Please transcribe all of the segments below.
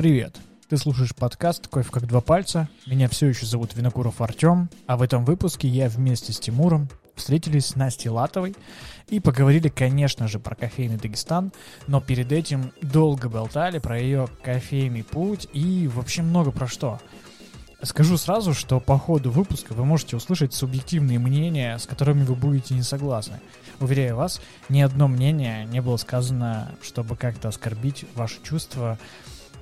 Привет! Ты слушаешь подкаст «Кофе как два пальца». Меня все еще зовут Винокуров Артем, а в этом выпуске я вместе с Тимуром встретились с Настей Латовой и поговорили, конечно же, про кофейный Дагестан, но перед этим долго болтали про ее кофейный путь и вообще много про что. Скажу сразу, что по ходу выпуска вы можете услышать субъективные мнения, с которыми вы будете не согласны. Уверяю вас, ни одно мнение не было сказано, чтобы как-то оскорбить ваши чувства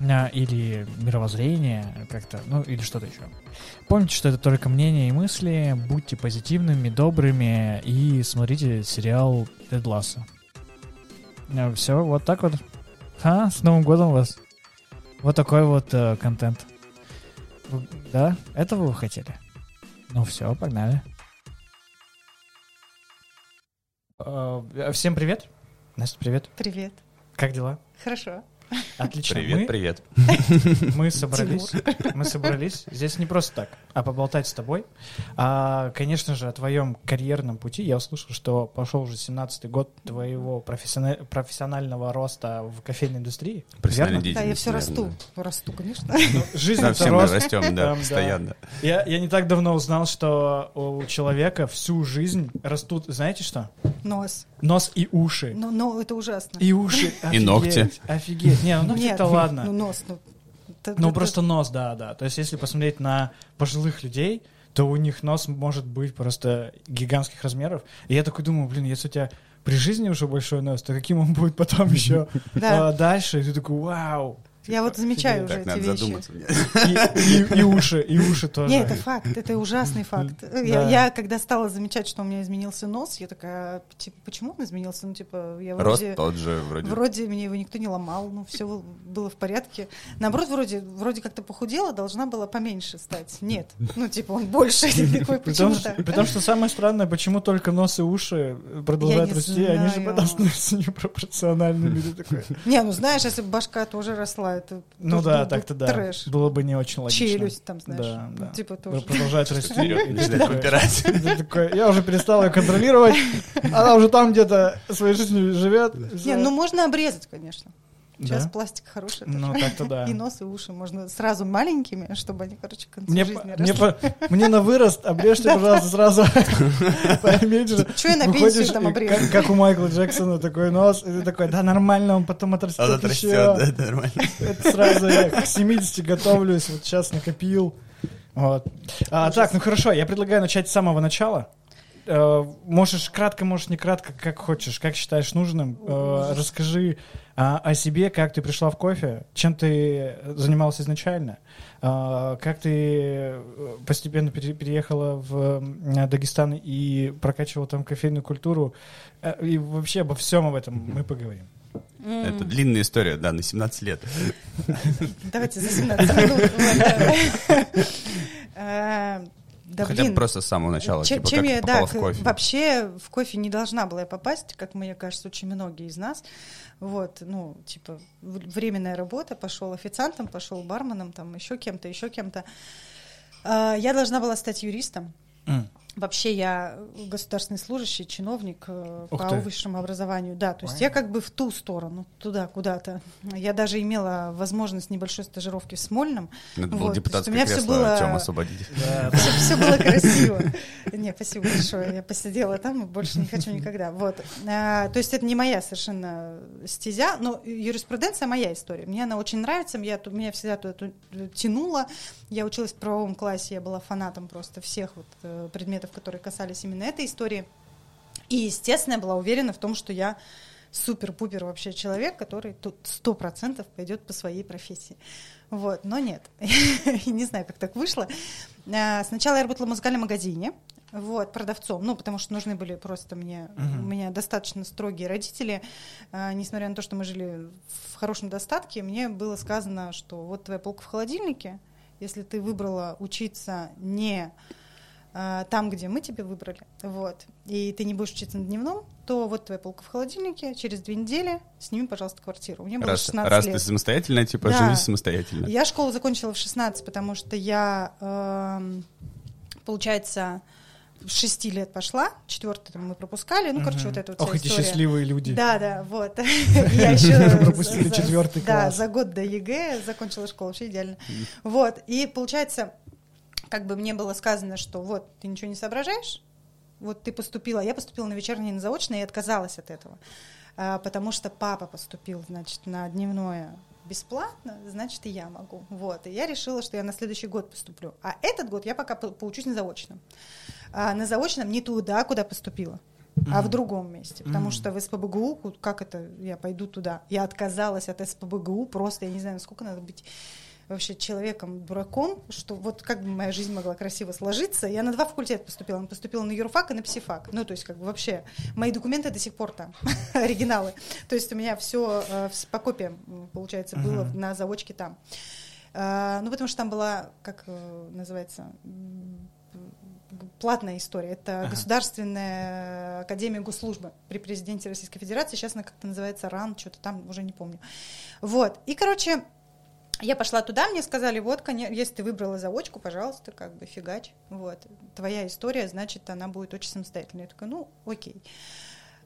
или мировоззрение как-то, ну или что-то еще. Помните, что это только мнение и мысли, будьте позитивными, добрыми и смотрите сериал Тед Ласса. Все, вот так вот. А, с Новым годом вас. Вот такой вот э, контент. Да, этого вы хотели? Ну все, погнали. Э, всем привет. Настя, привет. Привет. Как дела? Хорошо. Отлично. Привет, мы, привет. Мы собрались. Мы собрались. Здесь не просто так, а поболтать с тобой. А, конечно же, о твоем карьерном пути я услышал, что пошел уже 17-й год твоего профессиональ- профессионального роста в кофейной индустрии. Профессиональная Верно? Да, я все расту. наверное. Расту, конечно. Ну, жизнь Да, все мы рост. растем, Там, да, да. постоянно. Я, я не так давно узнал, что у человека всю жизнь растут, знаете что? Нос. Нос и уши. Ну, ну, это ужасно. И уши. И ногти. Офигеть, Офигеть. Не, ну ногти-то ладно. Ну, нос. Ну, Ну, это- просто нос, да, да. То есть, если посмотреть на пожилых людей, то у них нос может быть просто гигантских размеров. И я такой думаю, блин, если у тебя при жизни уже большой нос, то каким он будет потом еще а, дальше? И ты такой, вау. Я вот замечаю уже Так, эти надо вещи. задуматься. И, и- и уши, и уши тоже. Не, это факт, это ужасный факт. Я, Да. я когда стала замечать, что у меня изменился нос, я такая, типа, почему он изменился? Ну, типа, я Рост вроде... тот же вроде. Вроде мне его никто не ломал, ну все было в порядке. Наоборот, вроде, вроде как-то похудела, должна была поменьше стать. Нет. Ну, типа, он больше. Такой, почему что, так? при том, что самое странное, почему только нос и уши продолжают расти, они же знаю. потом становятся непропорциональными. Не, ну знаешь, если бы башка тоже росла, это Ну да, так-то да. трэш. Было бы не очень логично. Челюсть там, знаешь. Да, ну, да. Типа тоже. Продолжать расти. Я уже перестал ее контролировать. Она уже там где-то своей жизнью живет. Не, ну можно обрезать, конечно. Сейчас Да? пластик хороший. Ну, тоже. так-то да. И нос, и уши можно сразу маленькими, чтобы они, короче, к концу Мне, жизни мне, по- мне на вырост обрежьте, пожалуйста, сразу поменьше. Чё я на пенсию там обрежу? Как, у Майкла Джексона такой нос, и ты такой, да нормально, он потом отрастет, отрастет, да, нормально. Это сразу я к 70 готовлюсь, вот сейчас накопил. Вот. А, так, ну хорошо, я предлагаю начать с самого начала. Э, можешь кратко, можешь не кратко, как хочешь, как считаешь нужным. Э, расскажи а, о себе, как ты пришла в кофе, чем ты занималась изначально, а, как ты э, постепенно пере- переехала в Дагестан и прокачивала там кофейную культуру. Э, И вообще обо всем об этом мы поговорим. Это длинная история, да, на 17 лет. Давайте за 17 минут. Да. Э, Да, Хотя блин. просто с самого начала, Чем, типа, чем как я, да, в кофе. вообще в кофе не должна была я попасть, как мне кажется, очень многие из нас. Вот, ну, типа, временная работа, пошел официантом, пошел барменом, там, еще кем-то, еще кем-то. А, Я должна была стать юристом. М. Вообще я государственный служащий, чиновник э, Ух по ты. высшему образованию. Да, то есть Ой. я как бы в ту сторону, туда, куда-то. Я даже имела возможность небольшой стажировки в Смольном. Надо было вот, есть депутатское у меня кресло было- Артема освободить. Все, было красиво. Не, спасибо большое. Я посидела там и больше не хочу никогда. Вот. А, то есть это не моя совершенно стезя, но юриспруденция моя история. Мне она очень нравится, я, меня всегда туда ту- тянуло. Я училась в правовом классе, я была фанатом просто всех вот, э, предметов, которые касались именно этой истории. И, естественно, я была уверена в том, что я супер-пупер вообще человек, который тут сто процентов пойдет по своей профессии. Вот, но нет. Не знаю, как так вышло. А, Сначала я работала в музыкальном магазине, вот, продавцом, ну, потому что нужны были просто мне, Мгм. у меня достаточно строгие родители, А, несмотря на то, что мы жили в хорошем достатке, мне было сказано, что вот твоя полка в холодильнике, если ты выбрала учиться не там, где мы тебе выбрали, вот, и ты не будешь учиться на дневном, то вот твоя полка в холодильнике, через две недели сними, пожалуйста, квартиру. Меня было Раз, 16 раз лет. ты самостоятельная, типа, Да. живи самостоятельно. Я школу закончила в 16, потому что я, эм, получается, шести лет пошла, четвертый там мы пропускали, ну, короче, вот это вот вся Ох, эти счастливые люди. Да, да, вот. Я еще Пропустили четвертый Да, класс. за год до ЕГЭ закончила школу, вообще идеально. Вот, и получается, как бы мне было сказано, что вот, ты ничего не соображаешь, вот ты поступила, я поступила на вечернее на заочное и отказалась от этого, А, потому что папа поступил, значит, на дневное бесплатно, значит, и я могу. Вот, и я решила, что я на следующий год поступлю. А этот год я пока по- поучусь на заочном. А на заочном не туда, куда поступила, а в другом месте. Потому Мгм. что в СПБГУ, как это, я пойду туда? Я отказалась от СПБГУ, просто я не знаю, сколько надо быть вообще человеком дураком, что вот как бы моя жизнь могла красиво сложиться. Я на два факультета поступила. Поступила на юрфак и на психфак. Ну, то есть, как бы вообще, мои документы до сих пор там, оригиналы. То есть у меня все по копиям, получается, было Мгм. на заочке там. А, Ну, потому что там была, как э, называется, платная история. Это Ага. Государственная академия госслужбы при президенте Российской Федерации. Сейчас она как-то называется РАН, что-то там, уже не помню. Вот. И, короче, я пошла туда, мне сказали, вот, коне- если ты выбрала заочку, пожалуйста, как бы фигач. Вот. Твоя история, значит, она будет очень самостоятельной. Я такая, ну, окей.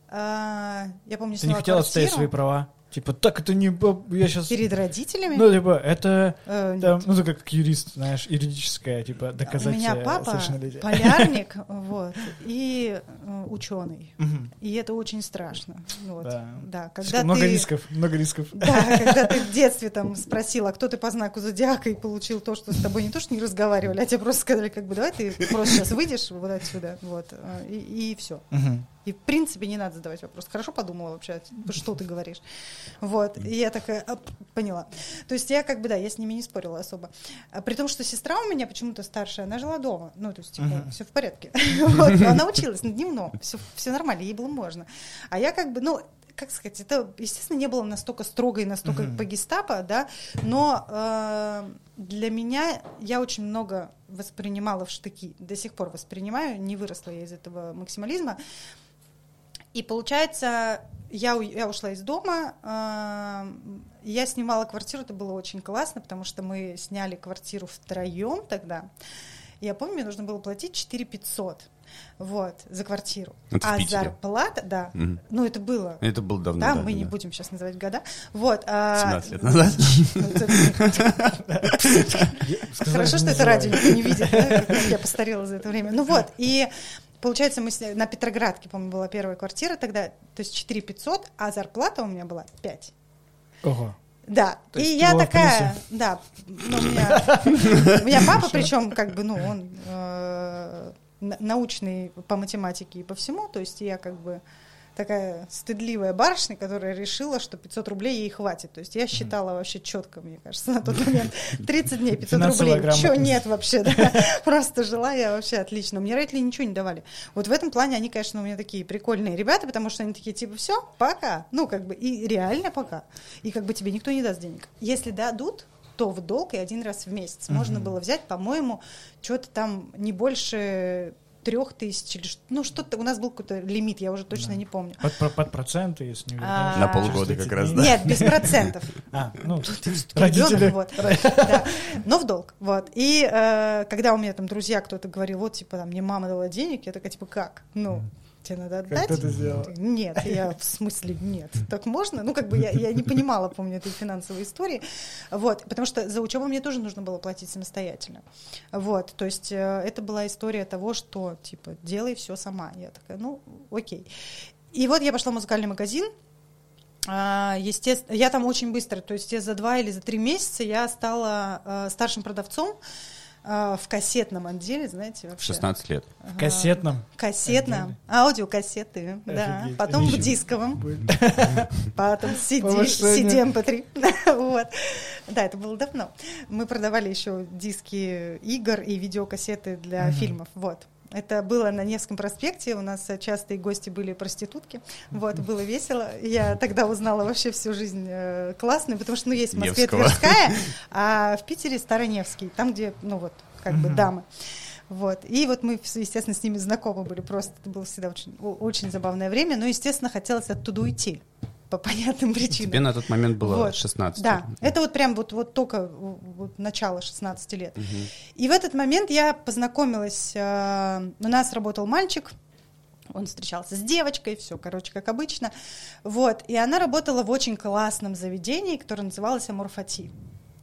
А, я помню, Ты не хотела отстоять квартиру свои права? Типа, так это не... Я сейчас... перед родителями. Ну, типа, это... Э, там, нет. ну, ты как юрист, знаешь, юридическое, типа, У доказать меня э, папа полярник, вот, и ученый. Мгм. И это очень страшно. Вот. Да. Да, когда много ты... рисков, много рисков. Да, когда ты в детстве там спросила, кто ты по знаку зодиака и получил то, что с тобой не то, что не разговаривали, а тебе просто сказали, как бы, давай ты просто сейчас выйдешь вот отсюда, вот, э, и, и все. И, в принципе, не надо задавать вопрос. Хорошо подумала вообще, что ты говоришь. Вот. И я такая, «Оп, поняла. То есть я как бы, да, я с ними не спорила особо. А при том, что сестра у меня почему-то старшая, она жила дома. Ну, то есть, типа, все в порядке. Вот. Она училась на дневном. Все нормально, ей было можно. А я как бы, ну, как сказать, это, естественно, не было настолько строго и настолько Мгм. по гестапо, да, но э, для меня я очень много воспринимала в штыки, до сих пор воспринимаю, не выросла я из этого максимализма, и получается, я, у- я ушла из дома, э, я снимала квартиру, это было очень классно, потому что мы сняли квартиру втроем тогда. Я помню, мне нужно было платить 4 500 вот, за квартиру. Это в а зарплата, да, Мгм. ну это было. Это было давно. Да, да, мы да, не да. будем сейчас называть года. Вот. а, 17 лет назад. ну, это- Сказать Хорошо, что это радио никто не видит, я постарела за это время. Ну вот, и получается, мы сня- на Петроградке, по-моему, была первая квартира тогда, то есть 4 500, а зарплата у меня была 5. Ого. Да, То и я такая, да, ну, у меня, у меня папа, причем, как бы, ну, он э, на- научный по математике и по всему, то есть я как бы такая стыдливая барышня, которая решила, что 500 рублей ей хватит. То есть я считала вообще четко, мне кажется, на тот момент. 30 дней, 500 Финансовая рублей. Чего нет вообще, да. Просто жила я вообще отлично. Мне родители ничего не давали. Вот в этом плане они, конечно, у меня такие прикольные ребята, потому что они такие, типа, все, пока. Ну, как бы, и реально пока. И как бы тебе никто не даст денег. Если дадут, то в долг и один раз в месяц. Можно было взять, по-моему, что-то там не больше трех тысяч или что- ну что-то у нас был какой-то лимит, я уже точно Да. не помню. Под, под, проценты, если не А, вернешь. На полгода 30 как раз, да. Нет, без процентов. А, ну, родители. вот. Да. Но в долг. Вот. И э, когда у меня там друзья кто-то говорил, вот, типа, там, мне мама дала денег, я такая, типа, как? Ну, тебе надо отдать? ты это сделала? Нет, я в смысле нет. Так можно? Ну, как бы я, я не понимала, помню, этой финансовой истории. Вот, потому что за учебу мне тоже нужно было платить самостоятельно. Вот, то есть э, это была история того, что, типа, делай все сама. Я такая, ну, окей. И вот я пошла в музыкальный магазин, а, Естественно, я там очень быстро, то есть я за два или за три месяца я стала э, старшим продавцом э, в кассетном отделе, знаете, В вообще. 16 лет. В кассетном. Кассетном, аудиокассеты, да, Офигеть. потом в Ничего. дисковом, потом CD, Повышение. CD-MP3, вот. Да, это было давно. Мы продавали еще диски игр и видеокассеты для фильмов, вот. Это было на Невском проспекте, у нас э, частые гости были проститутки, вот, было весело. Я тогда узнала вообще всю жизнь э, классную, потому что, ну, есть в Москве Невского. Тверская, а в Питере Староневский, там, где, ну, вот, как бы дамы. Вот. И вот мы, естественно, с ними знакомы были. Просто это было всегда очень, очень забавное время. Но, естественно, хотелось оттуда уйти. По понятным причинам. Тебе на тот момент было Вот. 16. Да, это вот прям вот, вот только вот начало 16 лет. Мгм. И в этот момент я познакомилась, э, у нас работал мальчик, он встречался с девочкой, все, короче, как обычно. Вот, и она работала в очень классном заведении, которое называлось Аморфати.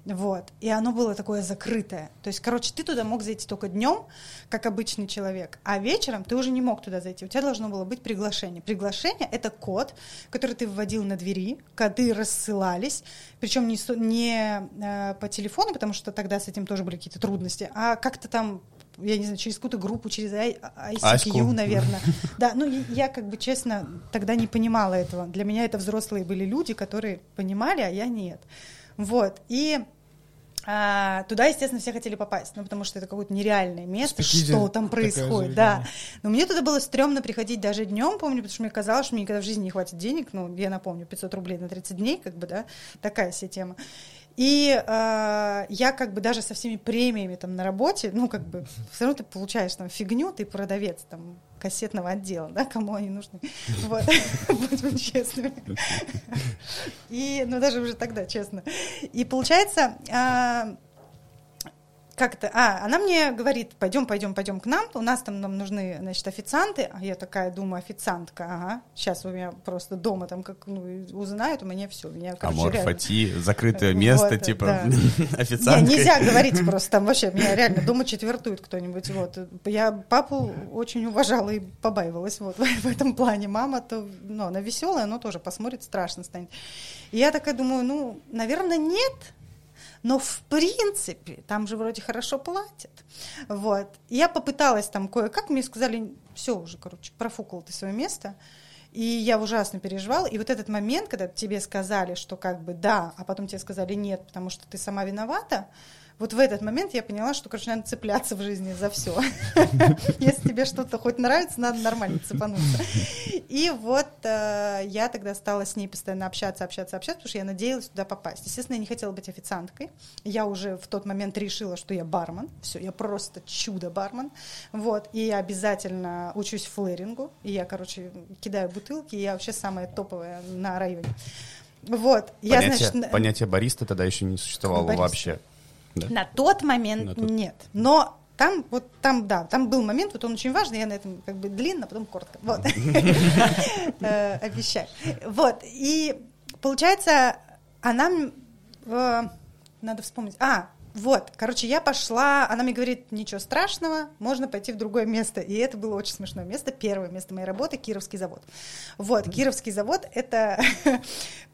Вот, и оно было такое закрытое. То есть, короче, ты туда мог зайти только днем, как обычный человек, а вечером ты уже не мог туда зайти. У тебя должно было быть приглашение. Приглашение — это код, который ты вводил на двери, коды рассылались, причем не, не э, по телефону, потому что тогда с этим тоже были какие-то трудности, а как-то там я не знаю, через какую-то группу, через ICQ, Аську. наверное. Да, ну я как бы честно тогда не понимала этого. Для меня это взрослые были люди, которые понимали, а я нет. Вот. И а, туда, естественно, все хотели попасть, ну, потому что это какое-то нереальное место, Спикизи что там происходит, да. Но мне туда было стрёмно приходить даже днем, помню, потому что мне казалось, что мне никогда в жизни не хватит денег, ну, я напомню, 500 рублей на 30 дней, как бы, да, такая себе тема. И э, я как бы даже со всеми премиями там на работе, ну, как бы, все равно ты получаешь там фигню, ты продавец там кассетного отдела, да, кому они нужны. Вот, будем честными. И, ну, даже уже тогда, честно. И получается, а, как это? А, она мне говорит, пойдем, пойдем, пойдем к нам. У нас там нам нужны, значит, официанты. А я такая думаю, официантка, ага. Сейчас у меня просто дома там как ну, узнают, у меня все. Меня, короче, Амор, реально- Фати, закрытое место, Вот, типа да. Не, официанткой. нельзя говорить просто там вообще. Меня реально дома четвертует кто-нибудь. Вот. Я папу очень уважала и побаивалась вот, в этом плане. Мама, то, ну, она веселая, но тоже посмотрит, страшно станет. И я такая думаю, ну, наверное, нет. Но в принципе, там же вроде хорошо платят. Вот. Я попыталась там кое-как, мне сказали, все уже, короче, профукал ты свое место. И я ужасно переживала. И вот этот момент, когда тебе сказали, что как бы да, а потом тебе сказали нет, потому что ты сама виновата, вот в этот момент я поняла, что, короче, надо цепляться в жизни за все. Если тебе что-то хоть нравится, надо нормально цепануться. И вот э, я тогда стала с ней постоянно общаться, общаться, общаться, потому что я надеялась туда попасть. Естественно, я не хотела быть официанткой. Я уже в тот момент решила, что я бармен. Все, я просто чудо-бармен. Вот. И я обязательно учусь флэрингу. И я, короче, кидаю бутылки. И я вообще самая топовая на районе. Вот. Я, Понятие, значит, понятие бариста тогда еще не существовало Бариста. вообще. Да? на тот момент На тот. нет. Но там, вот там, да, там был момент, вот он очень важный, я на этом как бы длинно, потом коротко. Вот. Э, Обещаю. Вот. И получается, она... Надо вспомнить. А, вот, короче, я пошла, она мне говорит, ничего страшного, можно пойти в другое место. И это было очень смешное место, первое место моей работы, Кировский завод. Вот, Кировский завод, это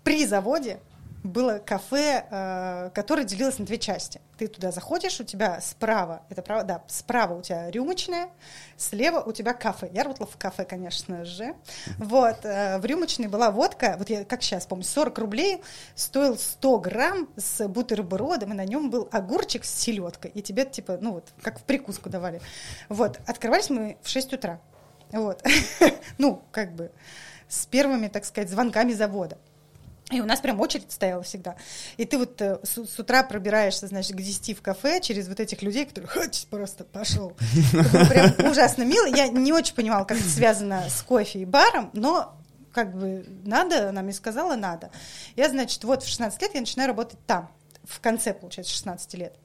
при заводе было кафе, э, которое делилось на две части. Ты туда заходишь, у тебя справа, это право, да, справа у тебя рюмочная, слева у тебя кафе. Я работала в кафе, конечно же. Вот, э, в рюмочной была водка, вот я как сейчас помню, 40 рублей, стоил 100 грамм с бутербродом, и на нем был огурчик с селедкой. И тебе, типа, ну вот, как в прикуску давали. Вот, открывались мы в 6 утра. Вот. Ну, как бы, с первыми, так сказать, звонками завода. И у нас прям очередь стояла всегда. И ты вот э, с, с утра пробираешься, значит, к 10 в кафе через вот этих людей, которые «Хоть просто пошел. Прям ужасно мило. Я не очень понимала, как это связано с кофе и баром, но как бы надо, она мне сказала, надо. Я, значит, вот в 16 лет я начинаю работать там, в конце, получается, 16 лет.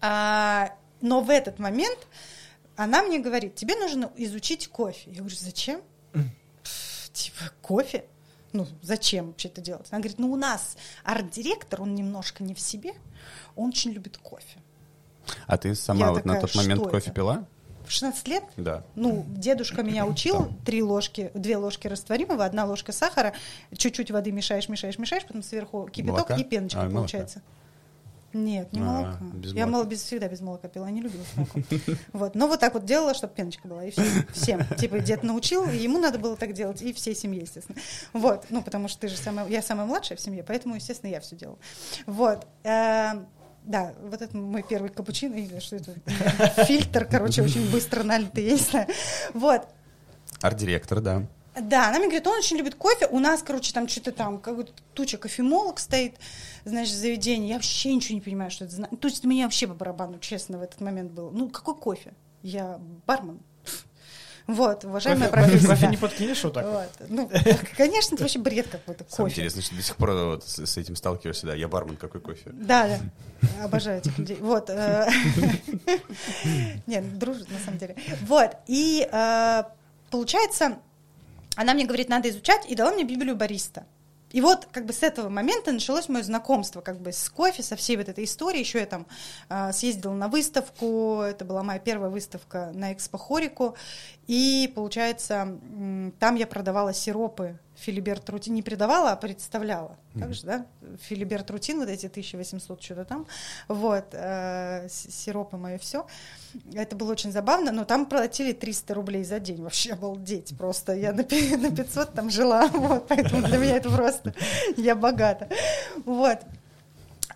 А, но в этот момент она мне говорит, тебе нужно изучить кофе. Я говорю, зачем? Типа, кофе? Ну, зачем вообще это делать? Она говорит, ну, у нас арт-директор, он немножко не в себе, он очень любит кофе. А ты сама Я вот на такая, тот момент кофе это? пила? В 16 лет Да. ну, дедушка меня учил, три ложки, две ложки растворимого, одна ложка сахара, чуть-чуть воды мешаешь, мешаешь, мешаешь, потом сверху кипяток Молока? и пеночка А, молока. Нет, не А, молока. без Я молока. без, всегда без молока пила, не любила с молоком. Вот. Но вот так вот делала, чтобы пеночка была, и все. Всем. Типа дед научил, и ему надо было так делать, и всей семье, естественно. Вот. Ну, потому что ты же самая, я самая младшая в семье, поэтому, естественно, я все делала. Вот. Эм, Да, вот это мой первый капучино, или что это? Фильтр, короче, очень быстро налитый, я не знаю. Вот. Арт-директор, да. Да, она мне говорит, он очень любит кофе. У нас, короче, там что-то там, как туча кофемолок стоит, значит, в заведении. Я вообще ничего не понимаю, что это значит. То есть мне вообще по барабану, честно, в этот момент было. Ну, какой кофе? Я бармен. Вот, уважаемая Кофе, профессия. кофе да. не подкинешь вот так? вот? Вот. Ну, конечно, это вообще бред какой-то. Самое Кофе. интересное, что до сих пор вот с, с этим сталкиваешься, да, я бармен, какой кофе. Да, да. Обожаю этих людей. Вот. э, Нет, дружат на самом деле. Вот. И э, получается, она мне говорит, надо изучать, и дала мне Библию Бариста. И вот как бы с этого момента началось мое знакомство как бы с кофе, со всей вот этой историей. Еще я там э, съездила на выставку, это была моя первая выставка на Экспо Хорику. И получается, там я продавала сиропы Филиберт Рутин. Не продавала, а представляла. Так же, да? Филиберт Рутин, вот эти 1800 что-то там. Вот, э, сиропы мое все. Это было очень забавно, но там платили 300 рублей за день. Вообще обалдеть просто. Я на на 500 там жила, вот, поэтому для меня это просто... Я богата. Вот.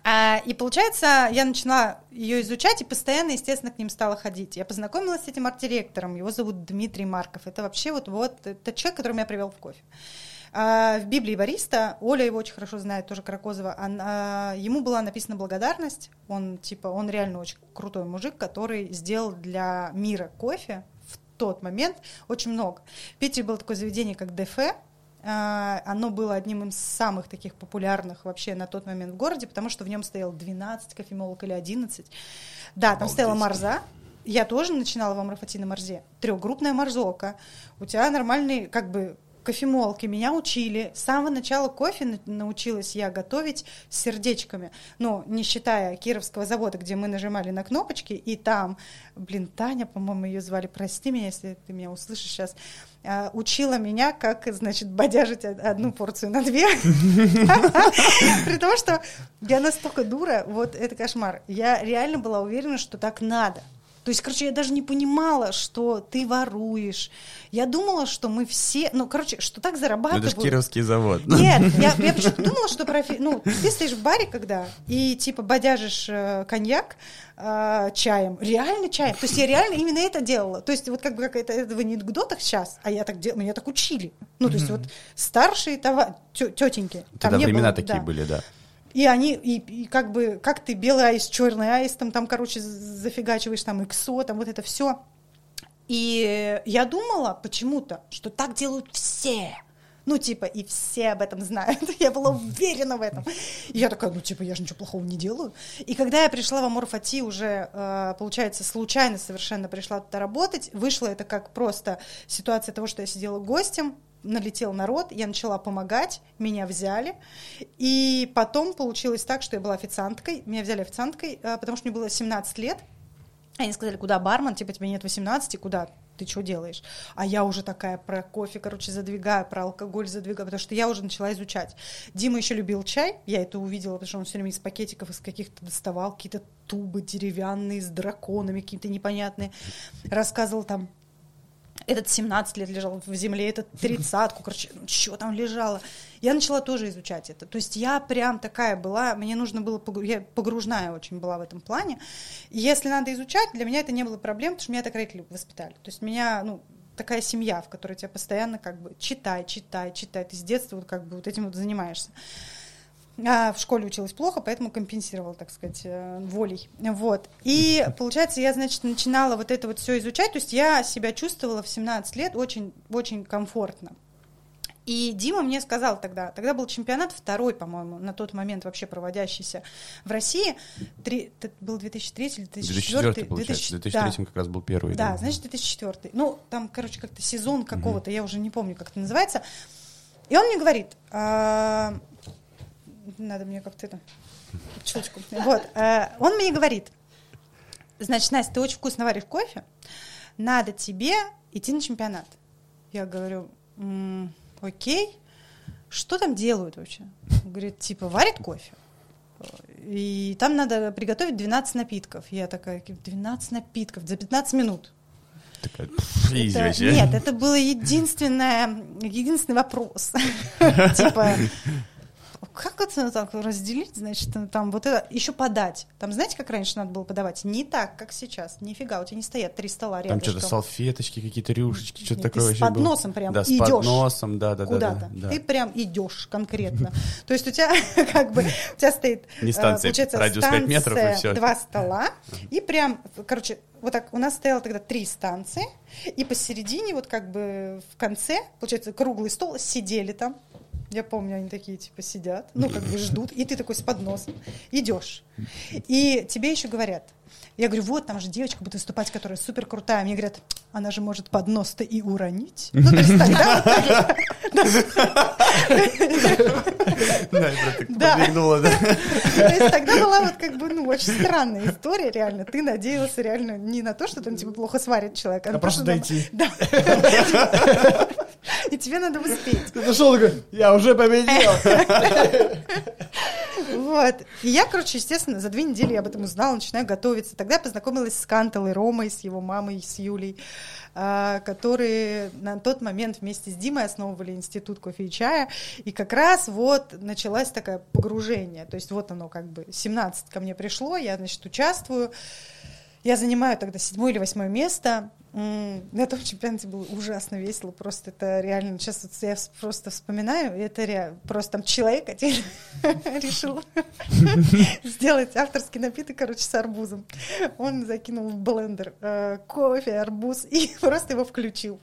А, и получается, я начала ее изучать и постоянно, естественно, к ним стала ходить. Я познакомилась с этим арт-директором, его зовут Дмитрий Марков. Это вообще вот, вот это человек, который меня привел в кофе. А, в Библии Бариста, Оля его очень хорошо знает, тоже Кракозова, она, ему была написана благодарность, он типа, он реально очень крутой мужик, который сделал для мира кофе в тот момент очень много. В Питере было такое заведение, как ДФ, а, оно было одним из самых таких популярных вообще на тот момент в городе, потому что в нем стояло 12 кофемолок или 11. Да, там Обалдеть. стояла Марза. Я тоже начинала в Амрафати на Марзе. Трехгруппная Марзока. У тебя нормальные, как бы, кофемолки. Меня учили. С самого начала кофе на- научилась я готовить с сердечками. Ну, не считая Кировского завода, где мы нажимали на кнопочки, и там, блин, Таня, по-моему, ее звали, прости меня, если ты меня услышишь сейчас, а, учила меня, как, значит, бодяжить од- одну порцию на две. При том, что я настолько дура, вот это кошмар. Я реально была уверена, что так надо. То есть, короче, я даже не понимала, что ты воруешь. Я думала, что мы все, ну, короче, что так Ну, это зарабатывают. же Кировский завод. Нет, я, я почему-то думала, что профи... ну, ты стоишь в баре, когда, и типа бодяжишь э, коньяк э, чаем, реально чаем. То есть я реально именно это делала. То есть вот как бы как это, это в анекдотах сейчас, а я так делала, меня так учили. Ну, то есть вот старшие това... тё- тетеньки. Тогда не времена было, такие да. были, да. И они, и, и как бы, как ты белый аист, черный аист, там, там, короче, зафигачиваешь там иксо, там вот это все. И я думала почему-то, что так делают все. Ну, типа, и все об этом знают. Я была уверена в этом. И я такая, ну, типа, я же ничего плохого не делаю. И когда я пришла в Аморфати уже, э, получается, случайно совершенно пришла туда работать, вышло это как просто ситуация того, что я сидела гостем, налетел народ, я начала помогать, меня взяли, и потом получилось так, что я была официанткой, меня взяли официанткой, э, потому что мне было 17 лет, они сказали, куда бармен, типа, тебе нет 18, куда ты что делаешь? А я уже такая про кофе, короче, задвигаю, про алкоголь задвигаю, потому что я уже начала изучать. Дима еще любил чай, я это увидела, потому что он все время из пакетиков, из каких-то доставал какие-то тубы деревянные с драконами, какие-то непонятные. Рассказывал там этот 17 лет лежал в земле, этот тридцатку, короче, ну, что там лежало. Я начала тоже изучать это. То есть я прям такая была, мне нужно было, я погружная очень была в этом плане. И если надо изучать, для меня это не было проблем, потому что меня так родители воспитали. То есть меня, ну, такая семья, в которой тебя постоянно как бы читай, читай, читай. Ты с детства вот как бы вот этим вот занимаешься. А в школе училась плохо, поэтому компенсировала, так сказать, э, волей. Вот. И, получается, я, значит, начинала вот это вот все изучать, то есть я себя чувствовала в 17 лет очень, очень комфортно. И Дима мне сказал тогда, тогда был чемпионат второй, по-моему, на тот момент вообще проводящийся в России. Три, это был 2003 или 2004? 2004, получается. В 2003 как раз был первый. Да, значит, 2004. Ну, там, короче, как-то сезон какого-то, я уже не помню, как это называется. И он мне говорит, а, надо мне как-то это, чуточку. Вот, э, он мне говорит, значит, Настя, ты очень вкусно варишь кофе, надо тебе идти на чемпионат. Я говорю, «М, окей, что там делают вообще? Он говорит, типа, варят кофе. И там надо приготовить 12 напитков. Я такая, 12 напитков за 15 минут. Такая, Это-. Нет, это был единственное, единственный вопрос. Типа, как это так разделить, значит, там вот это, еще подать. Там знаете, как раньше надо было подавать? Не так, как сейчас. Нифига, у тебя не стоят три стола рядом. Там что-то салфеточки, какие-то рюшечки, что-то Нет, ты такое. с вообще было. подносом прям Да, с идешь подносом, да, да, да, куда-то. да. Ты прям идешь конкретно. То есть у тебя как бы, у тебя стоит, Не э, станция, получается, радиус пять метров, и станция, всё. два стола, и прям, короче, вот так, у нас стояло тогда три станции, и посередине, вот как бы в конце, получается, круглый стол, сидели там, я помню, они такие, типа, сидят, ну, как бы ждут, и ты такой с подносом идешь. И тебе еще говорят, я говорю, вот, там же девочка будет выступать, которая супер крутая. Мне говорят, она же может поднос-то и уронить. Ну, то есть тогда Да, Да. То есть тогда была вот как бы, ну, очень странная история, реально. Ты надеялся реально не на то, что там тебе плохо сварит человек, а, А просто дойти. Да. И тебе надо успеть. Ты зашел такой, я уже победил. Вот. И я, короче, естественно, за две недели я об этом узнала, начинаю готовиться. Тогда я познакомилась с Кантелой Ромой, с его мамой, с Юлей, а, которые на тот момент вместе с Димой основывали институт кофе и чая. И как раз вот началось такое погружение. То есть вот оно как бы 17 ко мне пришло, я, значит, участвую. Я занимаю тогда седьмое или восьмое место. На том чемпионате было ужасно весело. Просто это реально... Сейчас вот я просто вспоминаю. Это ре- просто там человек один решил сделать авторский напиток, короче, с арбузом. Он закинул в блендер э, кофе, арбуз и просто его включил.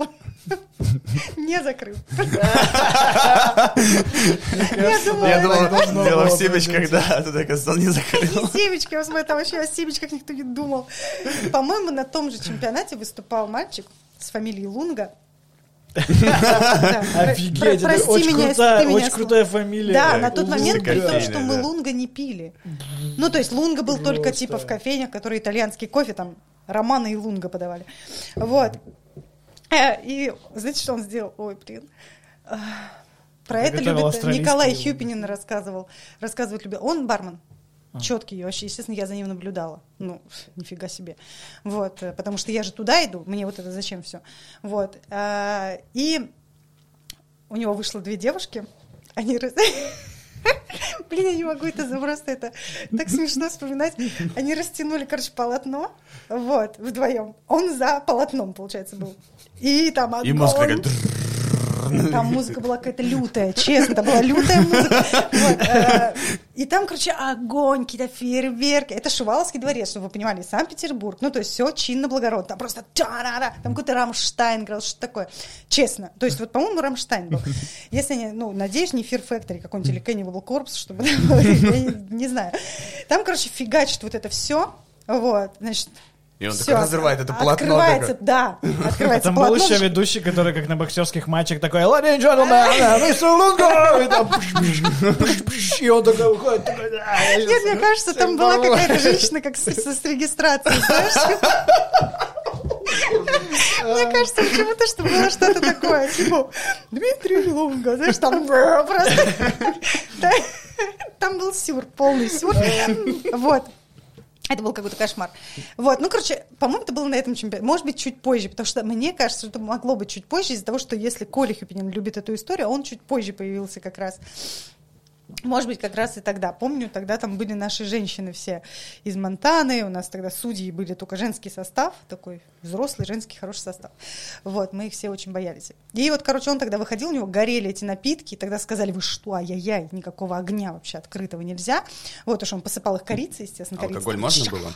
Не закрыл. Я думала, дело в семечках, да, а оказывается, он не закрыл. не семечки, я там вообще о семечках никто не думал. По-моему, на том же чемпионате выступал мальчик с фамилией Лунга. Офигеть, это очень крутая, фамилия. Да, на тот момент, при том, что мы лунга не пили. Ну, то есть лунга был только типа в кофейнях, которые итальянский кофе, там романы и лунга подавали. Вот. Э, И знаете, что он сделал? Ой, блин. А, Про это любит Николай. Хюпинин рассказывал. Рассказывать любил. Он бармен. А. Четкий вообще, естественно, я за ним наблюдала. Ну, нифига себе. Вот, э, потому что я же туда иду, мне вот это зачем все. Вот. а, И у него вышло две девушки. Они раз- Блин, я не могу это за- просто это так смешно вспоминать. Они растянули, короче, полотно, вот, вдвоем. Он за полотном, получается, был. И там И огонь. такая... Там музыка была какая-то лютая, честно, там была лютая музыка. Э, И там, короче, огонь, какие-то фейерверки. Это Шуваловский дворец, чтобы вы понимали, Санкт-Петербург. Ну, то есть все чинно благородно. Там просто та-ра-ра, там какой-то Рамштайн играл, что такое. Честно. То есть вот, по-моему, Рамштайн был. Если не, ну, надеюсь, не Fear Factory какой-нибудь или Cannibal Corpse, чтобы, я не знаю. Там, короче, фигачит вот это все. Вот, значит, И он всё, такой разрывает это полотно. Открывается, да, открывается Там был еще ведущий, который как на боксерских матчах такой, Ladies and gentlemen, мистер Лунго! И там и он такой выходит, такой, «Да, я Нет, мне кажется, там была какая-то женщина, как с, с- с регистрацией, знаешь? Мне кажется, почему-то, что было что-то такое, типа, Дмитрий Лунга, знаешь, там просто... Там был сюр, полный сюр. Вот. Это был какой-то кошмар. Вот, ну, короче, по-моему, это было на этом чемпионате. Может быть, чуть позже, потому что мне кажется, что это могло быть чуть позже из-за того, что если Коля Хюпинин любит эту историю, он чуть позже появился как раз. Может быть, как раз и тогда. Помню, тогда там были наши женщины все из Монтаны. У нас тогда судьи были только женский состав, такой взрослый, женский, хороший состав. Вот, мы их все очень боялись. И вот, короче, он тогда выходил, у него горели эти напитки, и тогда сказали, вы что, ай-яй-яй, никакого огня вообще открытого нельзя. Вот уж он посыпал их корицей, естественно, корицей. Алкоголь можно было?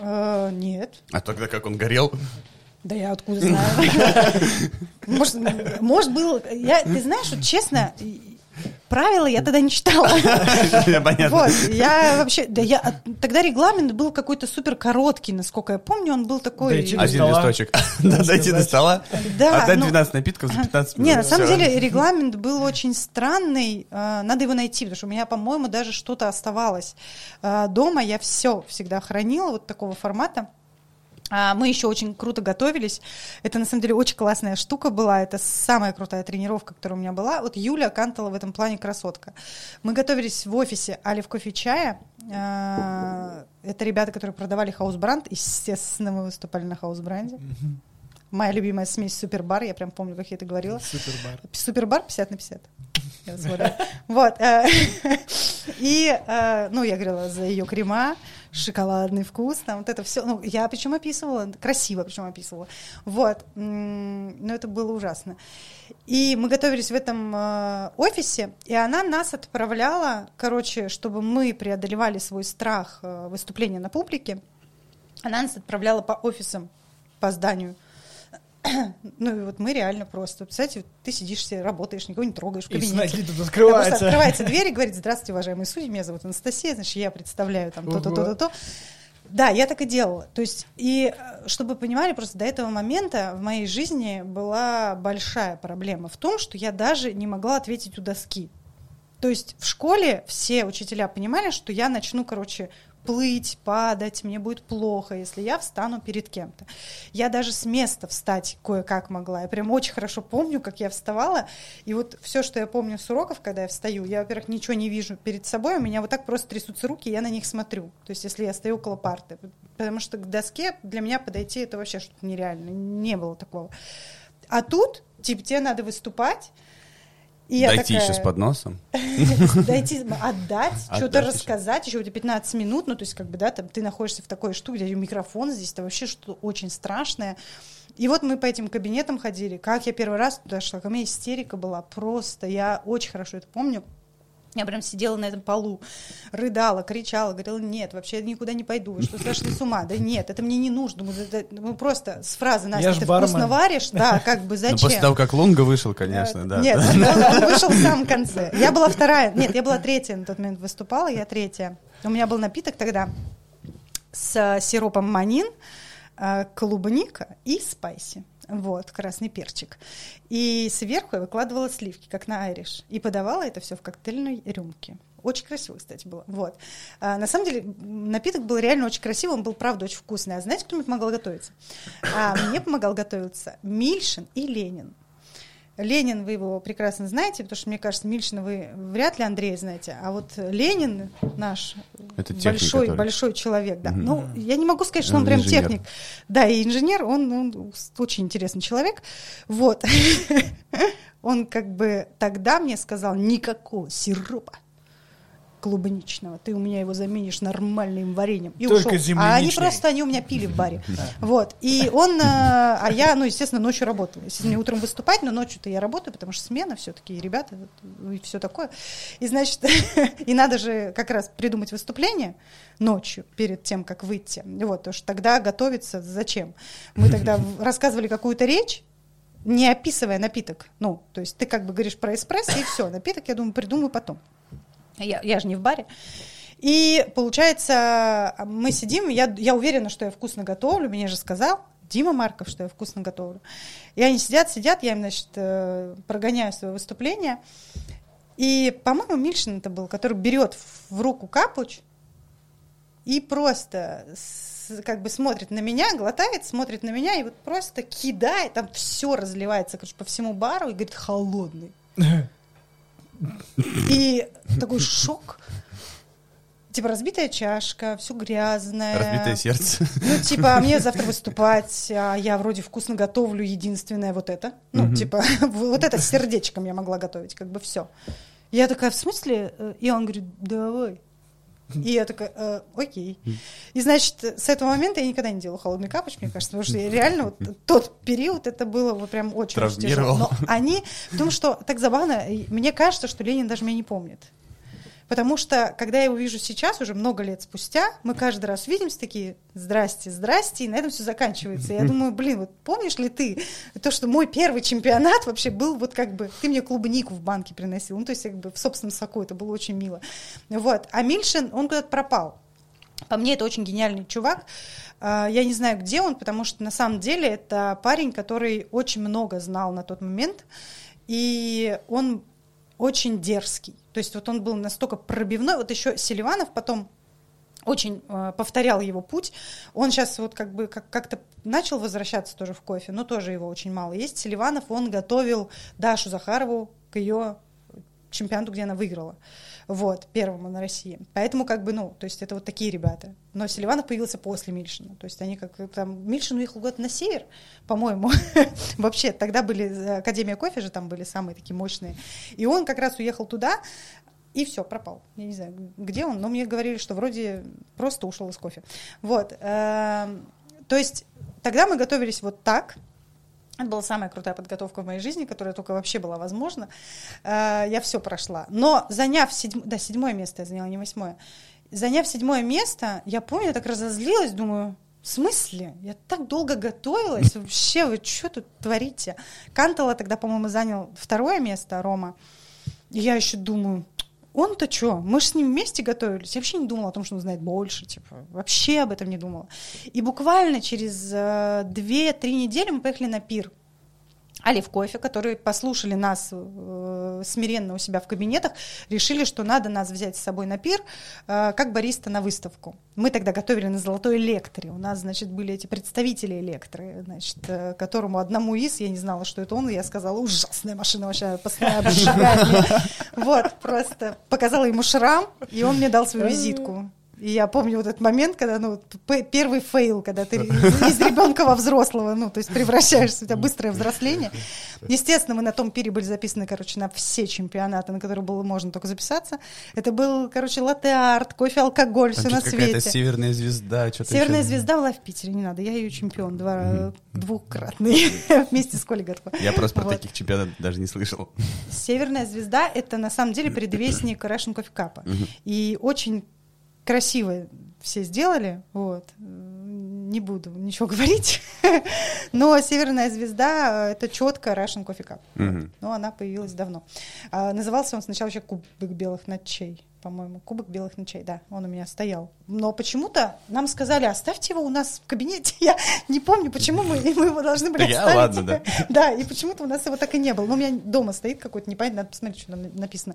Э, Нет. А тогда как он горел? Да я откуда знаю. Может, может был... Я, ты знаешь, вот честно, правила я тогда не читала. Понятно. Вот, я вообще, да я, тогда регламент был какой-то супер короткий, насколько я помню, он был такой... Один листочек. Да, дойти до стола. Да, Отдать ну- 12 напитков за 15 минут. Не, на самом деле регламент был очень странный. э, Надо его найти, потому что у меня, по-моему, даже что-то оставалось. Дома я все всегда хранила вот такого формата. А, Мы еще очень круто готовились. Это, на самом деле, очень классная штука была. Это самая крутая тренировка, которая у меня была. Вот Юля Кантала в этом плане красотка. Мы готовились в офисе Али в кофе чая. А, Это ребята, которые продавали Hausbrandt. Естественно, мы выступали на Hausbrandt е. Моя любимая смесь Superbar, я прям помню, как я это говорила. Superbar. Супербар 50 на 50. Я смотрю. Вот. И, э, ну, я говорила за ее крема, шоколадный вкус, там вот это все. Ну, я причем описывала, красиво причем описывала. Вот. Но это было ужасно. И мы готовились в этом э, офисе, и она нас отправляла, короче, чтобы мы преодолевали свой страх э, выступления на публике, она нас отправляла по офисам, по зданию. Ну и вот мы реально просто, представляете, ты сидишь себе, работаешь, никого не трогаешь в И кабинете. ноги тут Да, просто открывается. открывается дверь и говорит, здравствуйте, уважаемые судьи, меня зовут Анастасия, значит, я представляю там то-то, то-то, то. Да, я так и делала. То есть, и э, чтобы вы понимали, просто до этого момента в моей жизни была большая проблема в том, что я даже не могла ответить у доски. То есть в школе все учителя понимали, что я начну, короче, плыть, падать, мне будет плохо, если я встану перед кем-то. Я даже с места встать кое-как могла. Я прям очень хорошо помню, как я вставала. И вот все, что я помню с уроков, когда я встаю, я, во-первых, ничего не вижу перед собой, у меня вот так просто трясутся руки, я на них смотрю. То есть если я стою около парты. Потому что к доске для меня подойти это вообще что-то нереально. Не было такого. А тут, типа, тебе надо выступать, и я Дойти такая- еще с подносом. дойти, отдать, что-то рассказать, еще у тебя 15 минут, ну, то есть, как бы, да, там, ты находишься в такой штуке, где микрофон здесь, это вообще что-то очень страшное. И вот мы по этим кабинетам ходили, как я первый раз туда шла, ко мне истерика была просто, я очень хорошо это помню. Я прям сидела на этом полу, рыдала, кричала, говорила, нет, вообще я никуда не пойду, вы что, сошли с ума? Да нет, это мне не нужно. Да- да- ну, просто с фразы, Настя, Я ж ты бармен». вкусно варишь? Да, как бы, Ну, зачем? после того, как Лунга вышел, конечно, Э, да. Нет, он, он вышел в самом конце. Я была вторая. Нет, я была третья на тот момент выступала, я третья. У меня был напиток тогда с э, сиропом манин, э, клубника и спайси. Вот, красный перчик. И сверху я выкладывала сливки, как на айриш. И подавала это все в коктейльной рюмке. Очень красиво, кстати, было. Вот. А, на самом деле, напиток был реально очень красивый, он был, правда, очень вкусный. А знаете, кто мне помогал готовиться? А, мне помогал готовиться Мильшин и Ленин. Ленин, вы его прекрасно знаете, потому что, мне кажется, Мильшина вы вряд ли Андрея знаете, а вот Ленин наш Это техник, большой, который. большой человек, да. Мгм. Ну, я не могу сказать, что он, Он прям инженер. техник. Да, и инженер, он, он очень интересный человек. Вот. Он как бы тогда мне сказал, никакого сиропа клубничного, ты у меня его заменишь нормальным вареньем. И Только ушел. А они просто, они у меня пили в баре. Вот. И он, э, а я, ну, естественно, ночью работала. Естественно, мне утром выступать, но ночью-то я работаю, потому что смена все-таки, ребята, и все такое. И, значит, и надо же как раз придумать выступление ночью, перед тем, как выйти. Вот, потому что тогда готовиться зачем? Мы тогда рассказывали какую-то речь, не описывая напиток. Ну, то есть ты как бы говоришь про эспрессо, и все. Напиток, я думаю, придумаю потом. Я, я же не в баре. И получается, мы сидим, я, я уверена, что я вкусно готовлю, мне же сказал Дима Марков, что я вкусно готовлю. И они сидят, сидят, я им, значит, э, прогоняю свое выступление. И, по-моему, Мильшин это был, который берет в- руку капуч и просто с- как бы смотрит на меня, глотает, смотрит на меня и вот просто кидает, там все разливается короче, по всему бару и говорит холодный. И такой шок. Типа разбитая чашка, все грязное. Разбитое сердце. Ну, типа, мне завтра выступать, а я вроде вкусно готовлю, единственное вот это. Ну, Мгм. типа, вот это с сердечком я могла готовить, как бы все. Я такая, в смысле? И он говорит, давай. И я такая, «Э, окей. И, значит, с этого момента я никогда не делала холодный капуч, мне кажется, потому что реально вот тот период, это было вот прям очень, тяжело. Но они, потому что так забавно, мне кажется, что Ленин даже меня не помнит. Потому что, когда я его вижу сейчас, уже много лет спустя, мы каждый раз видимся такие, здрасте, здрасте, и на этом все заканчивается. Я думаю, блин, вот помнишь ли ты то, что мой первый чемпионат вообще был вот как бы, ты мне клубнику в банке приносил, ну, то есть как бы в собственном соку, это было очень мило. Вот. А Мильшин, он куда-то пропал. По мне, это очень гениальный чувак. А, Я не знаю, где он, потому что на самом деле это парень, который очень много знал на тот момент, и он очень дерзкий. То есть вот он был настолько пробивной. Вот еще Селиванов потом очень э, повторял его путь. Он сейчас вот как бы как- как-то начал возвращаться тоже в кофе, но тоже его очень мало есть. Селиванов, он готовил Дашу Захарову к ее чемпионату, где она выиграла. Вот, первому на России. Поэтому, как бы, ну, то есть это вот такие ребята. Но Селиванов появился после Мильшина. То есть они как там... Мильшин уехал куда-то на север, по-моему. Вообще, тогда были... Академия кофе же там были самые такие мощные. И он как раз уехал туда, и все, пропал. Я не знаю, где он, но мне говорили, что вроде просто ушел из кофе. Вот. Эм, то есть тогда мы готовились вот так, это была самая крутая подготовка в моей жизни, которая только вообще была возможна. Э, я все прошла. Но заняв седьмое, да, седьмое место я заняла, не восьмое. Заняв седьмое место, я помню, я так разозлилась, думаю, в смысле? Я так долго готовилась. Вообще, вы что тут творите? Кантала тогда, по-моему, занял второе место, Рома. И я еще думаю, он-то что? Мы же с ним вместе готовились. Я вообще не думала о том, что он знает больше. Типа, вообще об этом не думала. И буквально через э, 2-3 недели мы поехали на пир. Алиф Кофе, которые послушали нас э, смиренно у себя в кабинетах, решили, что надо нас взять с собой на пир, э, как бариста на выставку. Мы тогда готовили на Золотой Elektra. У нас, значит, были эти представители Elektra, значит, э, которому одному из, я не знала, что это он, я сказала, ужасная машина вообще, постоянно обжигает Вот, просто показала ему шрам, и он мне дал свою визитку. И я помню вот этот момент, когда, ну, первый fail, когда ты из ребенка во взрослого, ну, то есть превращаешься, у тебя быстрое взросление. Естественно, мы на том пире были записаны, короче, на все чемпионаты, на которые было можно только записаться. Это был, короче, латте-арт, кофе, алкоголь, все на свете. какая-то северная звезда. Что-то северная еще... звезда была в Питере, не надо, я ее чемпион, два, mm-hmm. двукратный, вместе с Колей. Я просто про таких чемпионатов даже не слышал. Северная звезда — это, на самом деле, предвестник Russian Coffee Cup. И очень красиво все сделали, вот, не буду ничего говорить, но «Северная звезда» — это четко Russian Coffee Cup, mm-hmm. но она появилась давно. А, назывался он сначала еще «Кубок белых ночей», по-моему, «Кубок белых ночей», да, он у меня стоял. Но почему-то нам сказали, оставьте его у нас в кабинете, я не помню, почему мы, мы его должны были оставить. ладно, да. Да, и почему-то у нас его так и не было. Но у меня дома стоит какой-то, непонятно, надо посмотреть, что там написано.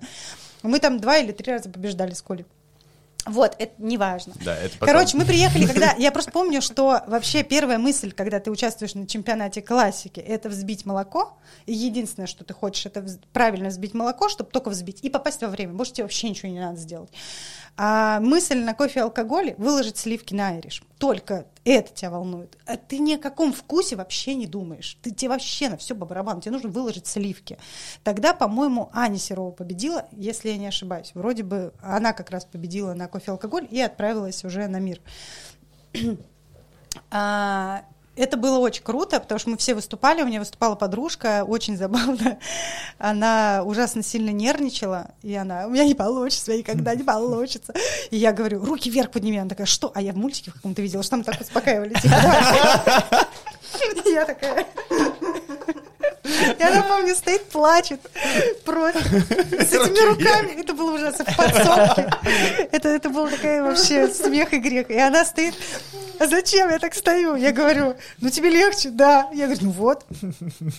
Мы там два или три раза побеждали с Колей. Вот, это не важно. Да, это потом... Короче, мы приехали, когда... Я просто помню, что вообще первая мысль, когда ты участвуешь на чемпионате классики, это взбить молоко. И единственное, что ты хочешь, это правильно взбить молоко, чтобы только взбить и попасть во время. Больше тебе вообще ничего не надо сделать. А мысль на кофе и алкоголе выложить сливки на айриш. Только это тебя волнует. А ты ни о каком вкусе вообще не думаешь. Ты тебе вообще на все по барабану. Тебе нужно выложить сливки. Тогда, по-моему, Аня Серова победила, если я не ошибаюсь. Вроде бы она как раз победила на кофе и алкоголь и отправилась уже на мир. а, это было очень круто, потому что мы все выступали, у меня выступала подружка, очень забавно. Она ужасно сильно нервничала, и она, у меня не получится, у меня никогда не получится. И я говорю, руки вверх подними. Она такая, что? А я в мультике в каком-то видела, что там так успокаивали. Я такая... И она, помню, стоит, плачет. Просто. С этими руками. Это было ужасно. В подсобке. Это, это был такая вообще смех и грех. И она стоит. А зачем я так стою? Я говорю, ну тебе легче, да. Я говорю, ну вот.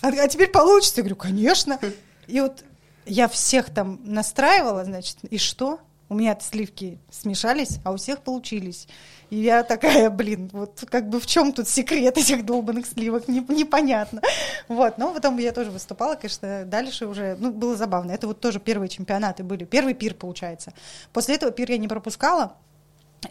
А, а теперь получится. Я говорю, конечно. И вот я всех там настраивала, значит, и что? У меня сливки смешались, а у всех получились. И я такая, блин, вот как бы в чем тут секрет этих долбанных сливок, не, непонятно. Вот, но потом я тоже выступала, конечно, дальше уже, ну, было забавно. Это вот тоже первые чемпионаты были, первый пир, получается. После этого пир я не пропускала,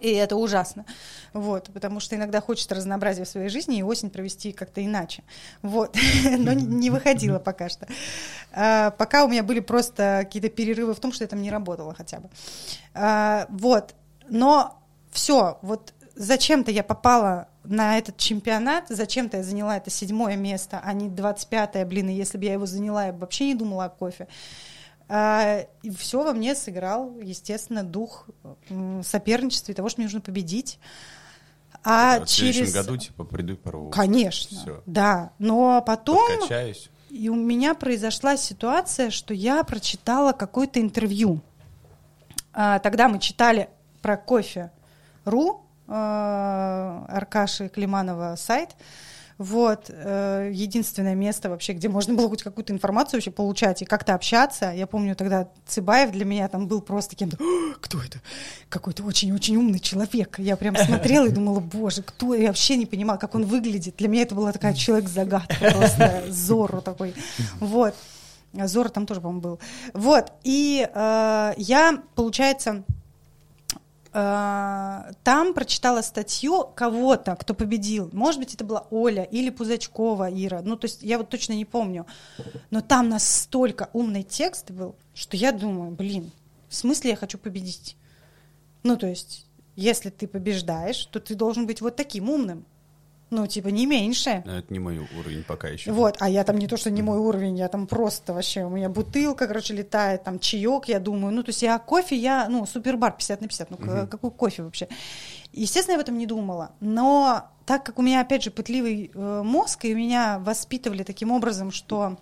и это ужасно, вот, потому что иногда хочется разнообразия в своей жизни и осень провести как-то иначе, вот, но не выходило пока что. А, пока у меня были просто какие-то перерывы в том, что я там не работала хотя бы. А, вот, но все, вот зачем-то я попала на этот чемпионат, зачем-то я заняла это седьмое место, а не двадцать пятое, блин, и если бы я его заняла, я бы вообще не думала о кофе. А, и все во мне сыграл, естественно, дух соперничества и того, что мне нужно победить. А, а в через... следующем году, типа, приду порву. Конечно, Всё. да. Но потом... Подкачаюсь. И у меня произошла ситуация, что я прочитала какое-то интервью. А, тогда мы читали про кофе ру, э, Аркаши Климанова сайт. Вот, э, единственное место вообще, где можно было хоть какую-то информацию вообще получать и как-то общаться. Я помню, тогда Цыбаев для меня там был просто кем-то, кто это? Какой-то очень-очень умный человек. Я прям смотрела и думала, боже, кто? Я вообще не понимала, как он выглядит. Для меня это была такая человек-загадка, просто Зорро такой. Вот. Зора там тоже, по-моему, был. Вот, и э, я, получается, там прочитала статью кого-то, кто победил. Может быть, это была Оля или Пузачкова Ира. Ну, то есть я вот точно не помню. Но там настолько умный текст был, что я думаю, блин, в смысле я хочу победить? Ну, то есть, если ты побеждаешь, то ты должен быть вот таким умным. Ну, типа, не меньше. Но это не мой уровень пока еще. Вот, а я там не то, что не мой уровень, я там просто вообще, у меня бутылка, короче, летает, там чаек, я думаю, ну, то есть я кофе, я, ну, супербар 50 на 50, ну, Мгм. какой кофе вообще? Естественно, я об этом не думала, но так как у меня, опять же, пытливый э, мозг, и меня воспитывали таким образом, что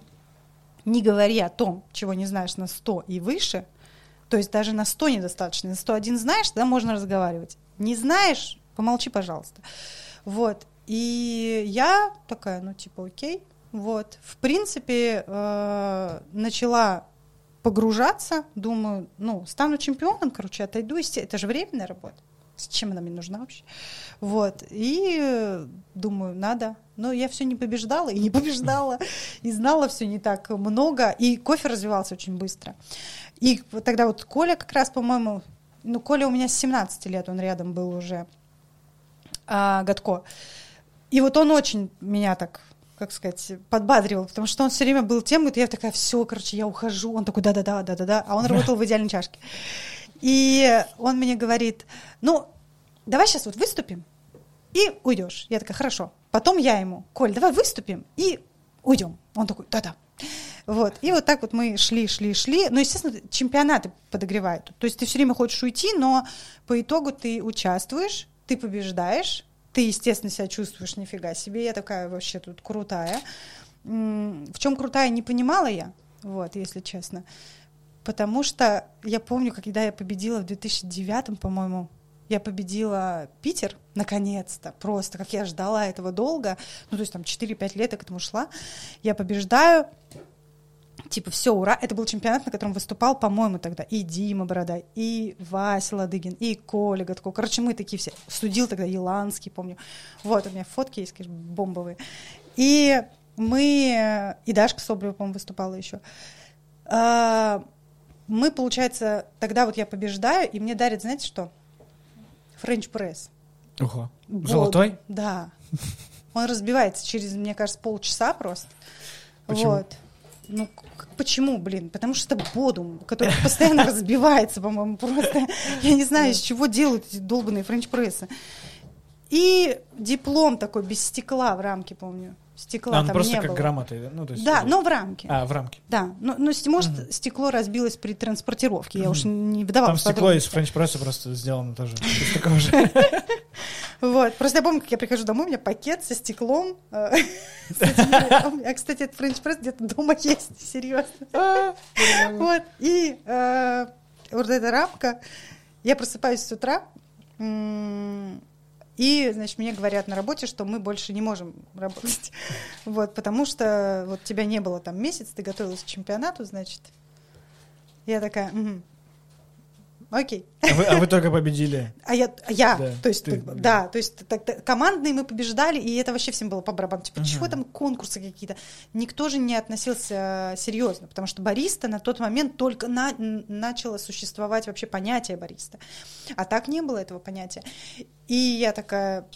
не говори о том, чего не знаешь на 100 и выше, то есть даже на 100 недостаточно, на 101 знаешь, тогда можно разговаривать. Не знаешь, помолчи, пожалуйста. Вот. И я такая, ну, типа, окей. Вот. В принципе, э, начала погружаться, думаю, ну, стану чемпионом, короче, отойду. Это же временная работа. Зачем она мне нужна вообще? Вот. И думаю, надо. Но я все не побеждала и не побеждала. И знала все не так много. И кофе развивался очень быстро. И тогда вот Коля как раз, по-моему, ну, Коля у меня с 17 лет, он рядом был уже, а, Гатко. И вот он очень меня так, как сказать, подбадривал, потому что он все время был тем, говорит, я такая, все, короче, я ухожу. Он такой, да-да-да, да-да-да. А он работал в идеальной чашке. И он мне говорит, ну, давай сейчас вот выступим и уйдешь. Я такая, хорошо. Потом я ему, Коль, давай выступим и уйдем. Он такой, да-да. Вот. И вот так вот мы шли, шли, шли. Ну, естественно, чемпионаты подогревают. То есть ты все время хочешь уйти, но по итогу ты участвуешь, ты побеждаешь, ты, естественно, себя чувствуешь нифига себе. Я такая вообще тут крутая. В чем крутая, не понимала я, вот, если честно. Потому что я помню, когда я победила в 2009, по-моему, я победила Питер, наконец-то, просто, как я ждала этого долго, ну, то есть там 4-5 лет я к этому шла, я побеждаю, типа, все, ура, это был чемпионат, на котором выступал, по-моему, тогда и Дима Бородай, и Вася Ладыгин, и Коля Гатко, короче, мы такие все, судил тогда Еланский, помню, вот, у меня фотки есть, конечно, бомбовые, и мы, и Дашка Соболева, по-моему, выступала еще, А, мы, получается, тогда вот я побеждаю, и мне дарят, знаете что? Френч пресс. Ого. Воду. Золотой? Да. Он разбивается через, мне кажется, полчаса просто. Почему? Вот. Ну, почему, блин? Потому что это бодум, который постоянно разбивается, по-моему, просто. Я не знаю, из чего делают эти долбанные френч-прессы. И диплом такой без стекла в рамке, помню. Стекла А, он там просто не как было. грамота, да? ну, то есть... Да, но в рамке. А, в рамке. Да, но, но может, Мгм. стекло разбилось при транспортировке. Я уж не вдавалась Там стекло из френч-пресса просто сделано тоже. из такого же. Вот. Просто я помню, как я прихожу домой, у меня пакет со стеклом. э, меня, Кстати, этот френч-пресс где-то дома есть, серьезно. А, Вот. И э, вот эта рамка. Я просыпаюсь с утра, и, значит, мне говорят на работе, что мы больше не можем работать. Вот, потому что вот тебя не было там месяц, ты готовилась к чемпионату, значит. Я такая, «Мгм. Окей. А вы, а вы только победили. А я, я Да, то есть, ты, да, да. то есть так- так, командные мы побеждали, и это вообще всем было по барабану. Типа, Мгм. чего там конкурсы какие-то? Никто же не относился серьезно, потому что бариста на тот момент только на, начало существовать вообще понятие бариста. А так не было этого понятия. И я такая,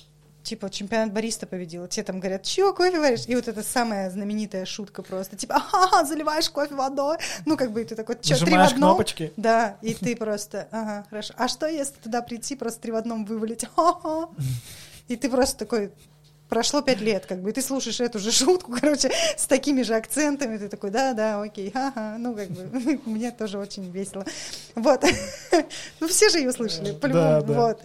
типа, чемпионат бариста победила. Те там говорят, чего кофе варишь? И вот эта самая знаменитая шутка просто, типа, ага, заливаешь кофе водой. Ну, как бы и ты такой, что, три в одном? кнопочки. Да, и ты просто, ага, хорошо. А что, если туда прийти, просто три в одном вывалить? Ха-ха. И ты просто такой, прошло пять лет, как бы, и ты слушаешь эту же шутку, короче, с такими же акцентами, ты такой, да, да, окей, ха-ха, ну, как бы, мне тоже очень весело. Вот. Ну, все же ее слышали, по-любому, Да, да. вот.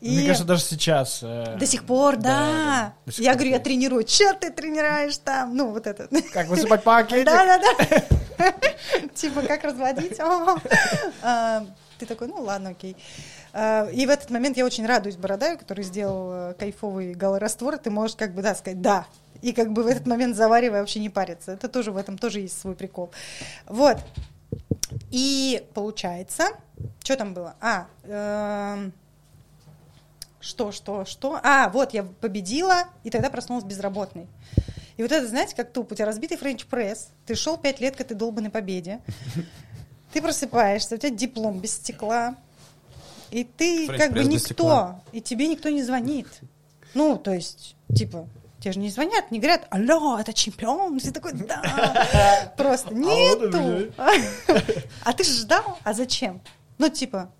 Мне кажется, даже сейчас... э, до сих пор, да. да, до сих Я пор говорю, я тренирую. Че ты тренируешь там? Ну, вот это. Как высыпать пакетик? Да, да, да. Типа, как разводить? А, Ты такой, ну ладно, окей. А, И в этот момент я очень радуюсь Бородаю, который сделал э, кайфовый галораствор. Ты можешь как бы, да, сказать «да». И как бы в этот момент заваривая вообще не париться. Это тоже в этом тоже есть свой прикол. Вот. И получается, что там было? А, эм, что, что, что? А, вот, я победила, и тогда проснулась безработной. И вот это, знаете, как тупо, у тебя разбитый френч-пресс, ты шел пять лет к этой долбанной победе, ты просыпаешься, у тебя диплом без стекла, и ты Френч как бы никто, стекла. и тебе никто не звонит. Ну, то есть, типа, тебе же не звонят, не говорят, алло, это чемпион, ты такой, да, просто нету. А ты же ждал, а зачем? Ну, типа,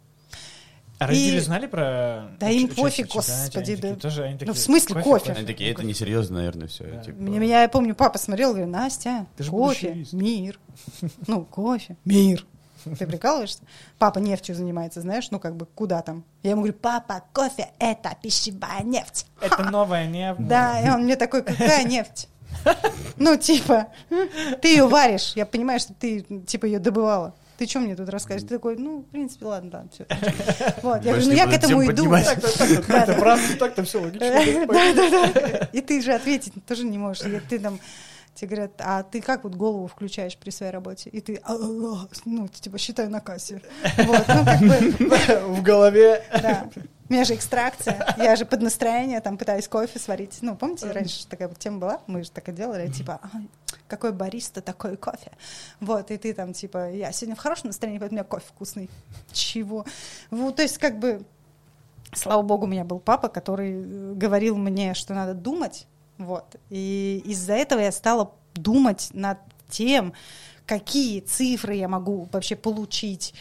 А родители И- знали про... Да им пофиг, господи, да. тоже, они Ну, такие, в смысле кофе? Они такие, это несерьезно, наверное, все. Типа, Меня, я помню, папа смотрел, говорит, Настя, Ты кофе, юрист». мир. Ну, кофе, мир. Ты прикалываешься? Папа нефтью занимается, знаешь, ну как бы куда там? Я ему говорю, папа, кофе — это пищевая нефть. Это новая нефть. Да, и он мне такой, какая нефть? Ну, типа, ты ее варишь, я понимаю, что ты, типа, ее добывала. Ты что мне тут расскажешь? Ты такой, ну, в принципе, ладно, да, все. Вот, я говорю, ну я к этому иду. правда, так-то все логично. Да, да, да. И ты же ответить тоже не можешь. Ты там тебе говорят, а ты как вот голову включаешь при своей работе? И ты, «А, а, а», ну, типа, считаю на кассе. Вот, ну, как бы, В голове. да. У меня же экстракция, я же под настроение там пытаюсь кофе сварить. Ну, помните, раньше такая вот тема была, мы же так и делали, типа, «Ай, какой бариста, такой кофе. Вот, и ты там, типа, я сегодня в хорошем настроении, поэтому у меня кофе вкусный. Чего? Вот, то есть, как бы, слава богу, у меня был папа, который э, говорил мне, что надо думать, вот. И из-за этого я стала думать над тем, какие цифры я могу вообще получить,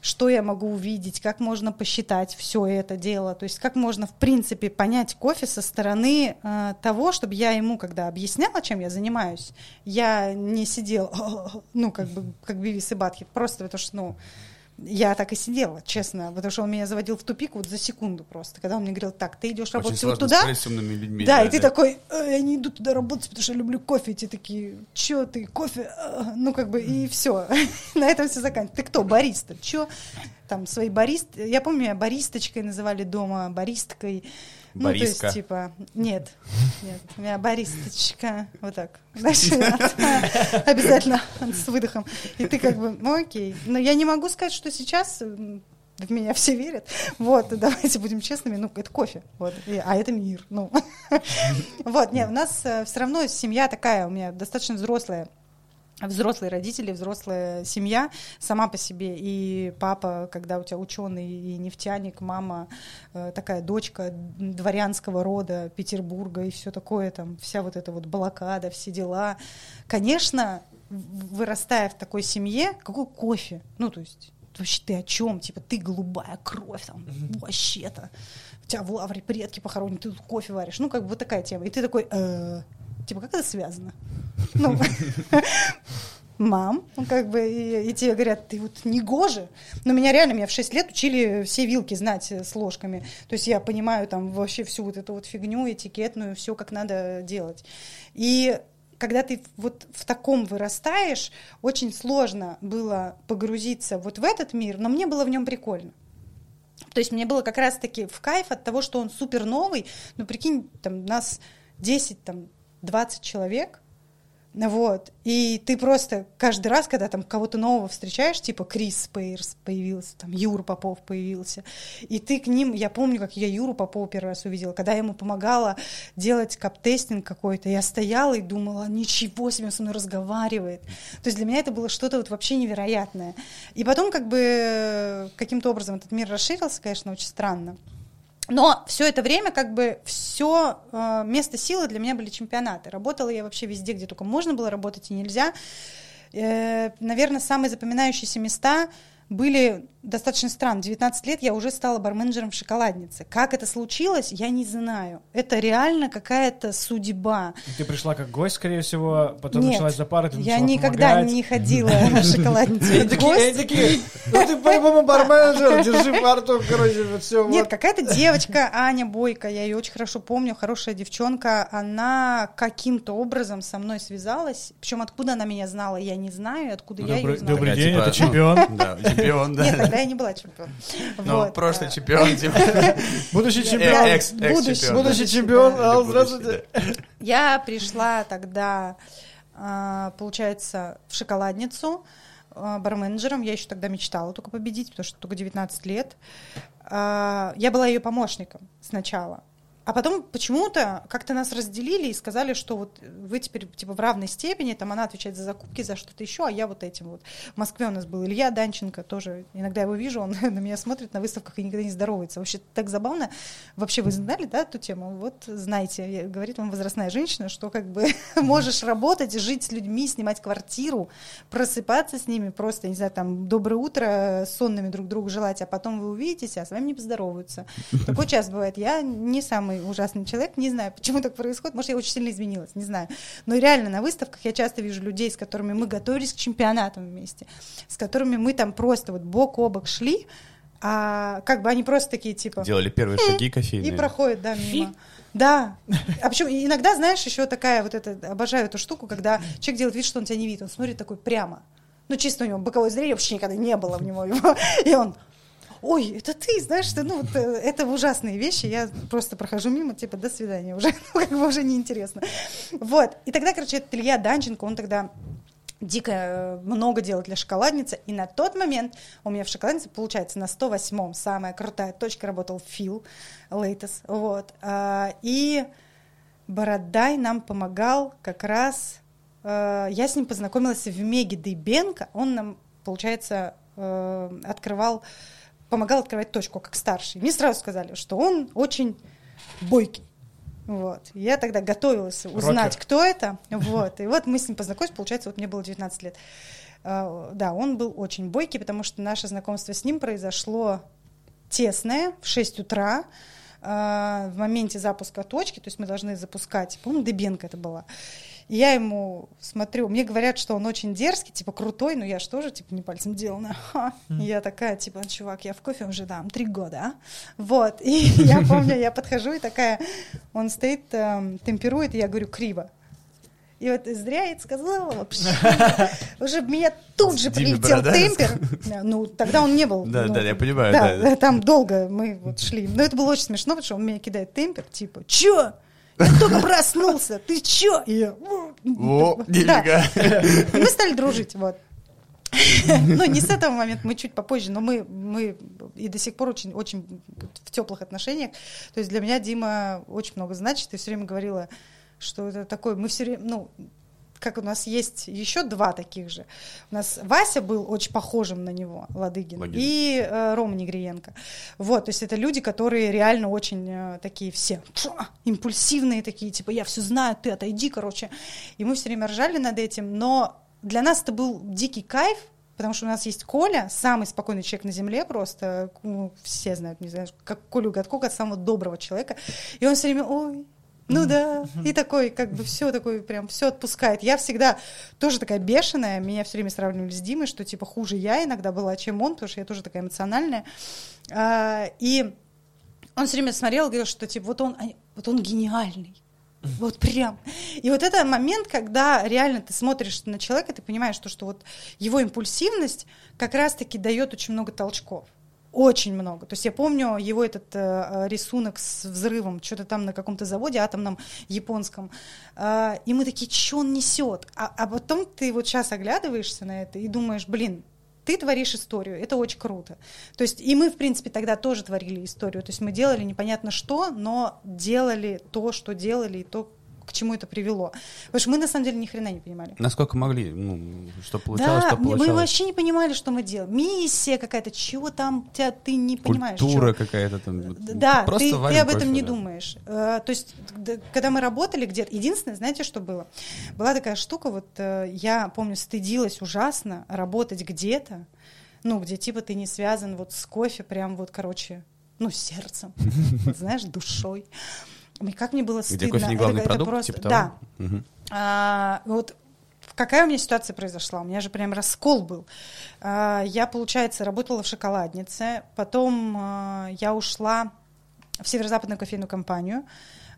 что я могу увидеть, как можно посчитать все это дело, то есть как можно, в принципе, понять кофе со стороны э, того, чтобы я ему, когда объясняла, чем я занимаюсь, я не сидела, ну, как бы, как Бивис и Батхит, просто потому что, ну, я так и сидела, честно, потому что он меня заводил в тупик вот за секунду просто, когда он мне говорил, так, ты идешь работать вот туда, с умными людьми. да, и ты такой, «Э, я не иду туда работать, потому что я люблю кофе. И те такие, чё ты, кофе? А, Ну, как бы, и все. На этом все заканчивается. Ты кто, бариста? Чё? Там свои барист... Я помню, меня баристочкой называли дома, баристкой. Ну, то есть, типа, нет, нет, у меня баристочка, вот так. Дальше обязательно с выдохом. И ты как бы, ну окей. Но я не могу сказать, что сейчас в меня все верят. Вот, давайте будем честными, ну, это кофе, вот, И- а это мир, ну. Вот, нет, у нас все равно семья такая, у меня достаточно взрослая, взрослые родители, взрослая семья сама по себе. И папа, когда у тебя ученый и нефтяник, мама э, такая дочка дворянского рода Петербурга и все такое, там вся вот эта вот блокада, все дела. Конечно, вырастая в такой семье, какой кофе? Ну, то есть вообще ты о чем? Типа ты голубая кровь там, вообще-то. У тебя в лавре предки похоронены, ты тут кофе варишь. Ну, как бы вот такая тема. И ты такой, «Э, типа, как это связано? Ну, мам, ну, как бы, и, и тебе говорят, ты вот не гоже. Но меня реально, меня в 6 лет учили все вилки знать э, с ложками. То есть я понимаю там вообще всю вот эту вот фигню этикетную, все как надо делать. И когда ты вот в таком вырастаешь, очень сложно было погрузиться вот в этот мир, но мне было в нем прикольно. То есть мне было как раз-таки в кайф от того, что он супер новый. Ну, прикинь, там нас 10, там, 20 человек, вот, и ты просто каждый раз, когда там кого-то нового встречаешь, типа Крис Пейерс появился, там Юра Попов появился, и ты к ним, я помню, как я Юру Попова первый раз увидела, когда я ему помогала делать кап-тестинг какой-то, я стояла и думала, ничего себе, он со мной разговаривает. То есть для меня это было что-то вот вообще невероятное. И потом как бы каким-то образом этот мир расширился, конечно, очень странно. Но все это время как бы все место силы для меня были чемпионаты. Работала я вообще везде, где только можно было работать и нельзя. Э, наверное, самые запоминающиеся места были достаточно странно. 19 лет я уже стала барменджером в шоколаднице. Как это случилось, я не знаю. Это реально какая-то судьба. Ты пришла как гость, скорее всего, потом Нет, началась за парой, ты я никогда помогать. не ходила в шоколадницу. Они такие, ну ты по-любому барменджер, держи фартук, короче, вот все. Нет, какая-то девочка, Аня Бойко, я ее очень хорошо помню, хорошая девчонка, она каким-то образом со мной связалась, причем откуда она меня знала, я не знаю, откуда я ее знала. добрый день, типа, это чемпион. Да, чемпион, Нет, да. тогда я не была чемпионом. Ну, прошлый чемпион, типа. Будущий чемпион. Будущий- чемпион. здравствуйте. Я пришла тогда, а, получается, в шоколадницу а, барменджером. Я еще тогда мечтала только победить, потому что только 19 лет. А, Я была ее помощником сначала. А потом почему-то как-то нас разделили и сказали, что вот вы теперь типа в равной степени, там она отвечает за закупки, за что-то еще, а я вот этим вот. В Москве у нас был Илья Данченко, тоже иногда его вижу, он на меня смотрит на выставках и никогда не здоровается. Вообще так забавно. Вообще вы знали, да, эту тему? Вот знаете, говорит вам возрастная женщина, что как бы можешь работать, жить с людьми, снимать квартиру, просыпаться с ними, просто, не знаю, там, доброе утро, сонными друг другу желать, а потом вы увидитесь, а с вами не поздороваются. Такой час бывает. Я не самый ужасный человек, не знаю, почему так происходит, может, я очень сильно изменилась, не знаю. Но реально на выставках я часто вижу людей, с которыми мы готовились к чемпионатам вместе, с которыми мы там просто вот бок о бок шли, а как бы они просто такие типа... Делали первые шаги кофейные. И проходят, да, мимо. Да. А причем иногда, знаешь, еще такая вот это, обожаю эту штуку, когда человек делает вид, что он тебя не видит, он смотрит такой прямо. Ну, чисто у него боковое зрение вообще никогда не было в него. И он, ой, это ты, знаешь, что, ну, вот, э, это ужасные вещи, я просто прохожу мимо, типа, до свидания, уже, ну, как бы уже неинтересно. Вот, и тогда, короче, этот Илья Данченко, он тогда дико э, много делал для шоколадницы, и на тот момент у меня в шоколаднице, получается, на 108-м самая крутая точка работал Фил Лейтес, вот, а, и Бородай нам помогал как раз, э, я с ним познакомилась в Меге Дейбенко, он нам, получается, открывал помогал открывать точку как старший. Мне сразу сказали, что он очень бойкий. Вот. Я тогда готовилась узнать, Рокер. кто это. Вот. И вот мы с ним познакомились, получается, вот мне было 19 лет. Uh, да, он был очень бойкий, потому что наше знакомство с ним произошло тесное в 6 утра uh, в моменте запуска точки, то есть мы должны запускать, по-моему, Дебенко это была. И я ему смотрю, мне говорят, что он очень дерзкий, типа крутой, но я же тоже, типа, не пальцем делана. Mm. я такая, типа, чувак, я в кофе уже дам три года, а? Вот, и я помню, я подхожу и такая, он стоит, эм, темперует, и я говорю, криво. И вот зря я это сказала вообще. Уже меня тут же прилетел темпер. Ну, тогда он не был. Да, ну, да, я понимаю. Да, там долго мы вот шли. Но это было очень смешно, потому что он меня кидает темпер, типа, чё? Только проснулся, ты чё? И я, О, нифига. Мы стали дружить, вот. Ну, не с этого момента, мы чуть попозже, но мы, мы и до сих пор очень, очень в теплых отношениях. То есть для меня Дима очень много значит. И все время говорила, что это такой, мы все время, ну, как у нас есть еще два таких же. У нас Вася был очень похожим на него, Ладыгин, Логин. и э, Рома Негриенко. Вот, то есть это люди, которые реально очень э, такие все пша, импульсивные такие, типа, я все знаю, ты отойди, короче. И мы все время ржали над этим, но для нас это был дикий кайф, потому что у нас есть Коля, самый спокойный человек на земле просто, ну, все знают, не знаю, как Колю Гадко, как самого доброго человека, и он все время, ой, ну да, и такой, как бы все такой, прям все отпускает. Я всегда тоже такая бешеная, меня все время сравнивали с Димой, что типа хуже я иногда была, чем он, потому что я тоже такая эмоциональная. А, и он все время смотрел говорил, что типа вот он, вот он гениальный. Вот прям. И вот этот момент, когда реально ты смотришь на человека, ты понимаешь, что, что вот его импульсивность как раз-таки дает очень много толчков. Очень много. То есть я помню его этот э, рисунок с взрывом, что-то там на каком-то заводе атомном японском. Э, и мы такие, что он несет? А, а потом ты вот сейчас оглядываешься на это и думаешь, блин, ты творишь историю, это очень круто. То есть и мы, в принципе, тогда тоже творили историю. То есть мы делали непонятно что, но делали то, что делали, и то, к чему это привело. Потому что мы на самом деле ни хрена не понимали. Насколько могли, ну, что получалось, да, что получалось. мы вообще не понимали, что мы делаем. Миссия какая-то, чего там тебя ты не понимаешь. Культура какая-то там. Да, Просто ты, ты об этом кофе, не думаешь. Uh, то есть, когда мы работали где-то, единственное, знаете, что было? Была такая штука, вот uh, я помню, стыдилась ужасно работать где-то, ну, где типа ты не связан вот с кофе, прям вот, короче, ну, сердцем, знаешь, душой. Ой, как мне было стыдно. Где кофе не главный это, продукт, это просто... типа того? Да. Угу. А, вот какая у меня ситуация произошла? У меня же прям раскол был. А, я, получается, работала в шоколаднице, потом а, я ушла в северо-западную кофейную компанию,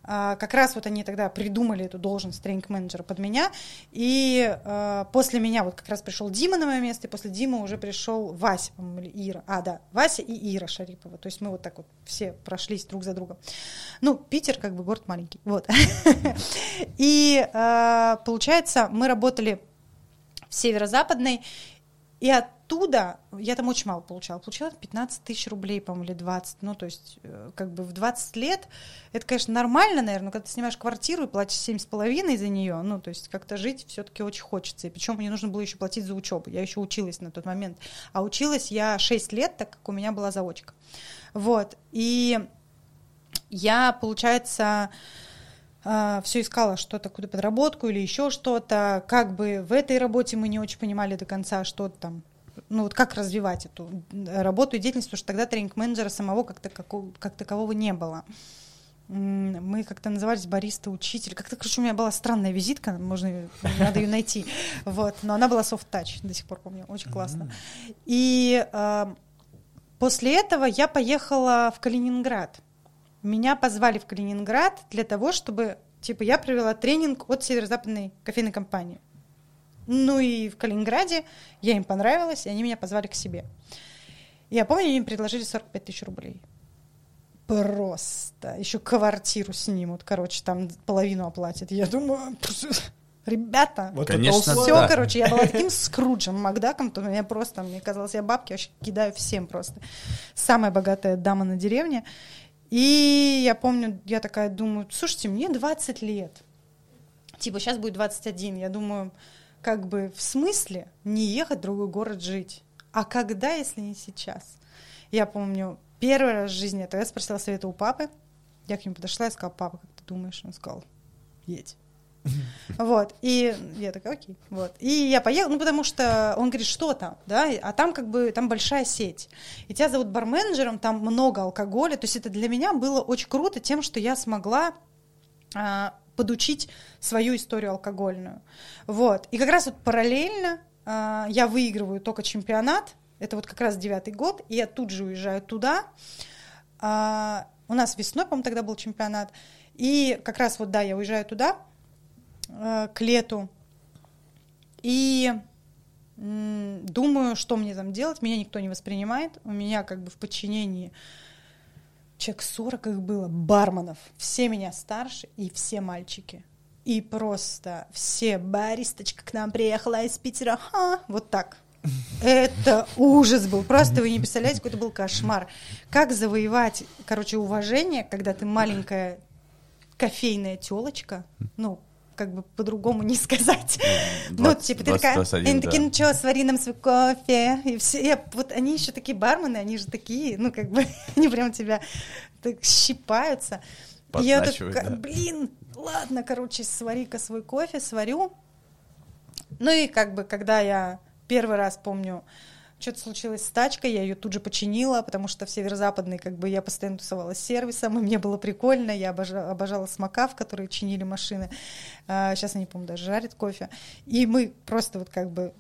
как раз вот они тогда придумали эту должность тренинг-менеджера под меня, и э, после меня вот как раз пришел Дима на мое место, и после Димы уже пришел Вася, по-моему, или Ира, а, да, Вася и Ира Шарипова, то есть мы вот так вот все прошлись друг за другом. Ну, Питер как бы город маленький, вот. И э, получается, мы работали в северо-западной, и от оттуда я там очень мало получала. Получала 15 тысяч рублей, по-моему, или 20. Ну, то есть, э, как бы в 20 лет это, конечно, нормально, наверное, но когда ты снимаешь квартиру и платишь 7,5 за нее, ну, то есть как-то жить все-таки очень хочется. И причем мне нужно было еще платить за учебу. Я еще училась на тот момент. А училась я 6 лет, так как у меня была заочка. Вот. И я, получается, все искала что-то, куда подработку или еще что-то. Как бы в этой работе мы не очень понимали до конца, что там ну вот как развивать эту работу и деятельность, потому что тогда тренинг-менеджера самого как, такового, как такового не было. Мы как-то назывались бариста-учитель. Как-то, короче, у меня была странная визитка, можно, надо ее найти. Вот, но она была soft touch, до сих пор помню, очень классно. И э, после этого я поехала в Калининград меня позвали в Калининград для того, чтобы, типа, я провела тренинг от северо-западной кофейной компании. Ну и в Калининграде я им понравилась, и они меня позвали к себе. Я помню, они им предложили 45 тысяч рублей. Просто. Еще квартиру снимут, короче, там половину оплатят. Я думаю, ребята, вот Конечно, все, да. короче, я была таким скруджем, Макдаком, то меня просто, мне казалось, я бабки вообще кидаю всем просто. Самая богатая дама на деревне. И я помню, я такая думаю, слушайте, мне 20 лет. Типа, сейчас будет 21. Я думаю, как бы в смысле не ехать в другой город жить? А когда, если не сейчас? Я помню, первый раз в жизни, я тогда спросила совета у папы. Я к нему подошла и сказала, папа, как ты думаешь? Он сказал, едь. Вот, и я такая, окей, вот. И я поехала, ну, потому что он говорит, что там, да, а там как бы, там большая сеть. И тебя зовут барменджером, там много алкоголя, то есть это для меня было очень круто тем, что я смогла а, подучить свою историю алкогольную. Вот, и как раз вот параллельно а, я выигрываю только чемпионат, это вот как раз девятый год, и я тут же уезжаю туда. А, у нас весной, по-моему, тогда был чемпионат, и как раз вот, да, я уезжаю туда, э, к лету. И м, думаю, что мне там делать. Меня никто не воспринимает. У меня как бы в подчинении человек 40 их было, барменов. Все меня старше и все мальчики. И просто все, баристочка к нам приехала из Питера, ха, вот так. Это ужас был. Просто вы не представляете, какой это был кошмар. Как завоевать, короче, уважение, когда ты маленькая кофейная телочка, ну, как бы по-другому не сказать. 20, ну, типа, ты такая, 21, они да. такие, ну что, свари нам свой кофе. И все, я, вот они еще такие бармены, они же такие, ну, как бы, они прям тебя так щипаются. И я такая, да. блин, ладно, короче, свари-ка свой кофе, сварю. Ну и как бы, когда я первый раз помню, что-то случилось с тачкой, я ее тут же починила, потому что в северо-западной как бы я постоянно тусовалась с сервисом, и мне было прикольно, я обожала, обожала смокав, которые чинили машины. А, сейчас они, по-моему, даже жарят кофе. И мы просто вот как бы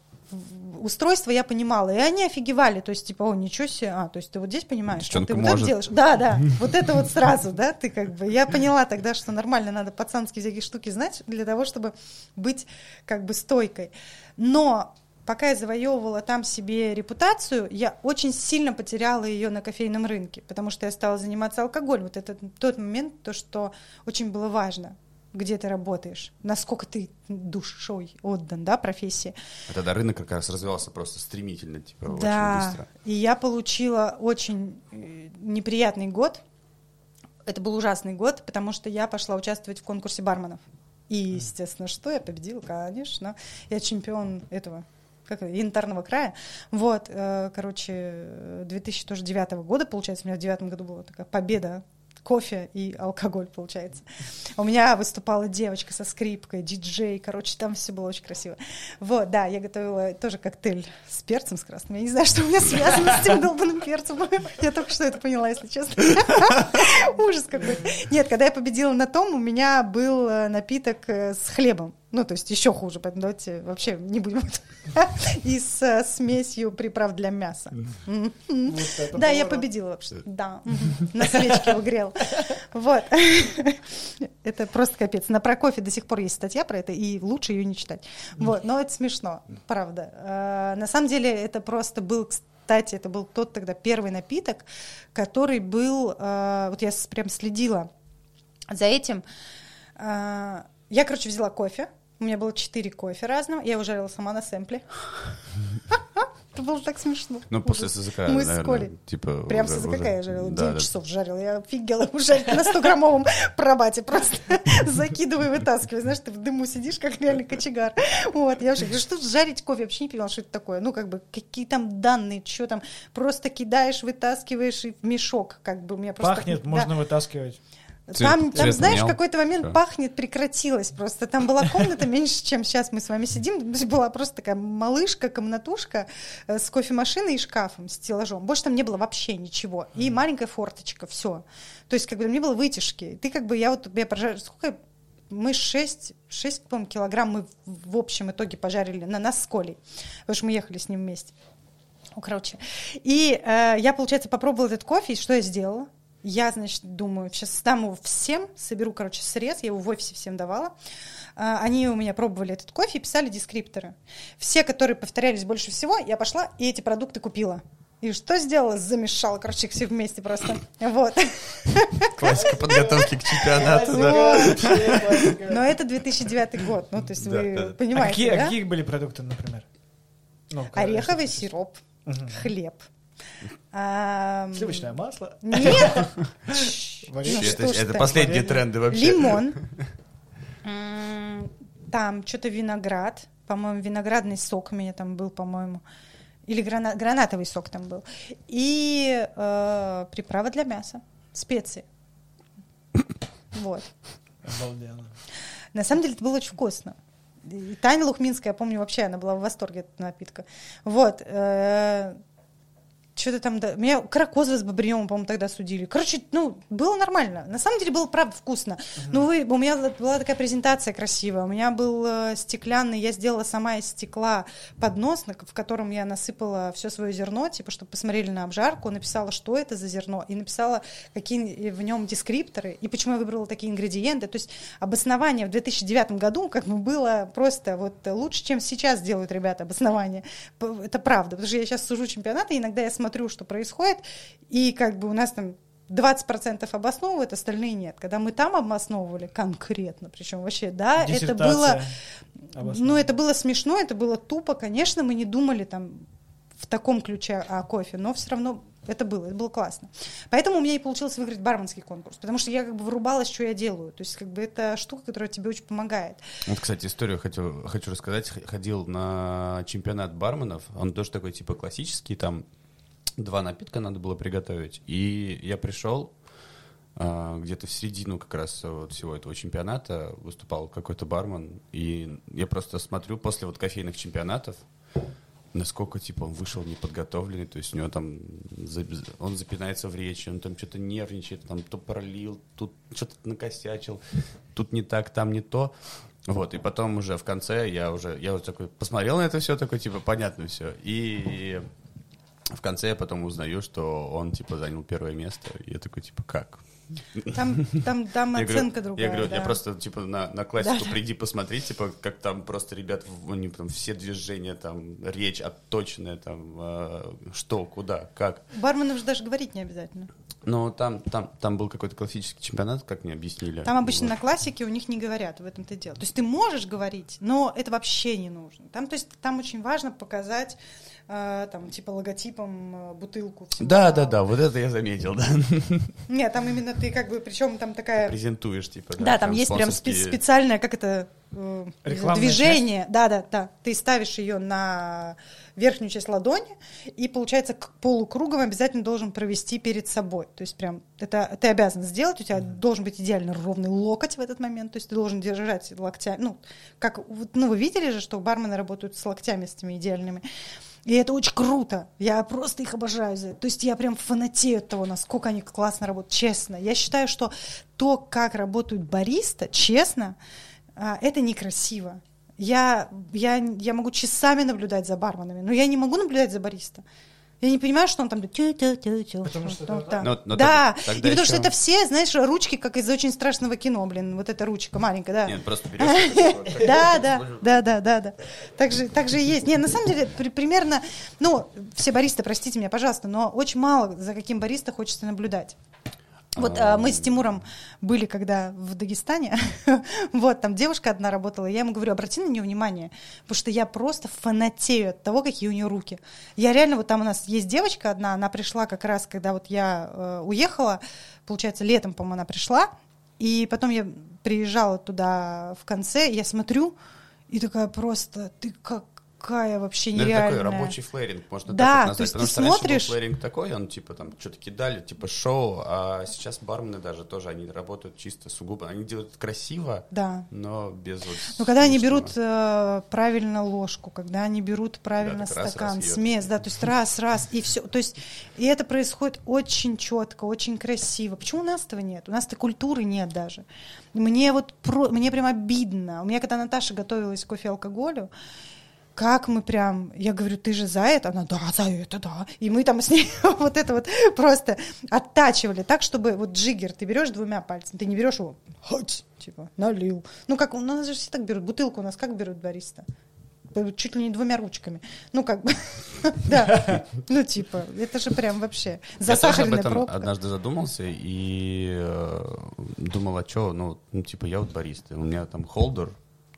устройство я понимала, и они офигевали, то есть типа, о, ничего себе, а, то есть ты вот здесь понимаешь, что ты вот может. это делаешь, да, да, вот это вот сразу, да, ты как бы, я поняла тогда, что нормально надо пацанские всякие штуки знать для того, чтобы быть как бы стойкой, но пока я завоевывала там себе репутацию, я очень сильно потеряла ее на кофейном рынке, потому что я стала заниматься алкоголем. Вот это тот момент, то, что очень было важно где ты работаешь, насколько ты душой отдан, да, профессии. А тогда рынок как раз развивался просто стремительно, типа, да, очень быстро. и я получила очень э, неприятный год. Это был ужасный год, потому что я пошла участвовать в конкурсе барменов. И, естественно, что я победила, конечно. Я чемпион этого как янтарного края. Вот, э, короче, 2009 года, получается, у меня в девятом году была такая победа кофе и алкоголь, получается. У меня выступала девочка со скрипкой, диджей, короче, там все было очень красиво. Вот, да, я готовила тоже коктейль с перцем, с красным. Я не знаю, что у меня связано с этим долбанным перцем. Я только что это поняла, если честно. Ужас какой. Нет, когда я победила на том, у меня был э, напиток э, с хлебом. Ну, то есть еще хуже, поэтому давайте вообще не будем и с э, смесью приправ для мяса. Да, я победила вообще. Да, на свечке угрел. Вот. Это просто капец. На про кофе до сих пор есть статья про это, и лучше ее не читать. Вот, но это смешно, правда. Э, на самом деле это просто был, кстати, это был тот тогда первый напиток, который был, э, вот я прям следила за этим. Я, короче, взяла кофе, у меня было четыре кофе разного. Я его жарила сама на сэмпле. Это было так смешно. Ну, после. СЗК, Мы с наверное, Колей. типа... Прям уже- с уже- я жарила. Да, 9 да. часов жарила. Я офигела его жарить на 100-граммовом пробате. Просто закидывай, вытаскивай. Знаешь, ты в дыму сидишь, как реальный кочегар. Вот, я вообще говорю, что жарить кофе? Я вообще не понимала, что это такое. Ну, как бы, какие там данные, что там. Просто кидаешь, вытаскиваешь и в мешок. Как бы у меня просто... Пахнет, можно вытаскивать. Цвет- Там, там знаешь, в какой-то момент Всё. пахнет, прекратилось просто. Там была комната меньше, чем сейчас мы с вами сидим. Была просто такая малышка, комнатушка э, с кофемашиной и шкафом, с стеллажом. Больше там не было вообще ничего. И маленькая форточка, все. То есть как бы не было вытяжки. Ты как бы, я вот, я пожар... Сколько мы 6, 6 по-моему, килограмм мы в в общем итоге пожарили на нас с Колей, потому что мы ехали с ним вместе. Ну, короче. И э, я, получается, попробовала этот кофе, и что я сделала? Я, значит, думаю, сейчас дам его всем, соберу, короче, срез, я его в офисе всем давала. А, Они у меня пробовали этот кофе и писали дескрипторы. Все, которые повторялись больше всего, я пошла и эти продукты купила. И что сделала? Замешала, короче, их все вместе просто. Вот. Классика подготовки к чемпионату, да. Но это 2009 год. Ну, то есть вы да. А понимаете, какие, да? какие были продукты, например? Ну, Ореховый сироп, хлеб. Сливочное масло. Нет. Ну, Это, последние тренды вообще. Лимон. Там что-то виноград. По-моему, виноградный сок у меня там был, по-моему. Или грана- гранатовый сок там был. И э, приправа для мяса. Специи. Вот. Обалденно. На самом деле это было очень вкусно. И Таня Лухминская, я помню, вообще она была в восторге от напитка. Вот. Что-то там... да- Меня Каракозова с Бобринем, по-моему, тогда судили. Короче, ну, было нормально. На самом деле было, правда, вкусно. Ну, вы, у меня была такая презентация красивая. У меня был э, стеклянный, я сделала сама из стекла поднос, на- в котором я насыпала все свое зерно, типа, чтобы посмотрели на обжарку, написала, что это за зерно, и написала, какие в нем дескрипторы, и почему я выбрала такие ингредиенты. То есть обоснование в 2009 году как бы было просто вот лучше, чем сейчас делают ребята обоснование. Это правда, потому что я сейчас сужу чемпионаты, и иногда я смотрю, что происходит, и как бы у нас там 20% обосновывают, остальные нет. Когда мы там обосновывали конкретно, причем вообще, да, это было, ну, это было смешно, это было тупо, конечно, мы не думали там в таком ключе о кофе, но все равно это было, это было классно. Поэтому у меня и получилось выиграть барменский конкурс, потому что я как бы врубалась, что я делаю. То есть как бы это штука, которая тебе очень помогает. Вот, кстати, историю хочу, хочу рассказать. Ходил на чемпионат барменов. Он тоже такой, типа, классический. Там два напитка надо было приготовить. И я пришел а, где-то в середину как раз вот всего этого чемпионата выступал какой-то бармен. И я просто смотрю после вот кофейных чемпионатов, насколько, типа, он вышел неподготовленный, то есть у него там, он запинается в речи, он там что-то нервничает, там то пролил, тут что-то накосячил, тут не так, там не то. Вот, и потом уже в конце я уже, я уже такой посмотрел на это все, такой, типа, понятно все. И в конце я потом узнаю, что он, типа, занял первое место. Я такой, типа, как? Там, там, там Я оценка говорю, другая. Я говорю, да. я просто, типа, на, на классику Да. приди посмотреть, типа, как там просто ребят, они там все движения, там, речь отточенная, там, э, что, куда, как. У барменов же даже говорить не обязательно. Но там, там, там был какой-то классический чемпионат, как мне объяснили. Там обычно на Вот. классике у них не говорят, в этом-то дело. То есть ты можешь говорить, но это вообще не нужно. Там, то есть, там очень важно показать, э, там, типа, логотипом э, бутылку. всего Да, да, да, вот это я заметил, да. Нет, там именно ты как бы, причем там такая... Презентуешь, типа, Да, там есть прям спе- специальное, как это, э, движение. Да, да, да. Ты ставишь ее на верхнюю часть ладони, и, получается, к полукругом обязательно должен провести перед собой. То есть прям это ты обязан сделать, у тебя должен быть идеально ровный локоть в этот момент, то есть ты должен держать локтями. Ну, как, ну, вы видели же, что бармены работают с локтями, с этими идеальными. И это очень круто. Я просто их обожаю. за это. То есть я прям фанатею от того, насколько они классно работают. Честно. Я считаю, что то, как работают бариста, честно, а, это некрасиво. Я, я, я могу часами наблюдать за барменами, но я не могу наблюдать за бариста. Я не понимаю, что он там... Потому что что там, да. Но- но да, тогда- тогда и потому что еще- это все, знаешь, ручки, как из очень страшного кино, блин, вот эта ручка маленькая, да. Нет, просто берешь... Да, да, да, да, да, да. Так же, так же и есть. Не, на самом деле, при- примерно, ну, все баристы, простите меня, пожалуйста, но очень мало за каким бариста хочется наблюдать. Вот а, мы с Тимуром были, когда в Дагестане, вот, там девушка одна работала, я ему говорю, обрати на нее внимание, потому что я просто фанатею от того, какие у нее руки. Я реально, вот там у нас есть девочка одна, она пришла как раз, когда вот я э, уехала, получается, летом, по-моему, она пришла, и потом я приезжала туда в конце, я смотрю, и такая просто, ты как какая вообще нереальная. Это такой рабочий флэринг, можно да, так вот назвать. то есть Потому ты что раньше смотришь... был флэринг такой, он типа там что-то кидали, типа шоу, а сейчас бармены даже тоже, они работают чисто сугубо. Они делают красиво, да. но без вот Ну, когда они берут э, правильно ложку, когда они берут правильно да, стакан, раз, раз смесь, да, то есть раз, раз, и все. То есть, и это происходит очень четко, очень красиво. Почему у нас этого нет? У нас-то культуры нет даже. Мне вот, про, мне прям обидно. У меня, когда Наташа готовилась к кофе алкоголю, как мы прям, я говорю, ты же за это? Она, да, за это, да. И мы там с ней вот это вот просто оттачивали так, чтобы вот джиггер ты берешь двумя пальцами, ты не берешь его, хоть, типа, налил. Ну, как, у нас же все так берут, бутылку у нас как берут бариста? Чуть ли не двумя ручками. Ну, как бы, да. Ну, типа, это же прям вообще засахаренная пробка. однажды задумался и э, думал, а что, ну, ну, типа, я вот бариста, у меня там холдер,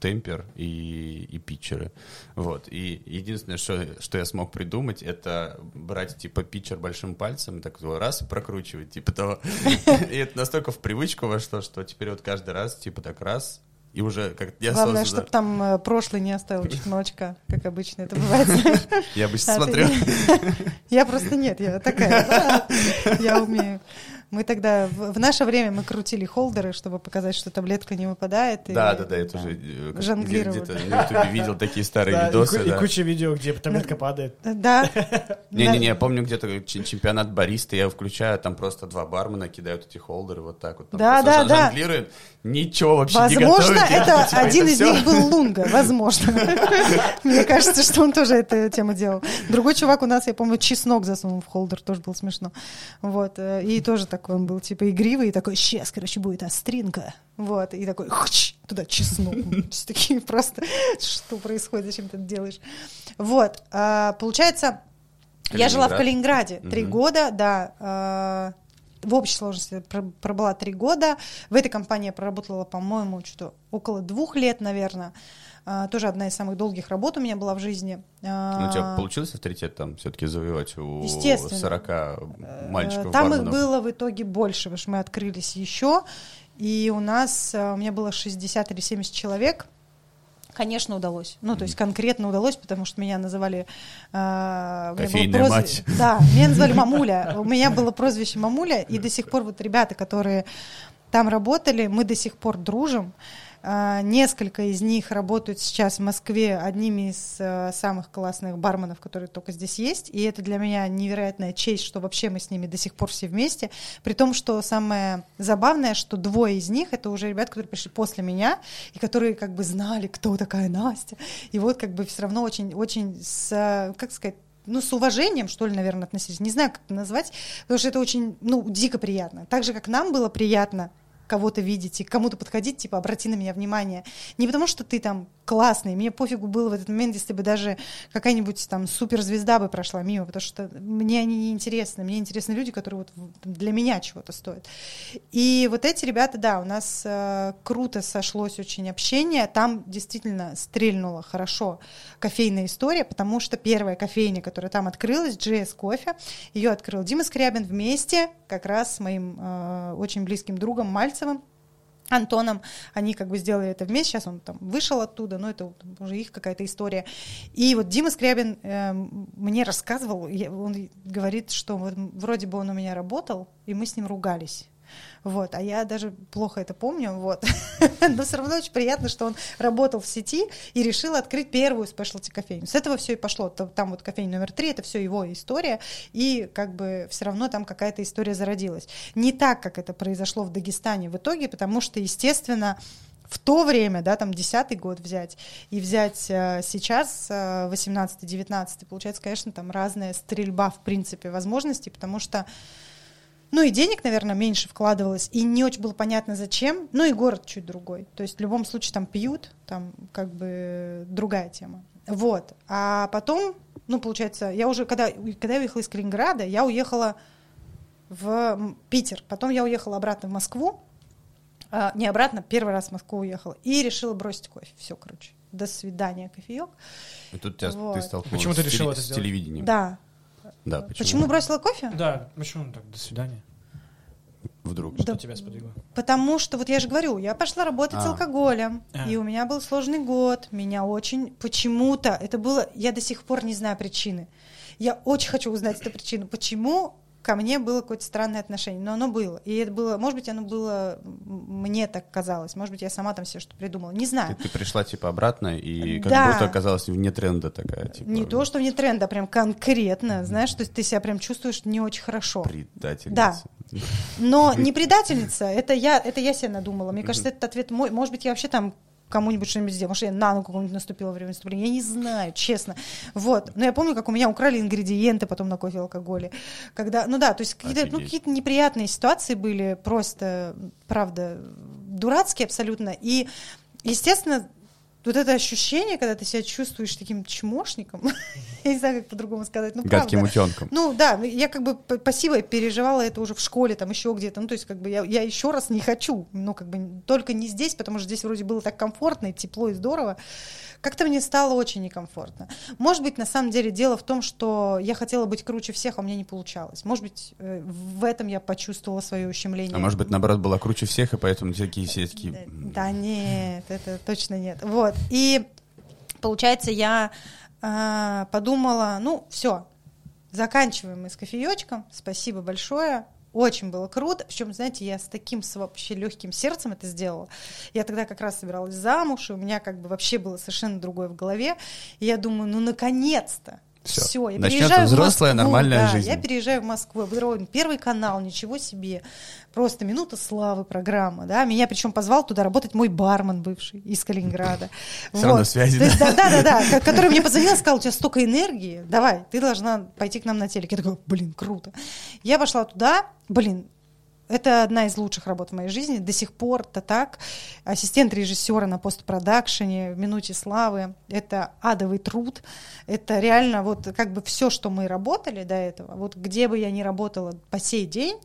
темпер и, и питчеры. Вот. И единственное, что, что я смог придумать, это брать, типа, питчер большим пальцем, так раз, и прокручивать, типа того. И это настолько в привычку вошло, что теперь вот каждый раз, типа, так раз, и уже как я Главное, чтобы там э, прошлый не оставил молочка, как обычно это бывает. Я обычно смотрю. Я просто нет, я такая. Я умею. Мы тогда, в, в наше время мы крутили холдеры, чтобы показать, что таблетка не выпадает. Да, и, да, да, это уже э, жонглировали. где-то на ютубе видел такие старые да, видосы. И, да. и куча видео, где таблетка падает. Да. Не-не-не, я помню где-то чемпионат бариста, я включаю, там просто два бармена кидают эти холдеры вот так вот. Да, да, да. Жонглируют, ничего вообще Возможно, не это типа, один из них был Лунга, возможно. Мне кажется, что он тоже эту тему делал. Другой чувак у нас, я помню, чеснок засунул в холдер, тоже было смешно. Вот, э, и тоже такой он был, типа, игривый, и такой, сейчас, короче, будет остринка. Вот, и такой, хч, туда чеснок. Такие просто, что происходит, зачем ты это делаешь? Вот, а, получается, я жила в Калининграде три года, да, а, в общей сложности пробыла три года. В этой компании я проработала, по-моему, что-то около двух лет, наверное. Uh, тоже одна из самых долгих работ у меня была в жизни. Uh, ну, у тебя получилось авторитет там все-таки завоевать у 40 мальчиков? Там барменов? их было в итоге больше, потому что мы открылись еще, и у нас, у меня было 60 или 70 человек, Конечно, удалось. Ну, то есть конкретно удалось, потому что меня называли... Э, Кофейная прозв... мать. Да, меня называли Мамуля. У меня было прозвище Мамуля, и до сих пор вот ребята, которые там работали, мы до сих пор дружим. А, несколько из них работают сейчас в Москве одними из э, самых классных барменов, которые только здесь есть. И это для меня невероятная честь, что вообще мы с ними до сих пор все вместе. При том, что самое забавное, что двое из них это уже ребят, которые пришли после меня и которые как бы знали, кто такая Настя. И вот как бы все равно очень, очень с, как сказать, ну, с уважением, что ли, наверное, относились. Не знаю, как это назвать, потому что это очень, ну, дико приятно. Так же, как нам было приятно кого-то видеть и к кому-то подходить, типа, обрати на меня внимание. Не потому, что ты там классный, мне пофигу было в этот момент, если бы даже какая-нибудь там суперзвезда бы прошла мимо, потому что мне они не интересны, мне интересны люди, которые вот для меня чего-то стоят. И вот эти ребята, да, у нас э, круто сошлось очень общение, там действительно стрельнула хорошо кофейная история, потому что первая кофейня, которая там открылась, GS Кофе, ее открыл Дима Скрябин вместе как раз с моим э, очень близким другом Мальцевым, Антоном, они как бы сделали это вместе, сейчас он там вышел оттуда, но это уже их какая-то история. И вот Дима Скрябин э, мне рассказывал, я, он говорит, что вот, вроде бы он у меня работал, и мы с ним ругались. Вот, а я даже плохо это помню, вот. Но все равно очень приятно, что он работал в сети и решил открыть первую спешлти кофейню. С этого все и пошло. Там вот кофейня номер три, это все его история, и как бы все равно там какая-то история зародилась. Не так, как это произошло в Дагестане в итоге, потому что, естественно, в то время, да, там десятый год взять и взять э, сейчас, э, 18-19, получается, конечно, там разная стрельба, в принципе, возможностей, потому что ну и денег, наверное, меньше вкладывалось, и не очень было понятно, зачем. Ну и город чуть другой. То есть в любом случае там пьют, там как бы другая тема. Вот. А потом, ну, получается, я уже, когда, когда я уехала из Калининграда, я уехала в Питер. Потом я уехала обратно в Москву. А, не обратно, первый раз в Москву уехала. И решила бросить кофе. Все, короче. До свидания, кофеек. И тут тебя, Вот. ты столкнулась Почему ты с, решила теле- это с телевидением. Да. Да, почему? Почему бросила кофе? Да, почему так? До свидания. Вдруг. Что Да. тебя сподвигло? Потому что, вот я же говорю, я пошла работать с А. алкоголем, А. и у меня был сложный год, меня очень почему-то, это было, я до сих пор не знаю причины. Я очень хочу узнать эту причину, почему ко мне было какое-то странное отношение, но оно было. И это было, может быть, оно было, мне так казалось, может быть, я сама там все что придумала, не Ты, знаю. ты пришла типа обратно и как Да. будто оказалась вне тренда такая. Типа, Не то, что вне тренда, а прям конкретно, знаешь, то есть ты себя прям чувствуешь не очень хорошо. Предательница. Но не предательница, это я, это я себе надумала. Мне кажется, этот ответ мой. Может быть, я вообще там кому-нибудь что-нибудь сделала. Может, я на ногу кому-нибудь наступила во время выступления. Я не знаю, честно. Вот. Но я помню, как у меня украли ингредиенты потом на кофе и алкоголе. Когда, ну да, то есть какие-то, ну, какие-то неприятные ситуации были, просто, правда, дурацкие абсолютно. И, естественно, вот это ощущение, когда ты себя чувствуешь таким чмошником, я не знаю, как по-другому сказать, ну, Гадким правда. утенком. Ну да, я как бы п- пассиво переживала это уже в школе, там еще где-то. Ну, то есть, как бы я, я еще раз не хочу. Ну, как бы только не здесь, потому что здесь вроде было так комфортно и тепло, и здорово. Как-то мне стало очень некомфортно. Может быть, на самом деле дело в том, что я хотела быть круче всех, а у меня не получалось. Может быть, э, в этом я почувствовала свое ущемление. А может быть, наоборот, была круче всех, и поэтому такие все такие... Да, да нет, это точно нет. Вот. И получается, я а, подумала, ну, все, заканчиваем мы с кофеечком. Спасибо большое. Очень было круто. Причем, знаете, я с таким с вообще легким сердцем это сделала. Я тогда как раз собиралась замуж, и у меня как бы вообще было совершенно другое в голове. И я думаю, ну наконец-то. Всё. Все, я Начнётся переезжаю в взрослая, Москву, нормальная да, жизнь. Я переезжаю в Москву, я буду. Первый канал, ничего себе. Просто минута славы программа, да. Меня причем позвал туда работать мой бармен бывший из Калининграда. Всё равно связи, да, да, да, да, ко- который мне позвонил и сказал, у тебя столько энергии, давай, ты должна пойти к нам на телек. Я такая, блин, круто. Я пошла туда, блин, это одна из лучших работ в моей жизни. До сих пор это так. Ассистент режиссера на постпродакшене, в минуте славы. Это адовый труд. Это реально вот как бы все, что мы работали до этого, вот где бы я ни работала по сей день,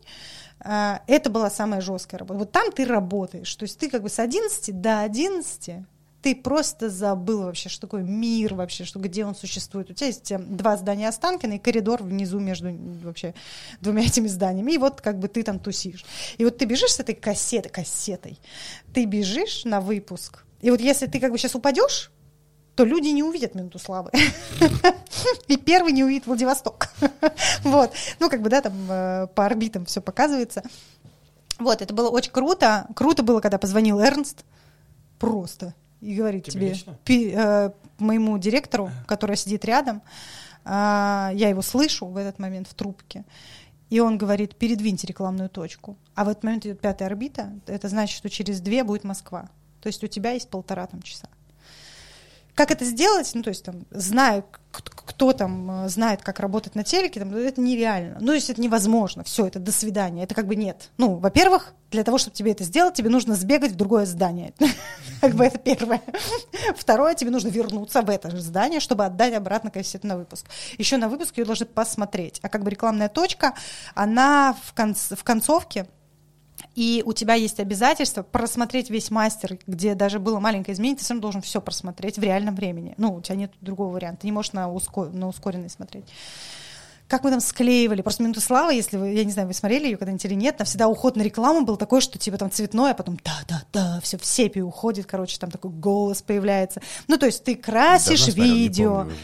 а, это была самая жесткая работа. Вот там ты работаешь. То есть ты как бы с 11 до 11 ты просто забыл вообще, что такое мир вообще, что где он существует. У тебя есть э, два здания Останкина и коридор внизу между вообще двумя этими зданиями. И вот как бы ты там тусишь. И вот ты бежишь с этой кассетой, кассетой, ты бежишь на выпуск. И вот если ты как бы сейчас упадешь, то люди не увидят минуту славы. И первый не увидит Владивосток. Вот. Ну, как бы, да, там э, по орбитам все показывается. Вот, это было очень круто. Круто было, когда позвонил Эрнст. Просто. И говорит Тебе тебе, э, моему директору, который сидит рядом, а, я его слышу в этот момент в трубке, и он говорит, передвиньте рекламную точку. А в этот момент идет пятая орбита, это значит, что через две будет Москва. То есть у тебя есть полтора там часа. Как это сделать? Ну, то есть, там, зная, к- кто там э, знает, как работать на телеке, там, это нереально. Ну, то есть, это невозможно. Все, это до свидания. Это как бы нет. Ну, во-первых, для того, чтобы тебе это сделать, тебе нужно сбегать в другое здание. Как бы это первое. Второе, тебе нужно вернуться в это же здание, чтобы отдать обратно кассету на выпуск. Еще на выпуск ее должны посмотреть. А как бы рекламная точка, она в концовке, и у тебя есть обязательство просмотреть весь мастер, где даже было маленькое изменение, ты сам должен все просмотреть в реальном времени. Ну, у тебя нет другого варианта. Ты не можешь на, ускор... на ускоренный смотреть. Как мы там склеивали. Просто «Минуту славы», если вы, я не знаю, вы смотрели ее когда-нибудь или нет, там всегда уход на рекламу был такой, что типа там цветной, а потом да-да-да, все в сепи уходит, короче, там такой голос появляется. Ну, то есть ты красишь не видео, уже.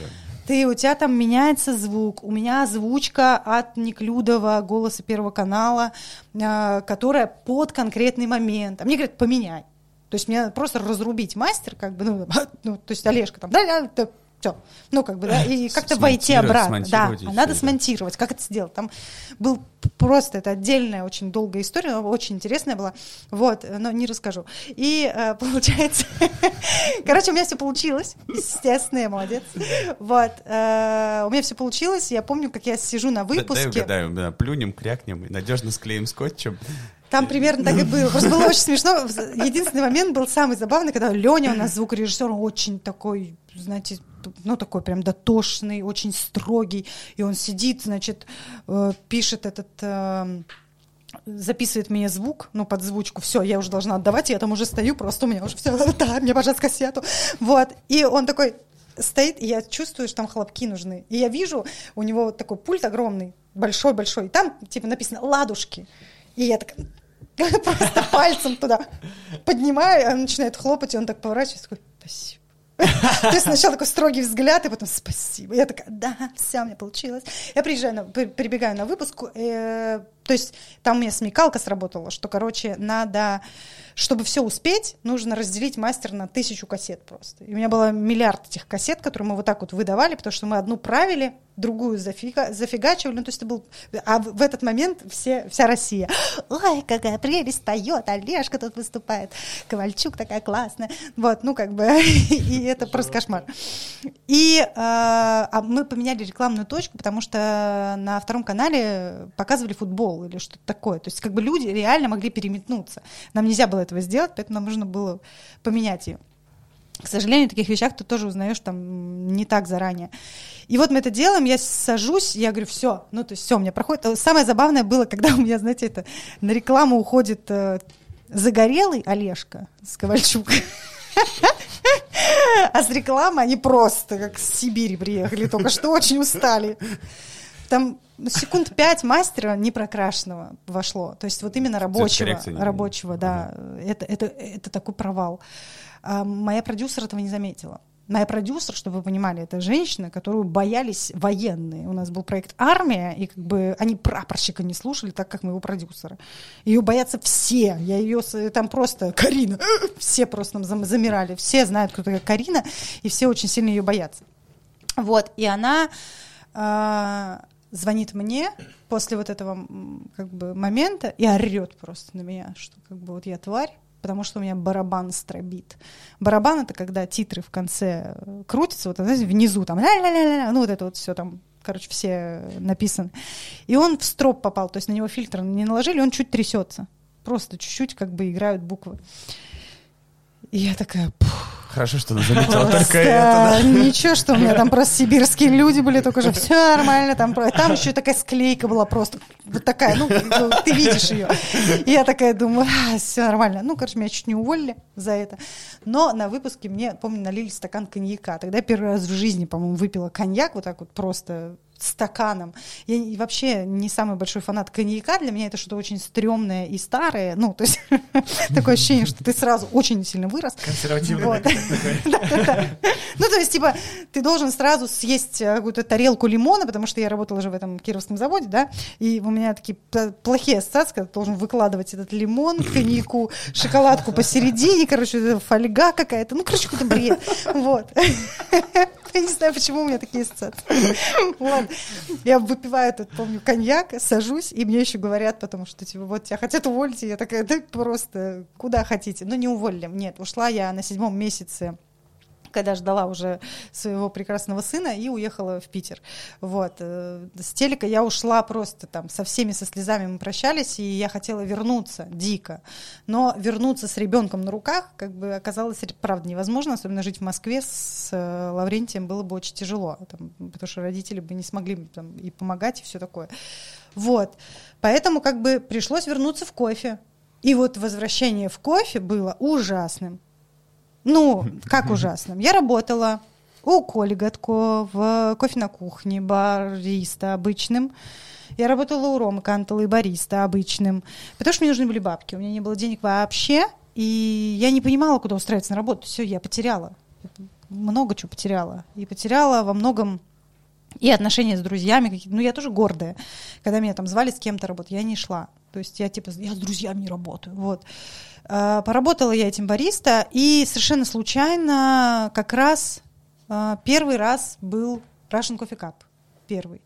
Ты, у тебя там меняется звук. У меня озвучка от Неклюдова, голоса Первого канала, э, которая под конкретный момент. А мне говорят, поменяй. То есть надо просто разрубить мастер, как бы, ну, ну, то есть Олежка там, да, да, все. Ну, как бы, да, и как-то войти обратно. Да, а надо да. смонтировать. Как это сделать? Там был просто, это отдельная очень долгая история, но очень интересная была. Вот, но не расскажу. И э, получается, короче, у меня все получилось. Естественно, я молодец. Вот, э, у меня все получилось. Я помню, как я сижу на Да- Дай выпуске. угадаю, да, плюнем, крякнем и надежно склеим скотчем. Там примерно так и было. Просто было очень смешно. Единственный момент был самый забавный, когда Леня у нас звукорежиссер, очень такой, знаете, ну, такой прям дотошный, очень строгий, и он сидит, значит, э, пишет этот... Э, записывает мне звук, ну, под звучку, все, я уже должна отдавать, я там уже стою, просто у меня уже все, да, мне, пожалуйста, кассету, вот, и он такой стоит, и я чувствую, что там хлопки нужны, и я вижу, у него вот такой пульт огромный, большой-большой, и там, типа, написано «ладушки», и я так просто пальцем туда поднимаю, он начинает хлопать, и он так поворачивается, такой «спасибо». То есть сначала такой строгий взгляд, и потом спасибо. Я такая, да, все, у меня получилось. Я приезжаю, на, прибегаю на выпуск, э, то есть там у меня смекалка сработала, что, короче, надо, чтобы все успеть, нужно разделить мастер на тысячу кассет просто. И у меня было миллиард этих кассет, которые мы вот так вот выдавали, потому что мы одну правили, другую зафига, зафигачивали. Ну, то есть это был... А в, этот момент все, вся Россия. Ой, какая прелесть поет, Олежка тут выступает, Ковальчук такая классная. Вот, ну, как бы, и это просто кошмар. И э, а мы поменяли рекламную точку, потому что на втором канале показывали футбол или что-то такое. То есть как бы люди реально могли переметнуться. Нам нельзя было этого сделать, поэтому нам нужно было поменять ее. К сожалению, в таких вещах ты тоже узнаешь там не так заранее. И вот мы это делаем, я сажусь, я говорю, все, ну то есть все, у меня проходит. Самое забавное было, когда у меня, знаете, это на рекламу уходит э, загорелый Олежка с Ковальчук. А с рекламы они просто как с Сибири приехали, только что очень устали. Там секунд пять мастера непрокрашенного вошло. То есть вот именно рабочего, рабочего, да. Это, это, это такой провал. А моя продюсер этого не заметила. Моя продюсер, чтобы вы понимали, это женщина, которую боялись военные. У нас был проект «Армия», и как бы они прапорщика не слушали, так как моего продюсера. Ее боятся все. Я ее там просто... Карина! Все просто нам замирали. Все знают, кто такая Карина, и все очень сильно ее боятся. Вот, и она э, звонит мне после вот этого как бы момента и орет просто на меня, что как бы вот я тварь, потому что у меня барабан стробит. Барабан это когда титры в конце э, крутятся, вот знаете, внизу там, ну вот это вот все там короче, все написаны. И он в строп попал, то есть на него фильтр не наложили, он чуть трясется. Просто чуть-чуть как бы играют буквы. И я такая... Пух, Хорошо, что она заметила только это. Ничего, что у меня там просто сибирские люди были, только же все нормально. Там, там еще такая склейка была просто. Вот такая, ну, ну ты видишь ее. И я такая думаю, а, все нормально. Ну, короче, меня чуть не уволили за это. Но на выпуске мне, помню, налили стакан коньяка. Тогда я первый раз в жизни, по-моему, выпила коньяк вот так вот просто стаканом. Я вообще не самый большой фанат коньяка. Для меня это что-то очень стрёмное и старое. Ну, то есть такое ощущение, что ты сразу очень сильно вырос. Консервативный. Ну, то есть, типа, ты должен сразу съесть э, какую-то тарелку лимона, потому что я работала уже в этом кировском заводе, да, и у меня такие плохие ассоциации, когда ты должен выкладывать этот лимон, коньяку, шоколадку посередине, короче, фольга какая-то. Ну, короче, какой-то бред. Вот. Я не знаю, почему у меня такие ассоциации. Вот. Я выпиваю этот, помню, коньяк, сажусь, и мне еще говорят, потому что, типа, вот тебя хотят уволить, я такая, да просто куда хотите. Ну, не уволили. Нет, ушла я на седьмом месяце когда ждала уже своего прекрасного сына и уехала в Питер. Вот. Э, с телека я ушла просто там со всеми со слезами мы прощались, и я хотела вернуться дико. Но вернуться с ребенком на руках как бы оказалось, правда, невозможно, особенно жить в Москве с э, Лаврентием было бы очень тяжело, там, потому что родители бы не смогли там, и помогать, и все такое. Вот. Поэтому как бы пришлось вернуться в кофе. И вот возвращение в кофе было ужасным. Ну, как ужасным. Я работала у Коли Гатко в кофе на кухне, бариста обычным. Я работала у Ромы Кантала и бариста обычным, потому что мне нужны были бабки. У меня не было денег вообще, и я не понимала, куда устраиваться на работу. Все, я потеряла. Много чего потеряла. И потеряла во многом и отношения с друзьями какие-то. Ну, я тоже гордая. Когда меня там звали с кем-то работать, я не шла. То есть я типа, я с друзьями не работаю. Вот. А, поработала я этим бариста, и совершенно случайно как раз а, первый раз был Russian Coffee Cup. Первый.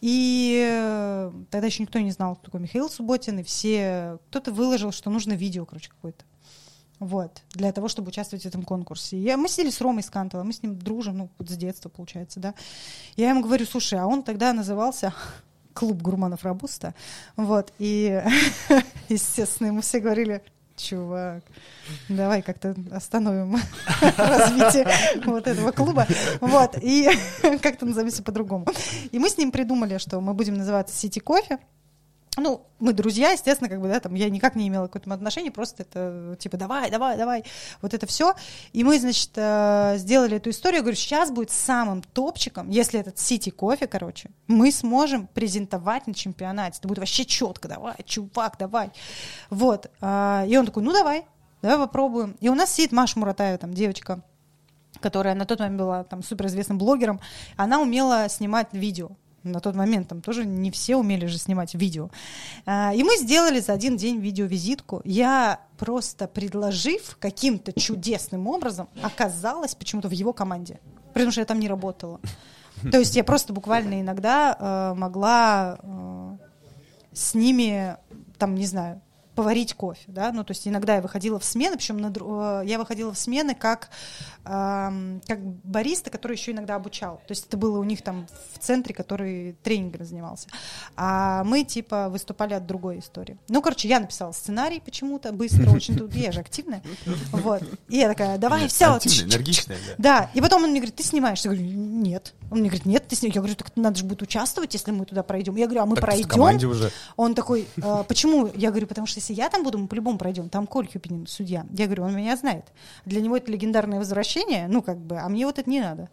И э, тогда еще никто не знал, кто такой Михаил Субботин, и все... Кто-то выложил, что нужно видео, короче, какое-то. Вот, для того, чтобы участвовать в этом конкурсе. Я, мы сидели с Ромой Скантовым, мы с ним дружим, ну, с детства, получается, да. Я ему говорю, слушай, а он тогда назывался клуб гурманов Робуста, вот, и, естественно, ему все говорили, чувак, давай как-то остановим развитие вот этого клуба. Вот, и как-то назовемся по-другому. И мы с ним придумали, что мы будем называться Сити Кофе ну, мы друзья, естественно, как бы, да, там, я никак не имела к этому отношения, просто это, типа, давай, давай, давай, вот это все. И мы, значит, э, сделали эту историю, я говорю, сейчас будет самым топчиком, если этот Сити кофе, короче, мы сможем презентовать на чемпионате, это будет вообще четко, давай, чувак, давай. Вот, а, и он такой, ну, давай, давай попробуем. И у нас сидит Маша Муратаева, там, девочка, которая на тот момент была там суперизвестным блогером, она умела снимать видео на тот момент там тоже не все умели же снимать видео. А, и мы сделали за один день видеовизитку. Я просто предложив каким-то чудесным образом оказалась почему-то в его команде, потому что я там не работала. То есть я просто буквально иногда э, могла э, с ними, там, не знаю, поварить кофе, да, ну, то есть иногда я выходила в смены, причем на, э, я выходила в смены как, э, как бариста, который еще иногда обучал, то есть это было у них там в центре, который тренингами занимался, а мы типа выступали от другой истории. Ну, короче, я написала сценарий почему-то быстро, очень тут, я же активная, вот, и я такая, давай, все. Активная, энергичная, да. И потом он мне говорит, ты снимаешь, я говорю, нет, он мне говорит, нет, ты снимаешь, я говорю, так надо же будет участвовать, если мы туда пройдем, я говорю, а мы пройдем, он такой, «А, почему? Я говорю, потому что если я там буду, мы по-любому пройдем. Там Коль Кюпинин, судья. Я говорю, он меня знает. Для него это легендарное возвращение, ну, как бы, а мне вот это не надо.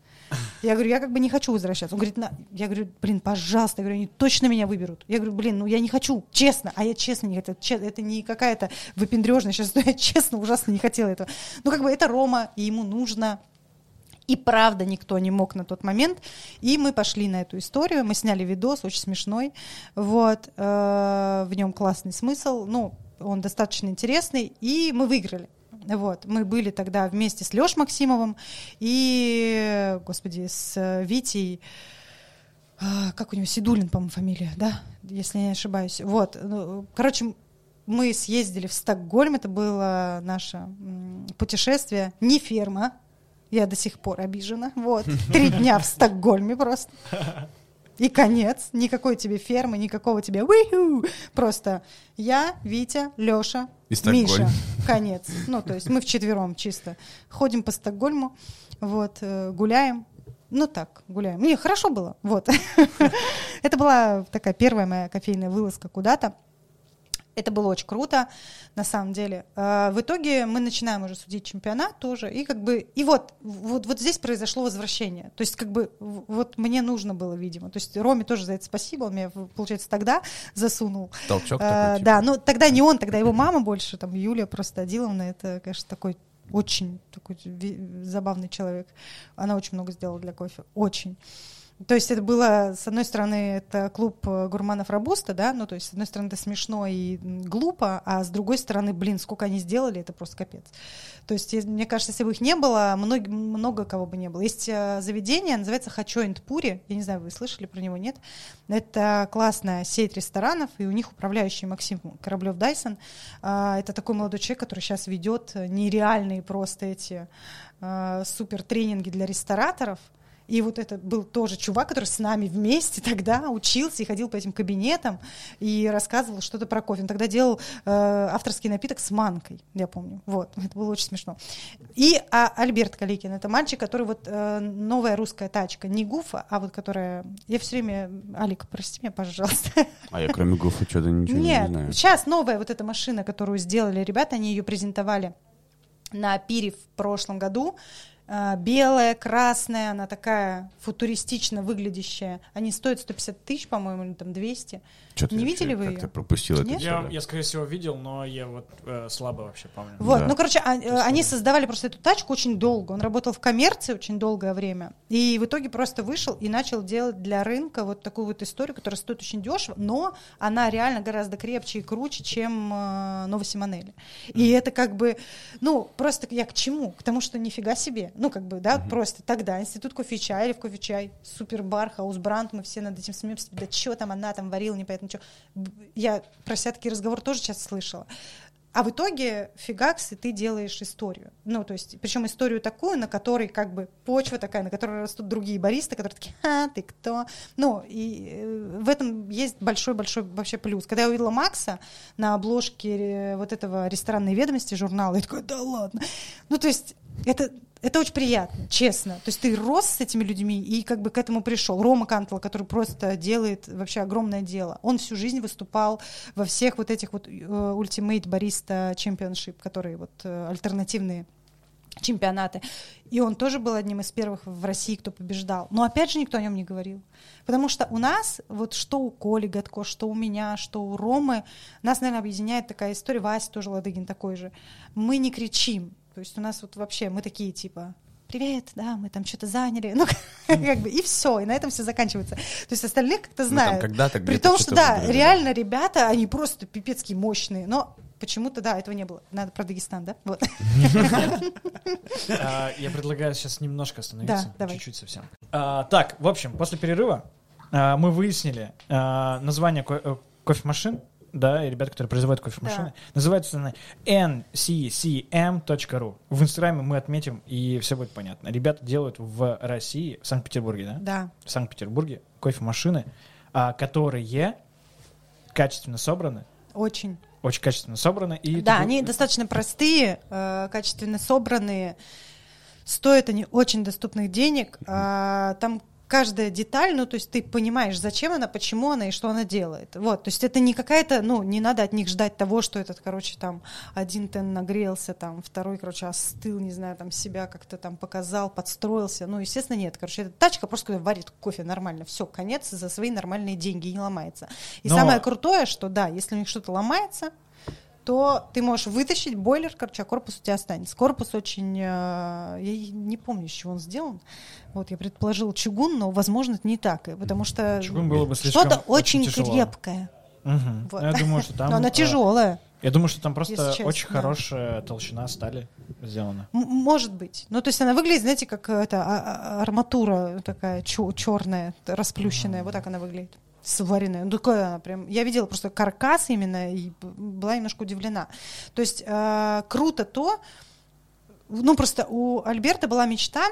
Я говорю, я как бы не хочу возвращаться. Он говорит, на... я говорю, блин, пожалуйста, я говорю, они точно меня выберут. Я говорю, блин, ну я не хочу, честно, а я честно не хотела, Че- это не какая-то выпендрежная, сейчас я честно ужасно не хотела этого. Ну как бы это Рома, и ему нужно и правда никто не мог на тот момент. И мы пошли на эту историю, мы сняли видос, очень смешной. Вот, э, в нем классный смысл, ну, он достаточно интересный, и мы выиграли. Вот, мы были тогда вместе с Лёш Максимовым и, господи, с Витей, а, как у него, Сидулин, по-моему, фамилия, да, если я не ошибаюсь. Вот, ну, короче, мы съездили в Стокгольм, это было наше путешествие, не ферма, я до сих пор обижена, вот, три дня в Стокгольме просто. И конец, никакой тебе фермы, никакого тебе уиху. Просто я, Витя, Лёша. Миша. Конец. Ну, то есть мы вчетвером чисто ходим по Стокгольму, вот, э, гуляем. Ну так, гуляем. Мне хорошо было, вот. Это была такая первая моя кофейная вылазка куда-то. Это было очень круто, на самом деле. А, В итоге мы начинаем уже судить чемпионат тоже, и как бы, и вот, вот, вот здесь произошло возвращение. То есть как бы вот мне нужно было, видимо. То есть Роме тоже за это спасибо, он меня, получается, тогда засунул. Толчок А, такой, типа. Да, ну тогда не он, тогда его мама больше, там Юлия просто Адиловна, это, конечно, такой очень такой забавный человек. Она очень много сделала для кофе, очень. То есть это было, с одной стороны, это клуб э, гурманов Робуста, да, ну то есть с одной стороны это смешно и глупо, а с другой стороны, блин, сколько они сделали, это просто капец. То есть мне кажется, если бы их не было, мног- много кого бы не было. Есть э, заведение, называется Хачоинт Пури, я не знаю, вы слышали про него, нет? Это классная сеть ресторанов, и у них управляющий Максим Кораблев-Дайсон. А, Это такой молодой человек, который сейчас ведет нереальные просто эти а, супер тренинги для рестораторов. И вот это был тоже чувак, который с нами вместе тогда учился и ходил по этим кабинетам и рассказывал что-то про кофе. Он тогда делал э, авторский напиток с манкой, я помню. Вот, это было очень смешно. И а, Альберт Каликин, это мальчик, который вот э, новая русская тачка, не гуфа, а вот которая... Я все время... Алик, прости меня, пожалуйста. А я кроме Гуфа что-то ничего не Нет, знаю. сейчас новая вот эта машина, которую сделали ребята, они ее презентовали на пире в прошлом году. А, Белая, красная, она такая футуристично выглядящая. Они стоят 150 тысяч, по-моему, или там 200. Что-то не я видели вы Как-то её? пропустил это Нет? всё, Я, я, скорее всего, видел, но я вот э, слабо вообще помню. Вот, Да. ну, короче, а- э, они создавали просто эту тачку очень долго. Он работал в коммерции очень долгое время. И в итоге просто вышел и начал делать для рынка вот такую вот историю, которая стоит очень дешево, но она реально гораздо крепче и круче, чем э, Нова Симонелли. И это как бы, ну, просто я к чему? К тому, что нифига себе. Ну, как бы, да, просто тогда Институт кофе и чая или в кофе чай, Superbar, Hausbrandt, мы все над этим смеемся. Да что там она там варила, непонятно что. Я про всякий разговор тоже часто слышала. А в итоге фигакс, и ты делаешь историю. Ну, то есть, причем историю такую, на которой как бы почва такая, на которой растут другие баристы, которые такие, а, ты кто? Ну, и э, в этом есть большой-большой вообще плюс. Когда я увидела Макса на обложке э, вот этого ресторанной ведомости журнала, я такая, да ладно. Ну, то есть, это это очень приятно, честно. То есть ты рос с этими людьми и как бы к этому пришел. Рома Кантел, который просто делает вообще огромное дело. Он всю жизнь выступал во всех вот этих вот э, Ultimate Barista Championship, которые вот э, альтернативные чемпионаты. И он тоже был одним из первых в России, кто побеждал. Но опять же никто о нем не говорил. Потому что у нас, вот что у Коли Гатко, что у меня, что у Ромы, нас, наверное, объединяет такая история, Вася тоже Ладыгин такой же. Мы не кричим, то есть у нас вот вообще мы такие типа привет, да, мы там что-то заняли, ну, как бы, и все, и на этом все заканчивается. То есть остальных как-то знают. когда-то При том, что, да, реально ребята, они просто пипецкие мощные, но почему-то, да, этого не было. Надо про Дагестан, да? Вот. А, я предлагаю сейчас немножко остановиться, чуть-чуть совсем. А, так, в общем, после перерыва а, мы выяснили название э, кофемашин, да, и ребят, которые производят кофемашины. Да. Называется она nccm.ru. В Инстаграме мы отметим, и все будет понятно. Ребята делают в России, в Санкт-Петербурге, да? Да. В Санкт-Петербурге кофемашины, а, которые качественно собраны. Очень. Очень качественно собраны. И да, они достаточно простые, э, качественно собранные. Стоят они очень доступных денег. А, там каждая деталь, ну, то есть ты понимаешь, зачем она, почему она и что она делает. Вот, то есть это не какая-то, ну, не надо от них ждать того, что этот, короче, там, один тен нагрелся, там, второй, короче, остыл, не знаю, там, себя как-то там показал, подстроился. Ну, естественно, нет. Короче, эта тачка просто варит кофе нормально. Все, конец за свои нормальные деньги не ломается. И Но... самое крутое, что, да, если у них что-то ломается, то ты можешь вытащить бойлер, короче, а корпус у тебя останется. Корпус очень... Э, я не помню, из чего он сделан. Вот, я предположил чугун, но, возможно, это не так. Потому что чугун было бы что-то очень, очень крепкое. Угу. Вот. Я думаю, что там... Но она э, тяжелая. Я думаю, что там просто честно, очень да. хорошая толщина стали сделана. М- может быть. Ну, то есть она выглядит, знаете, как это а- а- арматура такая черная, расплющенная. Mm. Вот так она выглядит сваренная. Ну, такая она прям... Я видела просто каркас именно и была немножко удивлена. То есть э, круто то... Ну, просто у Альберта была мечта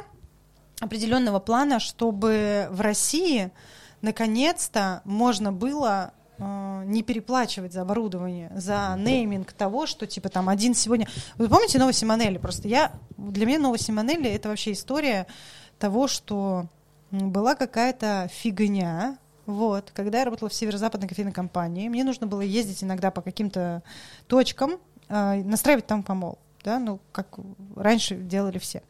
определенного плана, чтобы в России наконец-то можно было э, не переплачивать за оборудование, за нейминг того, что типа там один сегодня... Вы помните новости Манели? Просто я... Для меня новости Манели — это вообще история того, что была какая-то фигня, вот, когда я работала в северо-западной кофейной компании, мне нужно было ездить иногда по каким-то точкам, э, настраивать там помол, да, ну, как раньше делали все.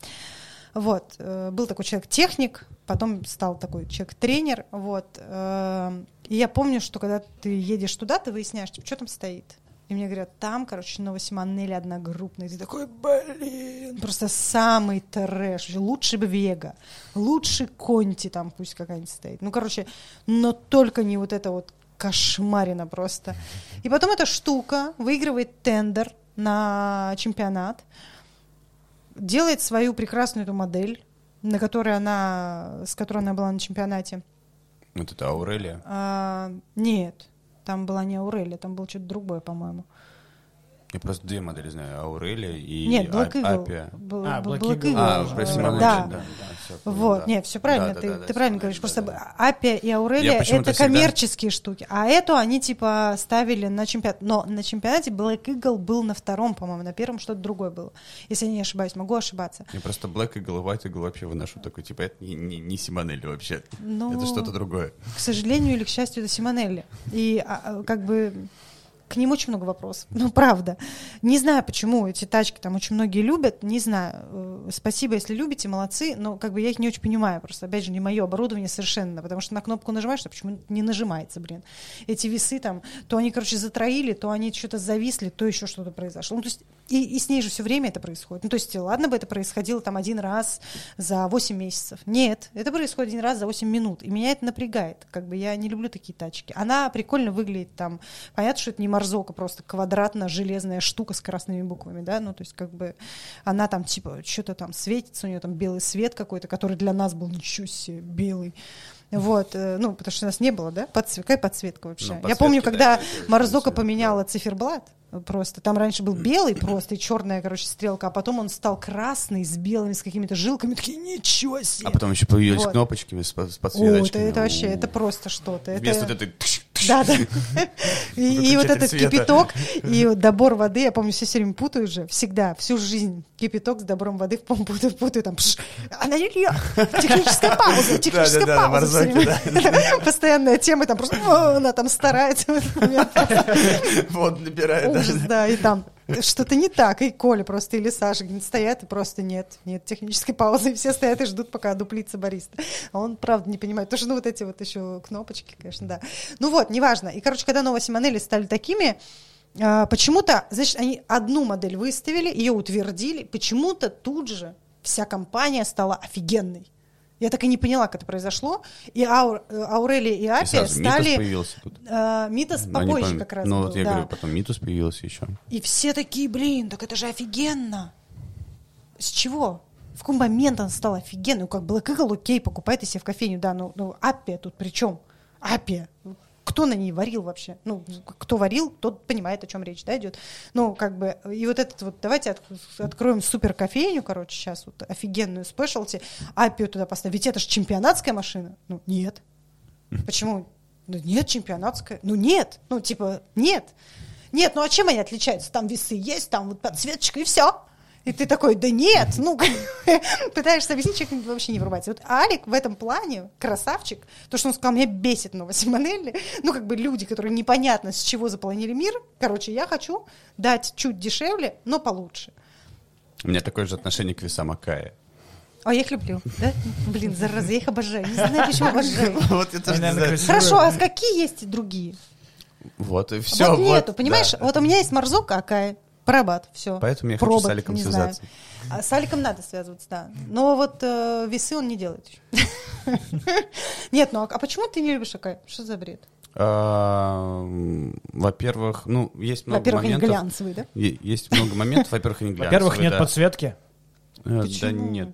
Вот, э, был такой человек-техник, потом стал такой человек-тренер, вот. Э, и я помню, что когда ты едешь туда, ты выясняешь, типа, что там стоит. И мне говорят, там, короче, Новосимонели одногруппный. И ты такой, блин, просто самый трэш. Лучше бы Вега, лучше Конти там пусть какая-нибудь стоит. Ну, короче, но только не вот это вот кошмарина просто. И потом эта штука выигрывает тендер на чемпионат, делает свою прекрасную эту модель, на которой она, с которой она была на чемпионате. Вот это Аурелия? А, нет. Там была не Аурелия, там было что-то другое, по-моему. Я просто две модели знаю, Аурелия и Нет, Black Eagle. Апия. Был, а, Black, Black Eagle. А, про Симонович, да. да, да, все, вот, да. нет, все правильно, да, ты, да, да, ты правильно говоришь, просто да. Апия и Аурелия это всегда... коммерческие штуки, а эту они типа ставили на чемпионат, но на чемпионате Black Eagle был на втором, по-моему, на первом что-то другое было, если я не ошибаюсь, могу ошибаться. Я просто Black Eagle и White Eagle вообще выношу такой, типа, это не, не, не Симонелли вообще, но... это что-то другое. К сожалению или к счастью, это Симонелли, и а, а как бы к ним очень много вопросов. Ну, правда. Не знаю, почему эти тачки там очень многие любят, не знаю. Э, спасибо, если любите, молодцы, но как бы я их не очень понимаю просто. Опять же, не мое оборудование совершенно, потому что на кнопку нажимаешь, а почему не нажимается, блин. Эти весы там, то они, короче, затроили, то они что-то зависли, то еще что-то произошло. Ну, то есть и, и с ней же все время это происходит. Ну, то есть, ладно бы это происходило там один раз за 8 месяцев. Нет, это происходит один раз за 8 минут. И меня это напрягает. Как бы я не люблю такие тачки. Она прикольно выглядит там. Понятно, что это не Марзока просто квадратно-железная штука с красными буквами, да, ну, то есть как бы она там типа что-то там светится, у нее там белый свет какой-то, который для нас был ничего себе белый. Вот, э, ну, потому что у нас не было, да, подсвет, какая подсветка вообще? Ну, Я помню, подсветки, когда да, это Марзока поменяла циферблат, просто, там раньше был белый просто, и черная, короче, стрелка, а потом он стал красный с белыми, с какими-то жилками, такие, ничего себе! А потом еще появились Вот. кнопочки с, с О, подсветочками. это, это вообще, это просто что-то. Это... Вместо вот этой... Да, да. И, вот этот света. кипяток, и вот добор воды, я помню, все время путаю же, всегда, всю жизнь кипяток с добром воды в путаю, путаю там, пш, она не льет, техническая пауза, техническая пауза. Постоянная тема, там просто, «О, она там старается. Вот набирает. Ужас, да, и там что-то не так, и Коля просто, или Саша стоят, и просто нет, нет технической паузы, и все стоят и ждут, пока дуплится бариста. А он, правда, не понимает, потому что, ну, вот эти вот еще кнопочки, конечно, да. Ну вот, неважно. И, короче, когда новые Симонелли стали такими, а, почему-то, значит, они одну модель выставили, ее утвердили, почему-то тут же вся компания стала офигенной. Я так и не поняла, как это произошло. И Аур- э, Аурелия и И Апия сразу Митас стали... появился тут. э, Митас Ну, не попозже помню. как раз Ну вот я да. говорю, потом Митус появился еще. И все такие, блин, так это же офигенно. С чего? В какой момент он стал офигенным? Ну, как Black Eagle, окей, покупайте себе в кофейню, да, ну, ну Аппия тут при чем? Аппия. Кто на ней варил вообще? Ну, кто варил, тот понимает, о чем речь, да, идет. Ну, как бы, и вот этот вот, давайте от- откроем супер кофейню, короче, сейчас вот офигенную спешлти, Аппию туда поставим. Ведь это же чемпионатская машина. Ну, нет. Почему? Ну, нет, чемпионатская. Ну, нет. Ну, типа, нет. Нет, ну а чем они отличаются? Там весы есть, там вот подсветочка и все. И ты такой, да нет, ну, пытаешься объяснить, человек вообще не врубается. Вот Алик в этом плане красавчик. То, что он сказал, меня бесит новая Симонелли. Ну, как бы люди, которые непонятно с чего заполонили мир. Короче, я хочу дать чуть дешевле, но получше. У меня такое же отношение к весам Акая. А я их люблю, да? Блин, зараза, я их обожаю. Не знаю, почему обожаю. Вот красиво. Хорошо, а какие есть и другие? Вот и все. вот нету, понимаешь? Вот у меня есть Марзока, Акая, Парабат, все. Поэтому я хочу с Аликом связаться. А с Аликом надо связываться, да. Но вот э, весы он не делает еще. Нет, ну а а почему ты не любишь Акая? Что за бред? А, Во-первых, ну, есть много Во-первых, они моментов. глянцевые, да? Есть много моментов. Во-первых, они глянцевые. Во-первых, нет подсветки. Э, Да Почему? нет.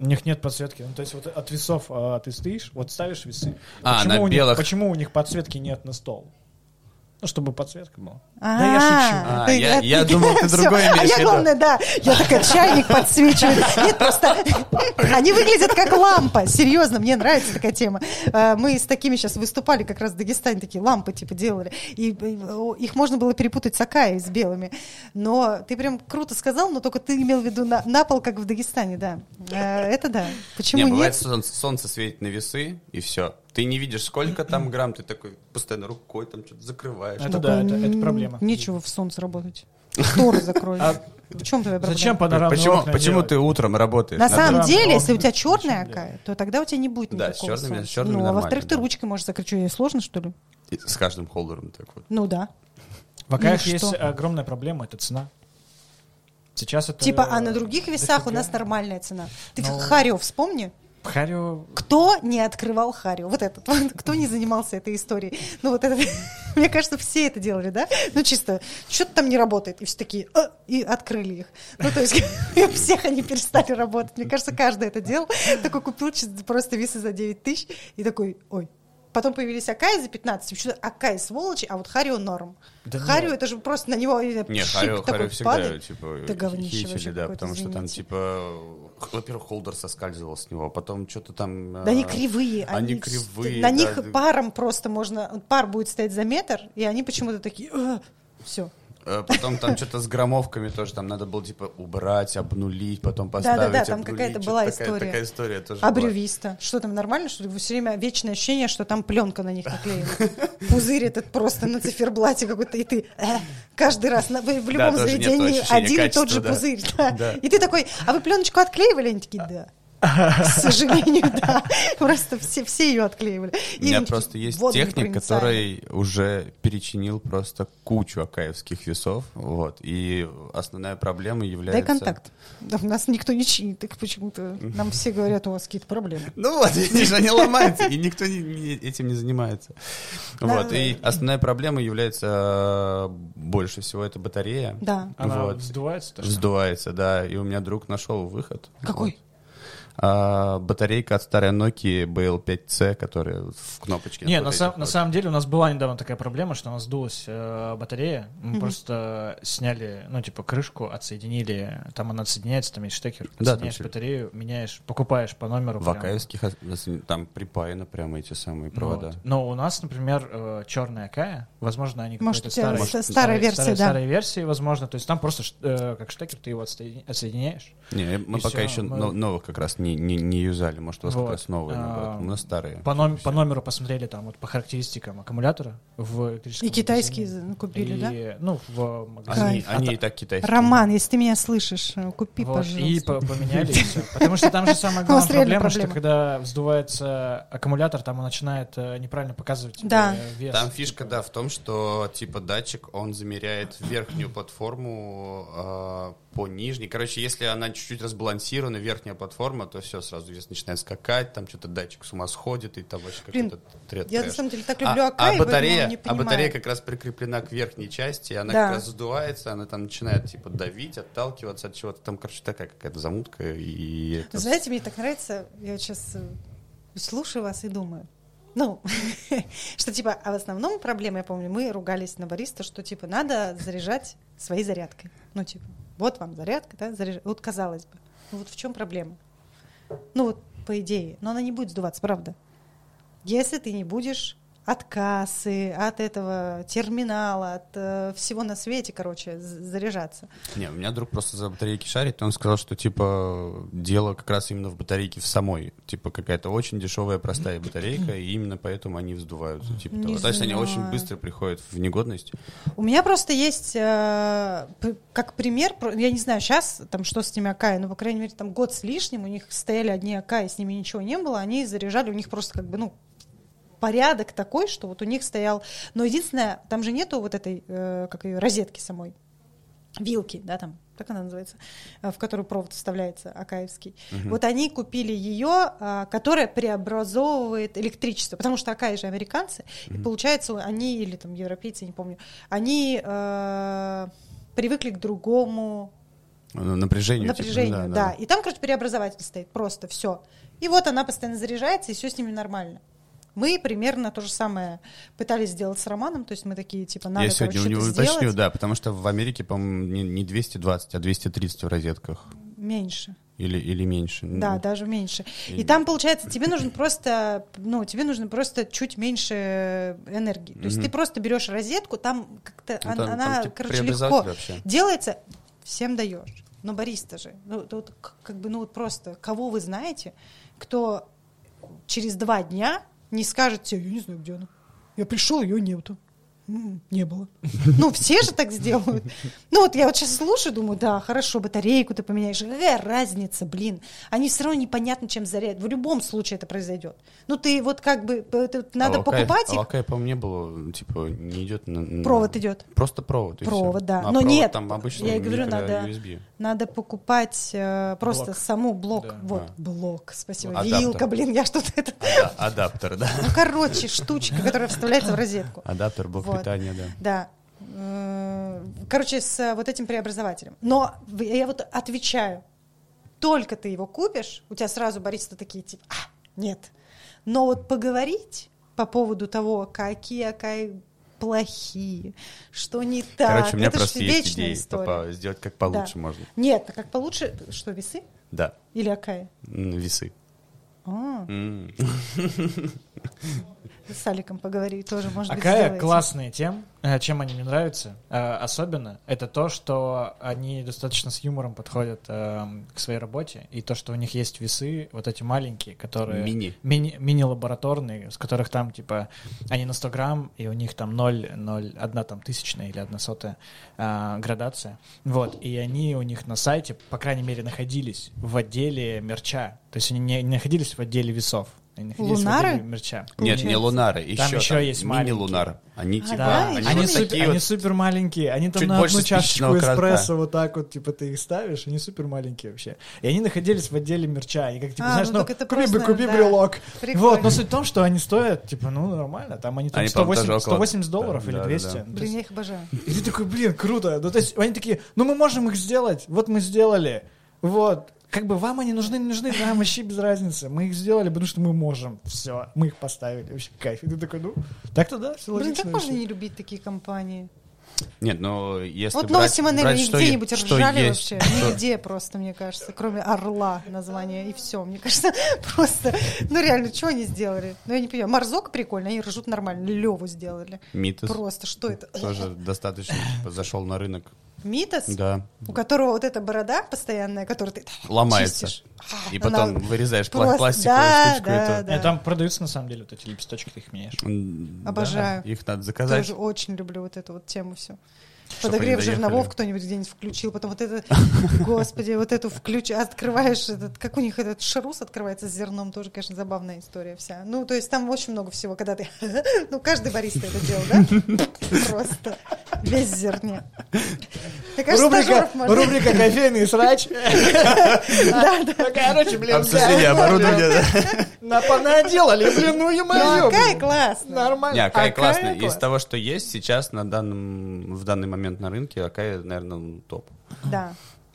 У них нет подсветки. Ну, то есть вот от весов а, ты стоишь, вот ставишь весы. А, почему на у них- белых. почему у них подсветки нет на стол? Ну, чтобы подсветка была. А, Да я шучу. А, ты- я- а я ты- думал, ты всё. другое имеешь А в я, виду. главное, да, я такая, чайник подсвечивает. Нет, просто они выглядят как лампа. Серьезно, мне нравится такая тема. Э, Мы с такими сейчас выступали как раз в Дагестане, такие лампы типа делали. И э, их можно было перепутать с Акаей, с белыми. Но ты прям круто сказал, но только ты имел в виду на, на пол, как в Дагестане, да. Э, Это да. Почему Не, бывает нет? солнце, солнце светит на весы, и все. Ты не видишь, сколько там грамм, ты такой постоянно рукой там что-то закрываешь. Это да, это, это проблема. Нечего в солнце работать. Шторы закрой. А В чем твоя проблема? Зачем панорамные Почему, окна почему делать? ты утром работаешь? На на самом деле, если у тебя черная делать? акая, то тогда у тебя не будет Да, никакого с черными- с черными Ну, а во-вторых, ты да. ручкой можешь закрыть. Что, ей сложно, что ли? И С каждым холдером так вот. Ну да. В Акаях Ну, есть что? огромная проблема, это цена. Сейчас это... Типа, а на других весах у нас нормальная цена. Ты Ну. Харио вспомни. Харио... Кто не открывал Харио? Вот этот. вот. Кто не занимался этой историей? Ну вот это, мне кажется, все это делали, да? Ну чисто, что-то там не работает. И все такие, «А!» и открыли их. Ну то есть у всех они перестали работать. Мне кажется, каждый это делал. Такой купил чисто просто весы за 9 тысяч и такой, ой. Потом появились Акаи за 15. Почему Акаи сволочи, а вот Харио норм. Да Харио нет. это же просто на него Не, пшик Харио, такой Харио всегда, падает. типа, Да говнище да, какое-то, потому что там, типа, во-первых, холдер соскальзывал с него, потом что-то там... Да они а, кривые. Они кривые, На да, них паром просто можно... Пар будет стоять за метр, и они почему-то такие... Все. Э, Потом там что-то с граммовками тоже, там надо было, типа, убрать, обнулить, потом поставить, Да-да-да, там какая-то была история. Такая история тоже А была. брювиста? Что там, нормально, что? Все время вечное ощущение, что там пленка на них наклеена. Пузырь этот просто на циферблате какой-то, и ты э, каждый раз в любом заведении один и тот же пузырь. И ты такой, а вы пленочку отклеивали? Они такие, да. К сожалению, да. Просто все, все ее отклеивали. У меня просто есть техник, который уже перечинил просто кучу акаевских весов, вот, и основная проблема является... Дай контакт. Да, у нас никто не чинит, их почему-то нам все говорят, у вас какие-то проблемы. Ну вот, видишь, они ломаются, и никто не- не- этим не занимается. Вот, и основная проблема является э, больше всего это батарея. Да. Она Вот. вздувается? то, что- Вздувается, да, и у меня друг нашел выход. Какой? Вот. А, батарейка от старой Nokia BL5C, которая в кнопочке. Не, на, сам- на самом деле у нас была недавно такая проблема, что у нас сдулась э, батарея. Мы Мгм. просто сняли, ну, типа, крышку, отсоединили. Там она отсоединяется, там есть штекер. Да, Отсоединяешь батарею, меняешь, покупаешь по номеру. В акаевских там припаяно прямо эти самые провода. Вот. Но у нас, например, черная Акая, возможно, они Может, какой-то у тебя старый, ста- старой- старая версия, старой- да. старой версии, возможно. То есть там просто э, как штекер ты его отсоединяешь. Не, мы пока всё, еще мы- но- новых как раз не, не, не юзали. Может, у вас Вот. как раз новые. А, У нас старые. По, ном- по номеру посмотрели там вот по характеристикам аккумулятора в электрическом И китайские магазине. купили, да? И, Ну, в магазине. Они, А и так китайские. Роман, если ты меня слышишь, э, купи, Вот, пожалуйста. и по- поменяли, и все. Потому что там же самая главная проблема, что когда вздувается аккумулятор, там он начинает э, неправильно показывать Да. вес. Там фишка, да, в том, что типа датчик, он замеряет верхнюю платформу а, по нижней. Короче, если она чуть-чуть разбалансирована, верхняя платформа, то все, сразу вес начинает скакать, там что-то датчик с ума сходит, и там вообще какой-то тред Я на самом деле так А- люблю а, Акаи, поэтому батарея, не а батарея как раз прикреплена к верхней части, она Да. как раз сдувается, она там начинает типа давить, отталкиваться от чего-то. Там, короче, такая какая-то замутка. И это- Знаете, мне так нравится, я сейчас слушаю вас и думаю, ну, что типа, а в основном проблема, я помню, мы ругались на бариста, что типа надо заряжать своей зарядкой. Ну, типа, вот вам зарядка, да, заряж- Вот казалось бы. Ну вот в чем проблема? Ну вот по идее, но она не будет сдуваться, правда. Если ты не будешь от кассы, от этого терминала, от э, всего на свете, короче, заряжаться. Не, у меня друг просто за батарейки шарит, и он сказал, что, типа, дело как раз именно в батарейке в самой. Типа, какая-то очень дешевая, простая батарейка, и именно поэтому они вздуваются. Типа того. То есть они очень быстро приходят в негодность. У меня просто есть, э, как пример, я не знаю, сейчас там что с ними Акаи, но, по крайней мере, там год с лишним, у них стояли одни Акаи, с ними ничего не было, они заряжали, у них просто как бы, ну, порядок такой, что вот у них стоял... Но единственное, там же нету вот этой, э, как ее, розетки самой, вилки, да, там, как она называется, э, в которую провод вставляется, акаевский. Вот они купили ее, а, которая преобразовывает электричество, потому что Акаи же американцы, и получается, они, или там европейцы, не помню, они э, привыкли к другому Ну, Напряжению. типа, напряжению, да, И там, короче, преобразователь стоит, просто все. И вот она постоянно заряжается, и все с ними нормально. Мы примерно то же самое пытались сделать с Романом, то есть мы такие, типа, надо, Я сегодня у короче, него что-то уточню, сделать. да, потому что в Америке, по-моему, не, не 220, а 230 в розетках. Меньше. Или, или меньше. Да, Ну, даже меньше. И И- там, получается, тебе нужно просто, ну, тебе нужно просто чуть меньше энергии. То есть ты просто берешь розетку, там как-то ну, там- там она, типа короче, легко вообще. делается, всем даешь. Но бариста же, ну, к- как бы, ну, вот просто, кого вы знаете, кто через два дня не скажет тебе, я не знаю, где она. Я пришел, ее нету. Не было. Ну, все же так сделают. Ну, вот я вот сейчас слушаю, думаю, да, хорошо, батарейку ты поменяешь. Какая разница, блин? Они все равно непонятно, чем заряд. В любом случае это произойдет. Ну, ты вот как бы, это надо а покупать а их. Акаи, по-моему, не было, типа, не идет на... Провод идет. Просто провод. Провод, да. А Но провод нет, там обычно я говорю, надо- USB. Надо покупать э, просто Блок. саму блок. Да. Вот, А. блок, спасибо. Адаптер. Вилка, блин, я что-то это... Ада- Адаптер, да. Ну, короче, штучка, которая вставляется в розетку. Адаптер, блок Вот. питания, да. Да. Э, Короче, с э, вот этим преобразователем. Но я вот отвечаю, только ты его купишь, у тебя сразу баристы такие, типа, а, нет. Но вот поговорить по поводу того, какие Акаи плохие, что не так, Короче, у меня это просто есть идеи, история. сделать как получше Да. можно. Нет, а как получше, что, весы Да, или Акаи? М, весы. А. с Аликом поговори, тоже, может А быть, какая классная тем, э, чем они мне нравятся, э, особенно, это то, что они достаточно с юмором подходят эм, к своей работе, и то, что у них есть весы, вот эти маленькие, которые... Мини. Мини, мини-лабораторные, с которых там, типа, они на 100 грамм, и у них там 0, 0, одна там тысячная или одна сотая градация. Вот, и они у них на сайте, по крайней мере, находились в отделе мерча. То есть они не находились в отделе весов. Они находились Лунары? в отделе мерча. Нет, не лунары, еще Там еще есть мини-лунар. Они типа, да, они, они, вот супер, такие они вот супер маленькие, они там чуть на одну чашечку эспрессо вот так вот, типа, ты их ставишь, они супер маленькие вообще. И они находились в отделе мерча, они как, типа, А, знаешь, ну ну, купи, просто, купи да. брелок. Прикольно. Вот, но суть в том, что они стоят, типа, ну, нормально, там они там Они, по-моему, 180, тоже около- 180 долларов Да, или да, 200. да. То Блин, есть- я их обожаю. и ты такой, блин, круто. Ну, то есть они такие, ну мы можем их сделать. Вот мы сделали. Вот. Как бы вам они нужны, не нужны, нам вообще без разницы. Мы их сделали, потому что мы можем. Все, мы их поставили. Вообще кайф. И ты такой, ну, так-то да, все Блин, логично. как можно не любить такие компании? Нет, но если Вот брать, новости Манели брать, где-нибудь что ржали есть, вообще? что- Нигде просто, мне кажется, кроме Орла названия, и все. Мне кажется, просто, ну реально, что они сделали? Ну я не понимаю. Марзок прикольно, они ржут нормально. Леву сделали. Митас Просто, что это? тоже достаточно типа, зашел на рынок. Митас? Да, У которого вот эта борода постоянная, которую ты ломается. чистишь. И Она потом вырезаешь пла- просто- пластиковую да, штучку. да, эту. да. Там продаются на самом деле вот эти лепесточки, ты их меняешь. М, да, Обожаю. их надо заказать. Тоже очень люблю вот эту вот тему всю. Подогрев жерновов кто-нибудь где-нибудь включил, потом вот это, господи, вот эту включ, открываешь этот, как у них этот шарус открывается с зерном, тоже, конечно, забавная история вся. Ну, то есть там очень много всего, когда ты, ну, каждый бариста это делал, да? Просто весь в зерне. Рубрика, рубрика «Кофейный срач». Да, да. Ну, Короче, блин, Обсуждение оборудования, да. на- наделали, блин, ну Ну, ё-моё. какая блин. классная. Нормально. Не, Акая классный. Из того, что есть сейчас на данном, в данный момент на рынке, Акай, наверное, топ. Да.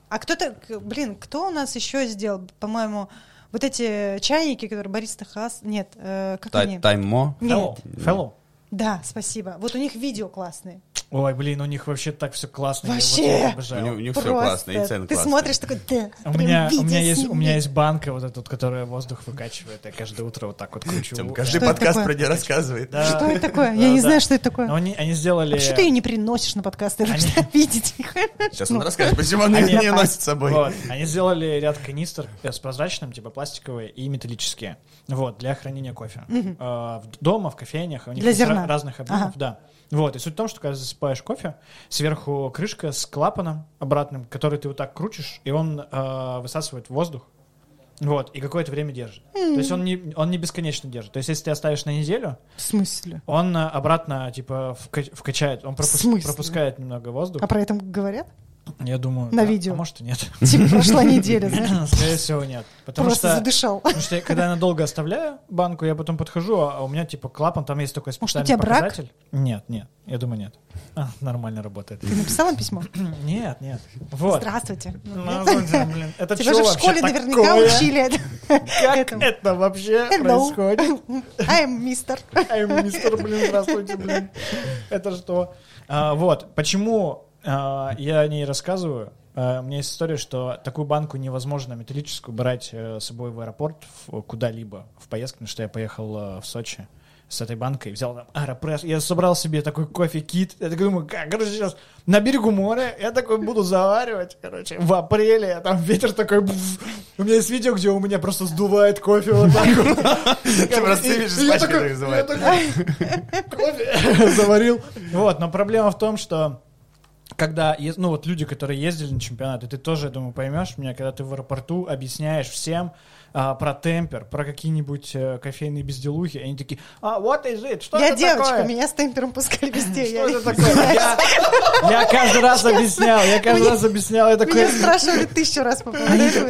А кто-то, блин, кто у нас еще сделал, по-моему, вот эти чайники, которые Бариста Хас, нет, э, как они? Тай- Таймо. Нет, Hello. Да, спасибо. Вот у них видео классные. Ой, блин, у них вообще так все классно. я вот Вообще. это У обожаю. них, у них все Просто классно, и цены Ты классные. смотришь такой, да, У меня, у меня есть, у меня есть банка вот эта, которая воздух выкачивает. Я каждое утро вот так вот кручу. Тем Э, каждый Что подкаст про нее рассказывает. Да. Что это такое? Да, Я не да. знаю, что это такое. Но они, они сделали... А почему ты ее не приносишь на подкаст? Я Они- видеть их. Сейчас он расскажет, почему он Они- ее не носит с собой. Вот. Они сделали ряд канистр э, с прозрачным, типа пластиковые и металлические. Вот, для хранения кофе. Э, в- дома, в кофейнях, у них Для зерна. Разных объемов, Ага. да. Вот, и суть в том, что когда засыпаешь кофе, сверху крышка с клапаном обратным, который ты вот так крутишь, и он э, высасывает воздух. Вот, и какое-то время держит. То есть он не, он не бесконечно держит. То есть если ты оставишь на неделю, В смысле? он э, обратно, типа, вка- вкачает, он пропус- смысле? пропускает немного воздуха. А про это говорят? Я думаю... На да. видео. А может и нет. Типа прошла неделя, знаешь, Скорее всего, нет. Потому просто что, задышал. потому что я, когда я надолго оставляю банку, я потом подхожу, а у меня типа клапан, там есть такой Может, у специальный тебя брак? показатель. Нет, нет, я думаю, нет. А, нормально работает. Ты написал им письмо? Нет, нет. Вот. Здравствуйте. Ну, блин, это Тебя же в школе наверняка такое? учили. Как это вообще Hello. происходит? I'm мистер. Ай, мистер, блин, здравствуйте, блин. Это что? А, вот, почему я о ней рассказываю? А, у меня есть история, что такую банку невозможно металлическую брать э, с собой в аэропорт куда-либо в поездку, потому что я поехал э, в Сочи с этой банкой, взял там аэропресс, я собрал себе такой кофе-кит, я такой думаю, как, короче, сейчас на берегу моря, я такой буду заваривать, короче, в апреле, там ветер такой, бф. у меня есть видео, где у меня просто сдувает кофе вот так вот. Ты просто видишь, я такой, кофе заварил. Вот, но проблема в том, что когда, ну вот люди, которые ездили на чемпионаты, ты тоже, я думаю, поймешь меня, когда ты в аэропорту объясняешь всем а, про темпер, про какие-нибудь э, кофейные безделухи, они такие, а, what is it? Что Я это девочка, такое? меня с темпером пускали везде. Что Я- это такое? Я, каждый раз объяснял, я каждый раз объяснял, я такой... Меня спрашивали тысячу раз по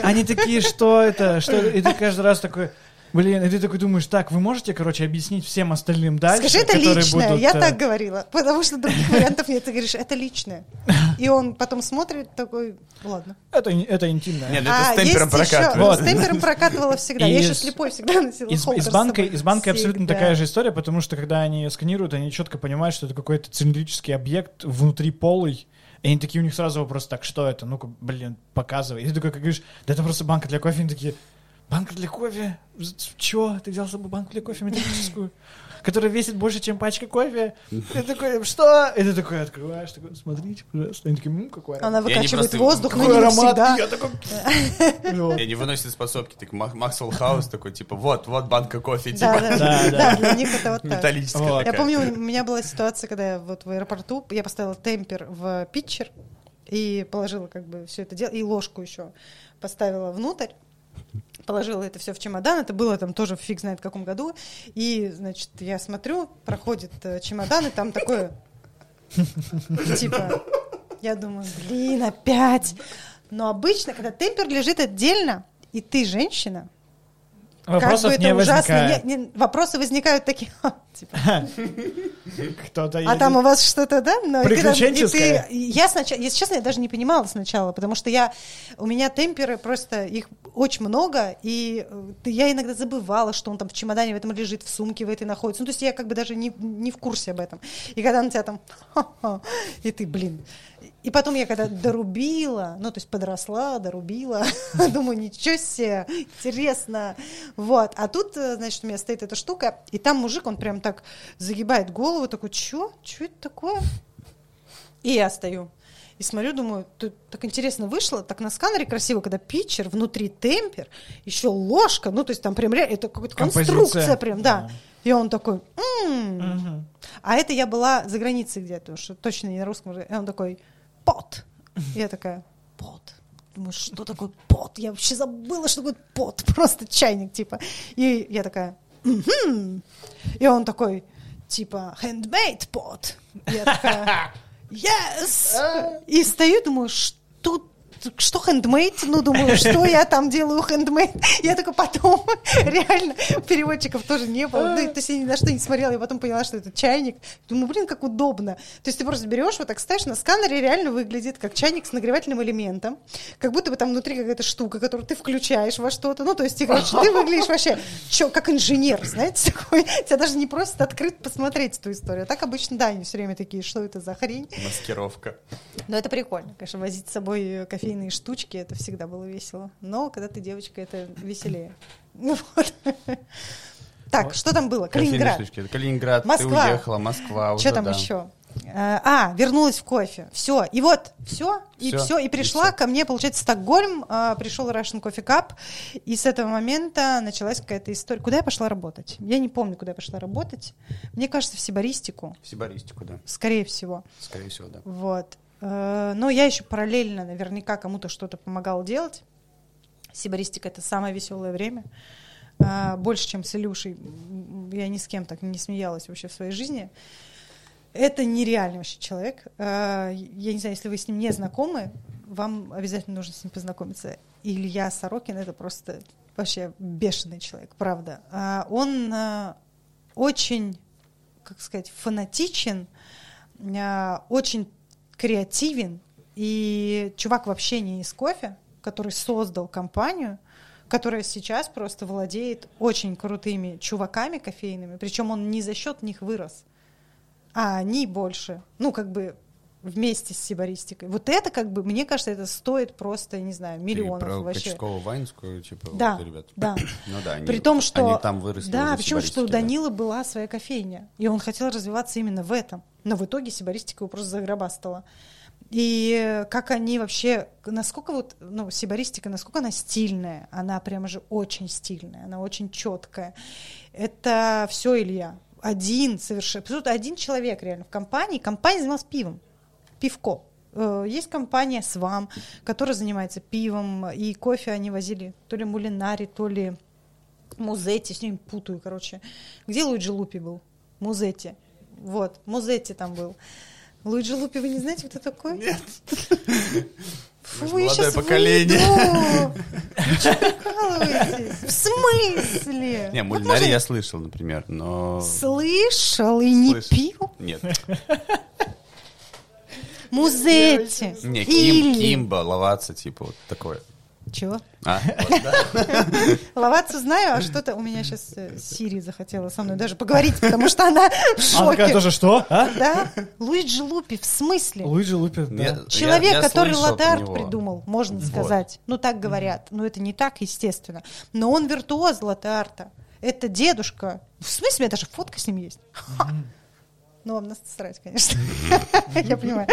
Они, такие, что это? Что это? И ты каждый раз такой, блин, и ты такой думаешь, так, вы можете, короче, объяснить всем остальным дальше, Скажи, это личное. будут, Я э, так говорила. Потому что других вариантов нет. Ты говоришь, это личное. И он потом смотрит такой, ладно. Это, это интимное. Нет, А, это с темпером есть еще- прокатывает. Вот. С темпером прокатывала всегда. Я И еще с- слепой всегда носила И с, и с холдер банкой, собой. и с банкой абсолютно такая же история, потому что когда они сканируют, они четко понимают, что это какой-то цилиндрический объект внутри полый, и они такие, у них сразу вопрос, так, что это? Ну-ка, блин, показывай. И ты такой, как говоришь, да это просто банка для кофе, они такие, банка для кофе? Чё? Ты взял с собой банку для кофе металлическую? Которая весит больше, чем пачка кофе? И ты такой, что? И ты такой открываешь, такой, смотрите, пожалуйста. Они такие, ну, какой аромат. Она выкачивает воздух, но Какой не аромат? навсегда. Я такой... Вот. И они выносят из подсобки, так Мак- Максвелл Хаус такой, типа, вот, вот банка кофе, Да, типа, да, Да, да, для них это вот так. металлическая. Я помню, у меня была ситуация, когда я вот в аэропорту, я поставила темпер в питчер и положила как бы все это дело, и ложку еще поставила внутрь, положила это все в чемодан, это было там тоже фиг знает в каком году, и, значит, я смотрю, проходит э, чемодан, и там такое, типа, я думаю, блин, опять. Но обычно, когда темпер лежит отдельно, и ты женщина, Вопросов как бы не это ужасно, возникает. не- не- вопросы возникают такие, типа, Кто-то а там у вас что-то, да? Ну, и когда- и Приключенческое? ты- я сначала, если честно, я даже не понимала сначала, потому что я, у меня темперы просто, их очень много, и э, я иногда забывала, что он там в чемодане в этом лежит, в сумке в этой находится. Ну, то есть я как бы даже не, не в курсе об этом. И когда на тебя там, и ты, блин. И потом я когда дорубила, ну, то есть подросла, дорубила, думаю, ничего себе, интересно. Вот. А тут, э, значит, у меня стоит эта штука, и там мужик, он прям так загибает голову, такой, чё? Чё это такое? И я стою. И смотрю, думаю, тут так интересно вышло, так на сканере красиво, когда питчер, внутри темпер, еще ложка, ну, то есть там прям это какая-то конструкция прям, да. И он такой, «М». Мгм. а это я была за границей где-то, уж точно не на русском. И он такой, пот. Я такая, пот. Думаю, что такое пот? Я вообще забыла, что такое пот. Просто чайник, типа. И я такая, «Мгм». И он такой, типа, handmade pot. И я такая, yes! И стою, думаю, что что хендмейд? Ну, думаю, что я там делаю хендмейд? Я только потом, реально, переводчиков тоже не было. Ну, то есть я ни на что не смотрела, я потом поняла, что это чайник. Думаю, блин, как удобно. То есть ты просто берешь, вот так ставишь, на сканере реально выглядит как чайник с нагревательным элементом, как будто бы там внутри какая-то штука, которую ты включаешь во что-то. Ну, то есть, ты, короче, ты выглядишь вообще, чё, как инженер, знаете, такой. Тебя даже не просят открыть посмотреть эту историю. А так обычно, да, они все время такие, что это за хрень? Маскировка. Но это прикольно, конечно, возить с собой кофейные штучки, это всегда было весело. Но когда ты девочка, это веселее. Ну вот. Так, что там было? Калининград. штучки. Калининград, Москва. ты уехала, Москва Что там да. еще? Э, А, вернулась в кофе. Все. И вот, все, и все. И и пришла ко мне, получается, Стокгольм, а, пришел Russian Coffee Cup, и с этого момента началась какая-то история. Куда я пошла работать? Я не помню, куда я пошла работать. Мне кажется, в сибаристику, В Сибаристику, да. скорее всего. Скорее всего, да. Вот. Э, Но я еще параллельно наверняка кому-то что-то помогала делать. Сибаристика — это самое веселое время. А, Больше, чем с Илюшей. Я ни с кем так не смеялась вообще в своей жизни. Это нереальный вообще человек. А, Я не знаю, если вы с ним не знакомы, вам обязательно нужно с ним познакомиться. Илья Сорокин — это просто вообще бешеный человек, правда. Он очень, как сказать, фанатичен, очень креативен, и чувак вообще не из кофе, который создал компанию, которая сейчас просто владеет очень крутыми чуваками кофейными, причем он не за счет них вырос, а они больше, ну, как бы вместе с сибаристикой. Вот это, как бы, мне кажется, это стоит просто, не знаю, миллионов Ты про вообще. Качково-Ваинскую, типа, Да, вот, ребят. да. Ну да, они, При том, что... они там выросли Да, причем, что у Сибаристике, да. Данила была своя кофейня, и он хотел развиваться именно в этом. Но в итоге Сибаристика его просто загробастала. И как они вообще, насколько вот, ну, Сибаристика, насколько она стильная, она прямо же очень стильная, она очень четкая. Это все Илья. Один совершенно, один человек реально в компании. Компания занималась пивом, пивко. Э, Есть компания Свам, которая занимается пивом, и кофе они возили то ли Мулинари, то ли Музетти, с ним путаю, короче. Где Луиджи Лупи был? Музетти. Вот, Музетти там был. Луиджи Лупи, вы не знаете, кто такой? Нет. Фу, же я щас поколение. выйду. Вы что, прикалываетесь? В смысле? Не, Вот Мулинари я слышал, например, но... Слышал и не пил? Нет. Музетти. Не, Ким, Кимба, Ловаться, типа, вот такое. Чего? А, вот, да. Ловаться знаю, а что-то у меня сейчас Сири захотела со мной даже поговорить, потому что она в Она такая шоке. тоже, что? А? Да? Луиджи Лупи, в смысле? Луиджи Лупи, да. Человек, я- я который него. придумал, можно Вот. сказать. Ну, так говорят. Но это не так, естественно. Но он виртуоз Ладарта. Это дедушка. В смысле, у меня даже фотка с ним есть. Ну, вам насрать, конечно. Я понимаю.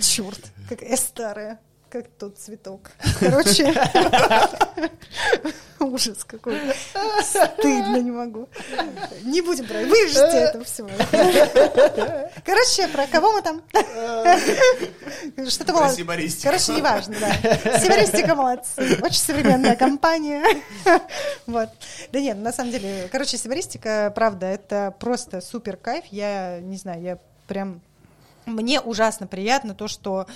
Черт, какая старая. Как тот цветок. Короче, ужас какой. Стыдно не могу. Не будем про Вырежьте это все. Короче, про кого мы там? Что-то было. Короче, неважно, да. Сибаристика молодцы. Очень современная компания. Вот. Да нет, на самом деле, короче, сибаристика, правда, это просто супер кайф. Я не знаю, я прям мне ужасно приятно то, что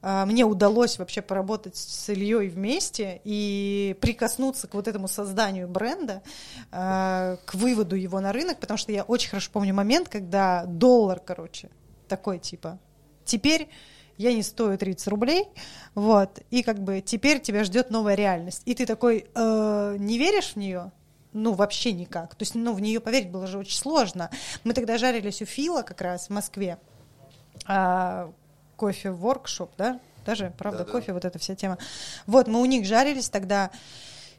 мне удалось вообще поработать с Ильей вместе и прикоснуться к вот этому созданию бренда, а, к выводу его на рынок, потому что я очень хорошо помню момент, когда доллар, короче, такой типа, теперь я не стою 30 рублей, вот, и как бы теперь тебя ждет новая реальность. И ты такой, «Э, не веришь в нее? Ну, вообще никак. То есть, ну, в нее поверить было же очень сложно. Мы тогда жарились у Фила как раз в Москве, а, кофе воркшоп, да? Даже, правда, Да-да. кофе, вот эта вся тема. Вот, мы у них жарились тогда.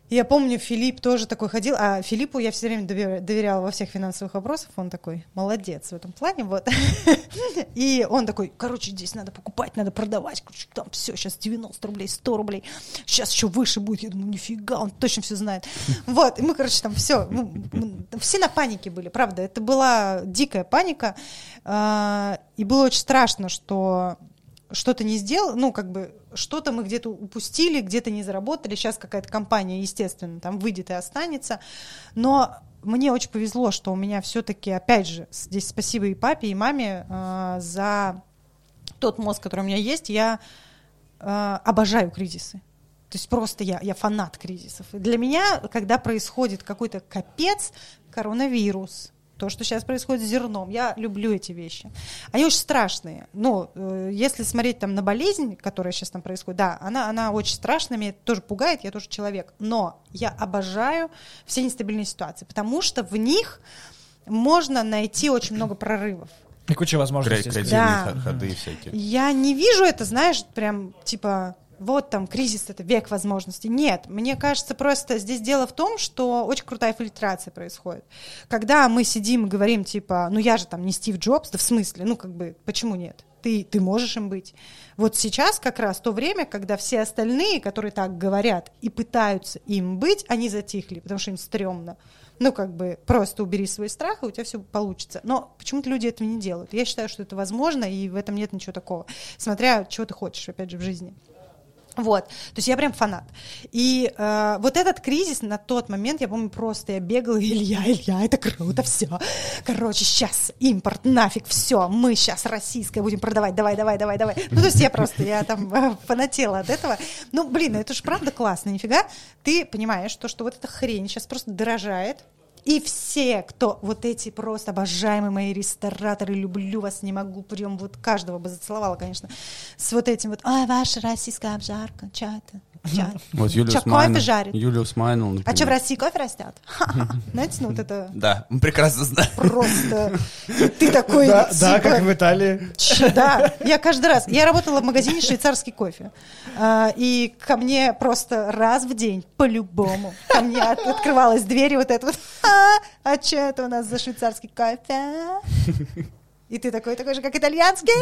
Я помню, Филипп тоже такой ходил, а Филиппу я все время довер- доверяла во всех финансовых вопросах, он такой молодец в этом плане, вот. И он такой, короче, здесь надо покупать, надо продавать, короче, там все, сейчас 90 рублей, 100 рублей, сейчас еще выше будет, я думаю, нифига, он точно все знает. Вот, и мы, короче, там все, все на панике были, правда, это была дикая паника, а, и было очень страшно, что что-то не сделал, ну, как бы, что-то мы где-то упустили, где-то не заработали, сейчас какая-то компания, естественно, там выйдет и останется, но мне очень повезло, что у меня все-таки, опять же, здесь спасибо и папе, и маме э, за тот мозг, который у меня есть, я э, обожаю кризисы. То есть просто я, я фанат кризисов. И для меня, когда происходит какой-то капец, коронавирус, то, что сейчас происходит с зерном, я люблю эти вещи. Они очень страшные. Но э, если смотреть там на болезнь, которая сейчас там происходит, да, она, она очень страшная, меня это тоже пугает, я тоже человек. Но я обожаю все нестабильные ситуации, потому что в них можно найти очень много прорывов. И куча возможностей. Креативные Да. хо- ходы всякие. Я не вижу это, знаешь, прям типа вот там кризис это век возможностей. Нет, мне кажется, просто здесь дело в том, что очень крутая фильтрация происходит. Когда мы сидим и говорим, типа, ну я же там не Стив Джобс, да в смысле, ну как бы, почему нет? Ты, ты можешь им быть. Вот сейчас как раз то время, когда все остальные, которые так говорят и пытаются им быть, они затихли, потому что им стрёмно. Ну, как бы, просто убери свой страх, и у тебя все получится. Но почему-то люди этого не делают. Я считаю, что это возможно, и в этом нет ничего такого. Смотря, чего ты хочешь, опять же, в жизни. Вот, то есть я прям фанат. И э, вот этот кризис на тот момент, я помню, просто я бегала, Илья, Илья, это круто, все. Короче, сейчас импорт, нафиг, все, мы сейчас российское будем продавать, давай, давай, давай, давай. Ну, то есть я просто, я там э, фанатела от этого. Ну, блин, это же правда классно, нифига. Ты понимаешь, то, что вот эта хрень сейчас просто дорожает, и все, кто вот эти просто обожаемые мои рестораторы, люблю вас, не могу, прям вот каждого бы зацеловала, конечно, с вот этим вот, ой, ваша российская обжарка, чё это? Вот Юлиус кофе жарит? Юлиус Майнер, А что, в России кофе растет? Ха-ха. Знаете, ну вот это Да, мы прекрасно знаем. просто... Ты такой, Да, да, типа, как в Италии. Да, я каждый раз. Я работала в магазине швейцарский кофе. А, И ко мне просто раз в день, по-любому, ко мне от- открывалась дверь, и вот это вот, а, а что это у нас за швейцарский кофе? И ты такой, такой же, как итальянский?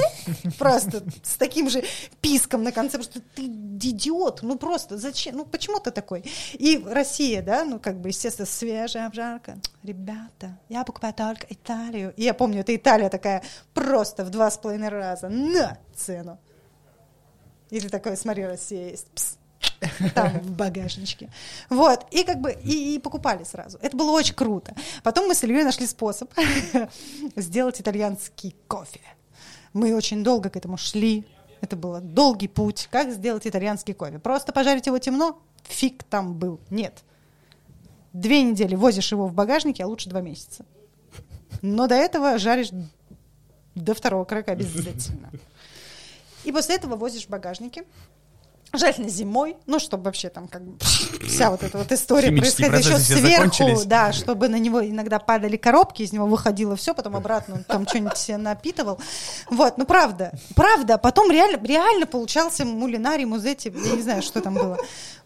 Просто с таким же писком на конце, потому что ты идиот, ну просто зачем, ну почему ты такой? И Россия, да, ну как бы, естественно, свежая обжарка. Ребята, я покупаю только Италию. И я помню, это Италия такая просто в два с половиной раза на цену. И ты такой, смотри, Россия есть. Пс. Там в багажничке. Вот. И как бы и, и покупали сразу. Это было очень круто. Потом мы с Ильей нашли способ сделать итальянский кофе. Мы очень долго к этому шли. Это был долгий путь. Как сделать итальянский кофе? Просто пожарить его темно? Фиг там был. Нет. Две недели возишь его в багажнике, а лучше два месяца. Но до этого жаришь до второго крока обязательно. И после этого возишь в багажнике. Желательно зимой, ну, чтобы вообще там как бы вся вот эта вот история Химические происходила еще сверху, да, чтобы на него иногда падали коробки, из него выходило все, потом обратно он там что-нибудь себе напитывал. Вот, ну правда, правда, потом реально, реально получался мулинарий, музети, я не знаю, что там было.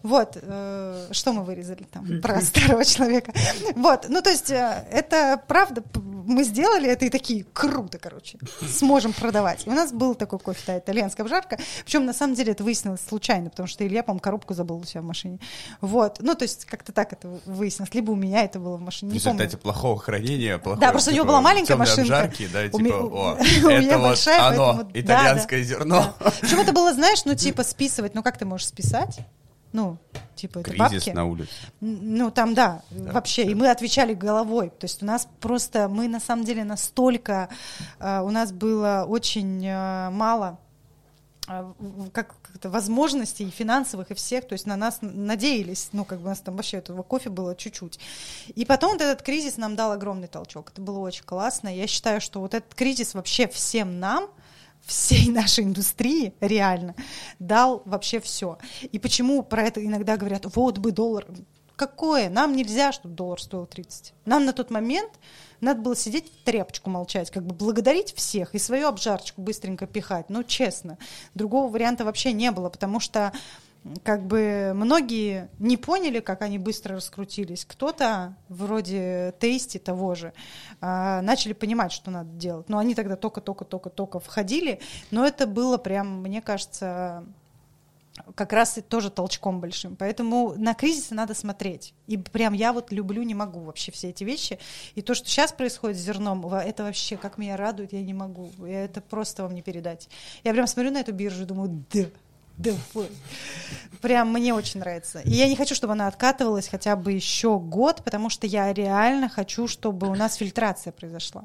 Вот, э, что мы вырезали там про старого человека. Вот, ну то есть э, это правда, мы сделали это и такие, круто, короче, сможем продавать. И у нас был такой кофе, да, итальянская обжарка, причем на самом деле это выяснилось случайно, потому что Илья, по-моему, коробку забыл у себя в машине. Вот, ну то есть как-то так это выяснилось, либо у меня это было в машине, В результате плохого хранения, плохого, Да, просто у него типа, была маленькая машинка. обжарки, да, У типа, меня- о, у меня это вот большая, оно, поэтому- да, итальянское да. зерно. Причем это было, знаешь, ну типа списывать, ну как ты можешь списать? Ну, типа это Кризис бабки. на улице. Ну, там, да, вообще. И мы отвечали головой. То есть у нас просто, мы на самом деле настолько, э, у нас было очень э, мало э, как как-то возможностей и финансовых, и всех, то есть на нас надеялись, ну, как бы у нас там вообще этого кофе было чуть-чуть. И потом вот этот кризис нам дал огромный толчок. Это было очень классно. Я считаю, что вот этот кризис вообще всем нам, всей нашей индустрии реально дал вообще все. И почему про это иногда говорят, вот бы доллар. Какое? Нам нельзя, чтобы доллар стоил 30. Нам на тот момент надо было сидеть в тряпочку молчать, как бы благодарить всех и свою обжарочку быстренько пихать. Ну, честно. Другого варианта вообще не было, потому что как бы многие не поняли, как они быстро раскрутились. Кто-то, вроде Тейсти того же, а, начали понимать, что надо делать. Но они тогда только-только-только-только входили. Но это было прям, мне кажется, как раз и тоже толчком большим. Поэтому на кризисы надо смотреть. И прям я вот люблю, не могу вообще все эти вещи. И то, что сейчас происходит с зерном, это вообще как меня радует, я не могу. Я это просто вам не передать. Я прям смотрю на эту биржу и думаю, да, давай. Прям мне очень нравится. И я не хочу, чтобы она откатывалась хотя бы еще год, потому что я реально хочу, чтобы у нас фильтрация произошла.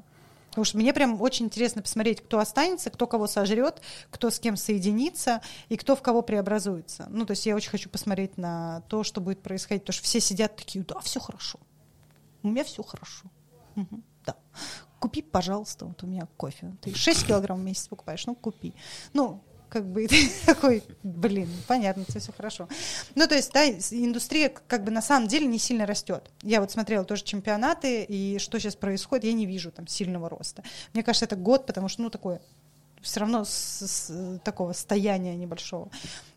Потому что мне прям очень интересно посмотреть, кто останется, кто кого сожрет, кто с кем соединится и кто в кого преобразуется. Ну, то есть я очень хочу посмотреть на то, что будет происходить, потому что все сидят такие, да, все хорошо. У меня все хорошо. Мгм, да. Купи, пожалуйста, вот у меня кофе. Ты 6 килограмм в месяц покупаешь, ну купи. Ну, как бы такой, блин, понятно, все хорошо. Ну, то есть, да, индустрия как бы на самом деле не сильно растет. Я вот смотрела тоже чемпионаты, и что сейчас происходит, я не вижу там сильного роста. Мне кажется, это год, потому что, ну, такое, все равно с, с такого стояния небольшого.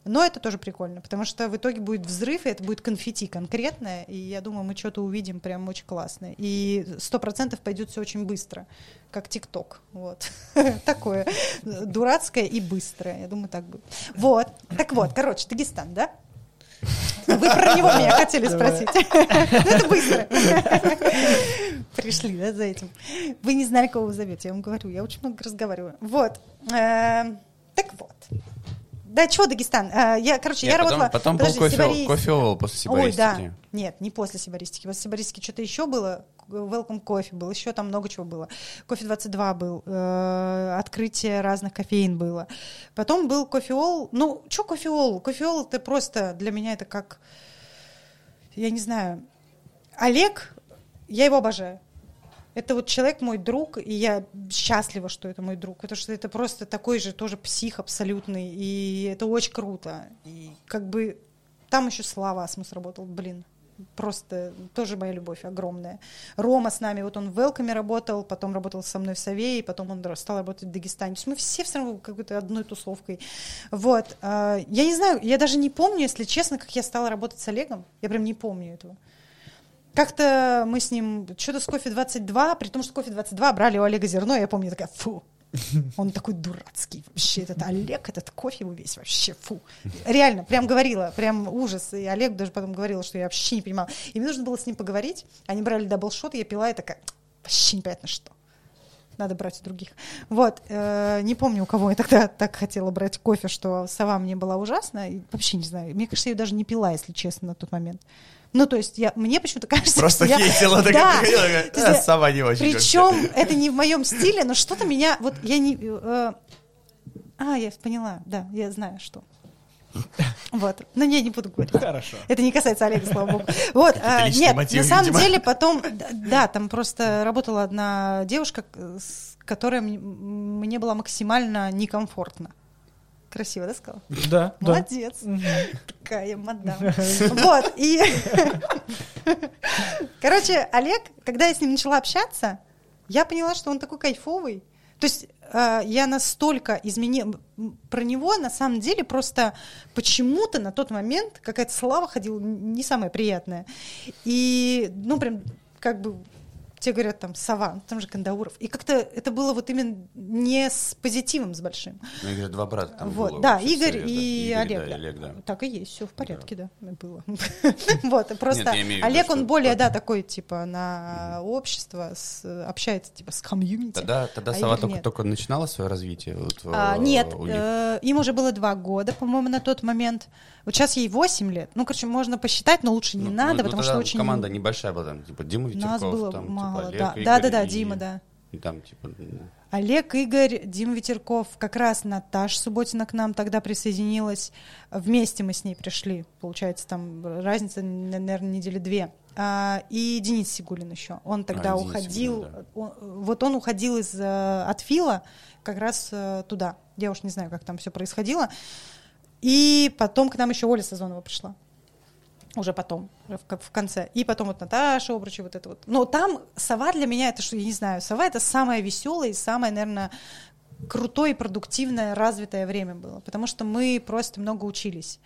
Но это тоже прикольно, потому что в итоге будет взрыв, и это будет конфетти конкретное, и я думаю, мы что-то увидим прям очень классное. И сто процентов пойдет все очень быстро, как ТикТок. Вот. Такое дурацкое и быстрое. Я думаю, так будет. Вот. Так вот, короче, Дагестан, да? Вы про него меня хотели спросить. Ну, Это быстро. Пришли, да, за этим. Вы не знали, кого вы зовете, я вам говорю. Я очень много разговариваю. Вот. Эм, Так вот. Да, чего Дагестан? Э, Я, короче, я Нет, потом- работала... Потом был подожди, кофе, сибари- кофе овал после Ой, да. сибаристики. Нет, не после сибаристики. После сибаристики что-то еще было. Welcome кофе был, еще там много чего было. Кофе 22 был, э, открытие разных кофеин было. Потом был кофеол. Ну, что кофеол? Кофеол это просто для меня это как, я не знаю, Олег, я его обожаю. Это вот человек мой друг, и я счастлива, что это мой друг, потому что это просто такой же тоже псих абсолютный, и это очень круто. И как бы там еще Слава Асмус работал, блин. Просто тоже моя любовь огромная. Рома с нами, вот он в Велкоме работал, потом работал со мной в Савее, потом он стал работать в Дагестане. То есть мы все все равно какой-то одной тусовкой. Вот. а, Я не знаю, я даже не помню, если честно, как я стала работать с Олегом. Я прям не помню этого. Как-то мы с ним, что-то с кофе 22, при том, что кофе 22 брали у Олега зерно, я помню, такая, фу, он такой дурацкий вообще, этот Олег, этот кофе его весь вообще, фу. Реально, прям говорила, прям ужас. И Олег даже потом говорил, что я вообще не понимала. И мне нужно было с ним поговорить. Они брали Doubleshot, я пила и такая, вообще непонятно что. Надо брать у других. Вот, э, не помню, у кого я тогда так хотела брать кофе, что сова мне была ужасна. И вообще не знаю. Мне кажется, я ее даже не пила, если честно, на тот момент. Ну, то есть, я, мне почему-то кажется, Просто что я... хейтила, такая Да. «А, я- сова не очень Причем это не в моем стиле, но что-то меня... Вот я не... э, а, я поняла, да, я знаю, что. Вот. Но я не буду говорить. Хорошо. Это не касается Олега, слава богу. Вот, а, нет, мотивы, на самом видимо. деле потом, да, там просто работала одна девушка, с которой мне было максимально некомфортно. Красиво, да, сказала? Да, да. Молодец. Такая мадам. Вот, и... Короче, Олег, когда я с ним начала общаться, я поняла, что он такой кайфовый. То есть э, я настолько изменила про него, на самом деле, просто почему-то на тот момент какая-то слава ходила не самая приятная. И, ну, прям как бы те говорят там сова, там же Кандауров. И как-то это было вот именно не с позитивом, с большим. Ну, Игорь, два брата там Вот, было да, вообще Игорь совет, и да. Олег. да, да. Олег, да. Так и есть, все в порядке, да, было. Вот, просто Нет, виду, Олег, он более, да, такой, типа, на общество, с- общается, типа, с комьюнити. Тогда, тогда А Сова Игорь только, нет. только начинала свое развитие. Вот, А, э, нет, э, им уже было два года, по-моему, на тот момент. Вот сейчас ей 8 лет. Ну, короче, можно посчитать, но лучше не Ну, надо, ну, потому тогда что очень... команда небольшая была, там, типа, Дима Ветерков, Нас было там, мало, типа, да. Олег, Да, да, да, и- Дима, да. И там, типа, м, Олег, Игорь, Дима Ветерков, как раз Наташа Субботина к нам тогда присоединилась. Вместе мы с ней пришли. Получается, там разница, наверное, недели две. А, и Денис Сигулин еще. Он тогда А, уходил. Сигулин, он- вот он уходил из, э, от Фила как раз э, туда. Я уж не знаю, как там все происходило. И потом к нам еще Оля Сазонова пришла. Уже потом, в, ко- в конце. И потом вот Наташа Обручева, вот это вот. Но там сова для меня, это что, я не знаю, сова это самое веселое и самое, наверное, крутое, продуктивное, развитое время было, потому что мы просто много учились.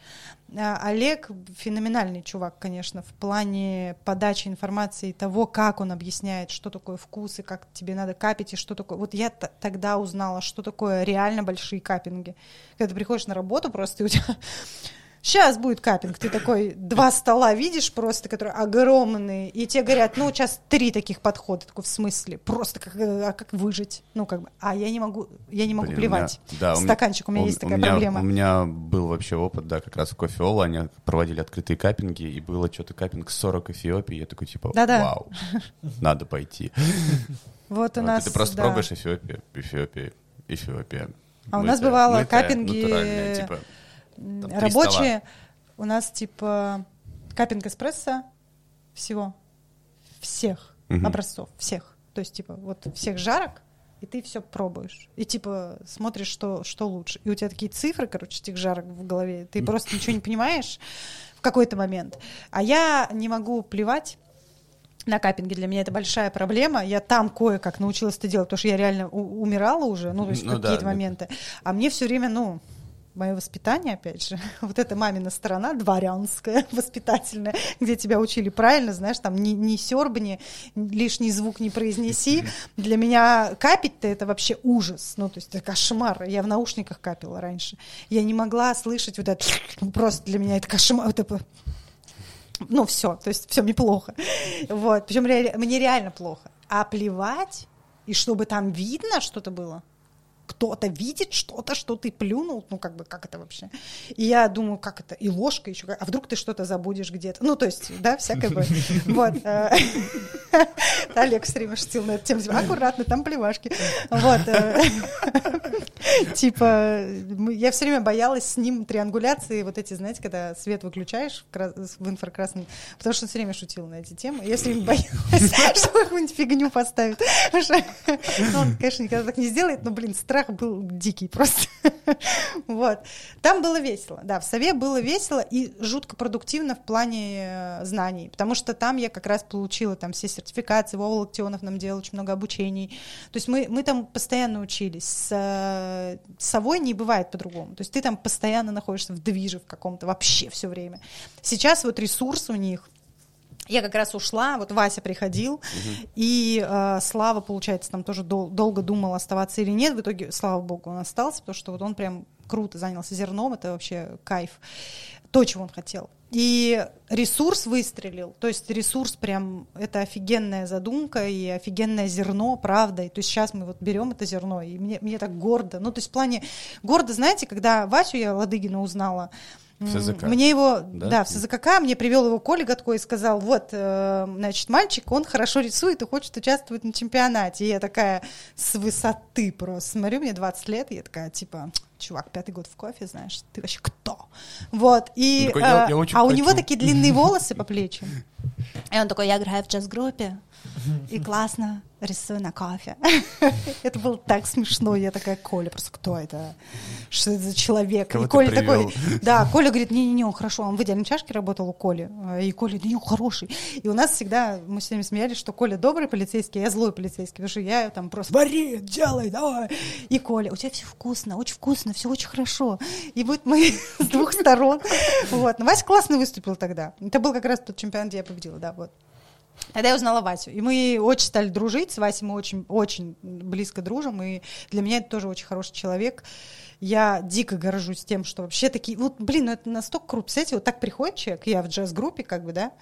А, Олег феноменальный чувак, конечно, в плане подачи информации, того, как он объясняет, что такое вкус, и как тебе надо капить, и что такое... Вот я тогда узнала, что такое реально большие капинги. Когда ты приходишь на работу просто, и у тебя Сейчас будет капинг. Ты такой два стола видишь просто, которые огромные, и тебе говорят, ну, сейчас три таких подхода. Такой, в смысле? Просто как, а как выжить? Ну, как бы, а я не могу, я не могу Блин, у меня- плевать. да, у меня- Стаканчик, у меня есть такая меня, проблема. У меня был вообще опыт, да, как раз в кофеоло, они проводили открытые каппинги, и было что-то каппинг 40 Эфиопии, я такой, типа, Да-да. вау, надо пойти. Вот у Вот, нас, ты просто да. пробуешь Эфиопию, Эфиопия, Эфиопия. А у нас Мытая, бывало мытая, каппинги, натуральная, типа, Там Рабочие у нас типа капинг эспрессо всего, всех Мгм. образцов, всех. То есть типа вот всех жарок, и ты все пробуешь. И типа смотришь, что, что лучше. И у тебя такие цифры, короче, этих жарок в голове. Ты просто ничего не понимаешь в какой-то момент. А я не могу плевать на каппинге для меня это большая проблема. Я там кое-как научилась это делать, потому что я реально умирала уже, ну, то есть Ну да, какие-то да. моменты. А мне все время, ну, мое воспитание, опять же, вот эта мамина сторона, дворянская, воспитательная, где тебя учили правильно, знаешь, там не, не сербни, лишний звук не произнеси. Для меня капить-то это вообще ужас, ну, то есть это кошмар. Я в наушниках капила раньше. Я не могла слышать вот это, просто для меня это кошмар. Это ну, все, то есть все мне плохо. Вот, причем ре- мне реально плохо. А плевать, и чтобы там видно что-то было, кто-то видит что-то, что ты плюнул, ну, как бы, как это вообще? И я думаю, как это, и ложка еще, а вдруг ты что-то забудешь где-то? Ну, то есть, да, всякое бывает. Вот. э, Олег все время шутил на эту тему, типа, аккуратно, там плевашки. Вот. э, Типа, я все время боялась с ним триангуляции, вот эти, знаете, когда свет выключаешь в крас- в инфракрасном, потому что он все время шутил на эти темы. Я все время боялась, что какую-нибудь фигню поставит. Ну, он, конечно, никогда так не сделает, но, блин, страх был дикий просто. Вот. Там было весело, да, в Сове было весело и жутко продуктивно в плане э, знаний, потому что там я как раз получила там все сертификации, Вова Локтионов нам делал очень много обучений, то есть мы, мы там постоянно учились, с, э, с Совой не бывает по-другому, то есть ты там постоянно находишься в движе в каком-то вообще все время. Сейчас вот ресурс у них, я как раз ушла, вот Вася приходил, и э, Слава, получается, там тоже дол- долго думал, оставаться или нет. В итоге, слава богу, он остался, потому что вот он прям круто занялся зерном, это вообще кайф. То, чего он хотел. И ресурс выстрелил, то есть ресурс прям, это офигенная задумка и офигенное зерно, правда. И то есть сейчас мы вот берем это зерно, и мне, мне так гордо. Ну, то есть в плане гордо, знаете, когда Васю я Ладыгина узнала, В СЗК. мне его, Да? да, в СЗКК, мне привел его Коля Гатко и сказал, вот, э, значит, мальчик, он хорошо рисует и хочет участвовать на чемпионате. И я такая с высоты просто смотрю, мне 20 лет, и я такая, типа, чувак, пятый год в кофе, знаешь, ты вообще кто? Вот, и, Он такой, «Я- э, я а у него хочу». такие длинные волосы по плечам. И он такой, я играю в джаз-группе. и классно рисую на кофе. Это было так смешно. Я такая, Коля, просто кто это? Что это за человек? Кого и Коля привел? такой, да, Коля говорит, не-не-не, он хорошо, он в идеальной чашке работал у Коли. И Коля, да не, он хороший. И у нас всегда, мы с ними смеялись, что Коля добрый полицейский, а я злой полицейский, потому что я там просто, вари, делай, давай. И Коля, у тебя все вкусно, очень вкусно, все очень хорошо. И вот мы с двух сторон. Вот. Но Вася классно выступил тогда. Это был как раз тот чемпионат, где я победила, да, вот. Тогда я узнала Васю, и мы очень стали дружить, с Васей мы очень, очень близко дружим, и для меня это тоже очень хороший человек. Я дико горжусь тем, что вообще такие, вот, блин, ну это настолько круто. Представляете, вот так приходит человек, я в джаз-группе, как бы, да,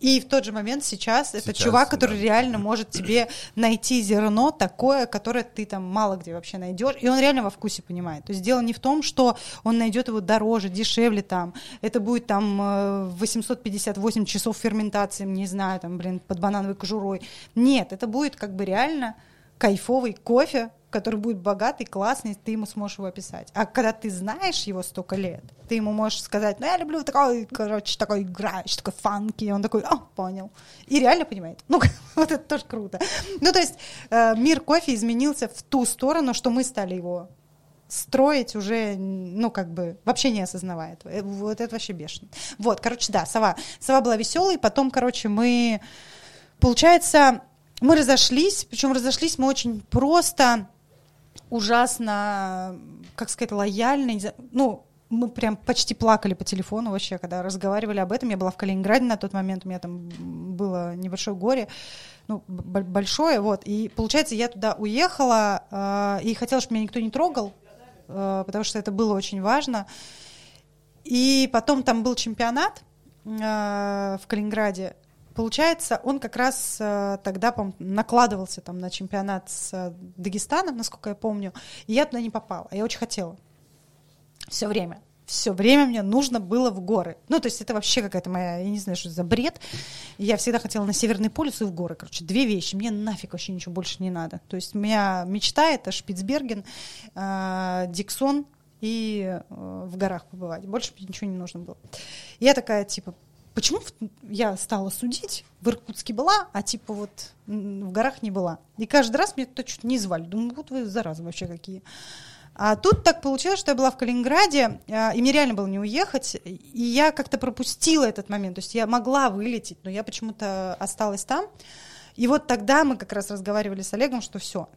и в тот же момент сейчас, это Сейчас, чувак, который да. реально может тебе найти зерно такое, которое ты там мало где вообще найдешь, и он реально во вкусе понимает. То есть дело не в том, что он найдет его дороже, дешевле там, это будет там э, 858 часов ферментации, не знаю, там, блин, под банановой кожурой. Нет, это будет как бы реально кайфовый кофе, который будет богатый, классный, ты ему сможешь его описать. А когда ты знаешь его столько лет, ты ему можешь сказать, ну, я люблю такой, короче, такой играющий, такой фанки, и он такой, а, понял. И реально понимает. Ну, вот это тоже круто. Ну, то есть э, мир кофе изменился в ту сторону, что мы стали его строить уже, ну, как бы, вообще не осознавая этого. Э, Вот это вообще бешено. Вот, короче, да, сова. Сова была веселой, потом, короче, мы, получается, мы разошлись, причем разошлись мы очень просто, ужасно, как сказать, знаю, Ну, мы прям почти плакали по телефону вообще, когда разговаривали об этом. Я была в Калининграде на тот момент, у меня там было небольшое горе, ну, большое, вот. И, получается, я туда уехала э, и хотела, чтобы меня никто не трогал, э, потому что это было очень важно. И потом там был чемпионат э, в Калининграде. Получается, он как раз э, тогда накладывался там на чемпионат с э, Дагестаном, насколько я помню, и я туда не попала. А я очень хотела. Все время. Все время мне нужно было в горы. Ну, то есть это вообще какая-то моя, я не знаю, что это за бред. Я всегда хотела на Северный полюс и в горы. Короче, две вещи. Мне нафиг вообще ничего больше не надо. То есть у меня мечта — это Шпицберген, э, Диксон и в горах побывать. Больше мне ничего не нужно было. Я такая, типа, почему я стала судить? В Иркутске была, а типа вот в горах не была. И каждый раз меня туда чуть не звали. Думаю, вот вы заразы вообще какие. А тут так получилось, что я была в Калининграде, а, и мне реально было не уехать, и я как-то пропустила этот момент. То есть я могла вылететь, но я почему-то осталась там. И вот тогда мы как раз разговаривали с Олегом, что все,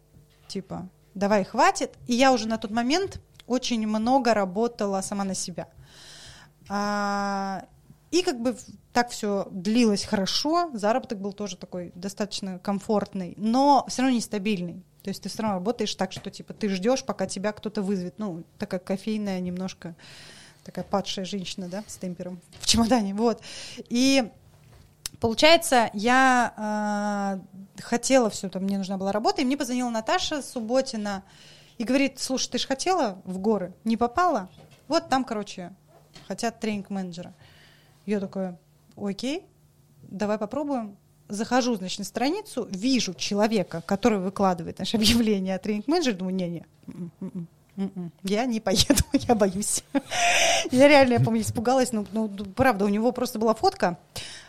типа, давай хватит. И я уже на тот момент очень много работала сама на себя. А, и как бы так все длилось хорошо, заработок был тоже такой достаточно комфортный, но все равно нестабильный. То есть ты все равно работаешь так, что типа ты ждешь, пока тебя кто-то вызовет. Ну, такая кофейная немножко такая падшая женщина, да, с темпером в чемодане, вот. И получается, я э, хотела все, там мне нужна была работа, и мне позвонила Наташа Субботина и говорит, слушай, ты же хотела в горы, не попала? Вот там, короче, хотят тренинг-менеджера. Я такая, окей, давай попробуем. Захожу, значит, на страницу, вижу человека, который выкладывает наше объявление о тренинг-менеджере, думаю, не-не, м-м, м-м, м-м, я не поеду, я боюсь. Я реально, я помню, испугалась, ну, ну, правда, у него просто была фотка,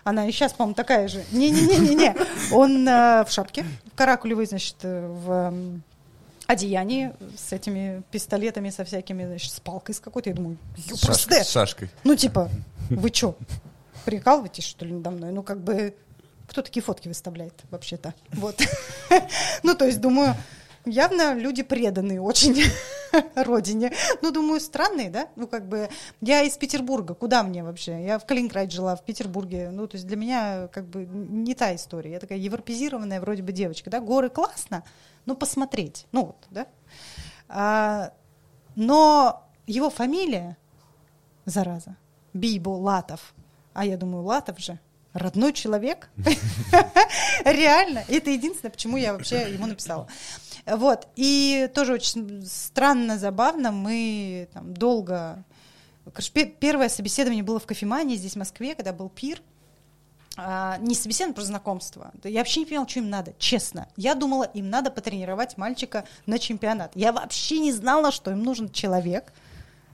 она и сейчас, по-моему, такая же. Не-не-не-не-не, он э, в шапке, каракулевый, значит, э, в м, одеянии с этими пистолетами, со всякими, значит, с палкой с какой-то. Я думаю, С «Ёпрст, шашкой, с шашкой. ну, типа, вы чё, прикалываетесь, что ли, надо мной? Ну, как бы, кто такие фотки выставляет вообще-то? Вот. Ну, то есть, думаю, явно люди преданные очень родине. Ну, думаю, странные, да? Ну, как бы, я из Петербурга, куда мне вообще? Я в Калининграде жила, в Петербурге. Ну, то есть для меня, как бы, не та история. Я такая европезированная вроде бы девочка, да? Горы классно, ну, посмотреть. Ну, вот, да? А, но его фамилия, зараза, Бибо Латов. А я думаю, Латов же родной человек. Реально. Это единственное, почему я вообще ему написала. Вот. И тоже очень странно, забавно. Мы там долго... Первое собеседование было в кофемании здесь, в Москве, когда был пир. А, не собеседование, просто знакомство. Да Я вообще не понимала, что им надо, честно. Я думала, им надо потренировать мальчика на чемпионат. Я вообще не знала, что им нужен человек,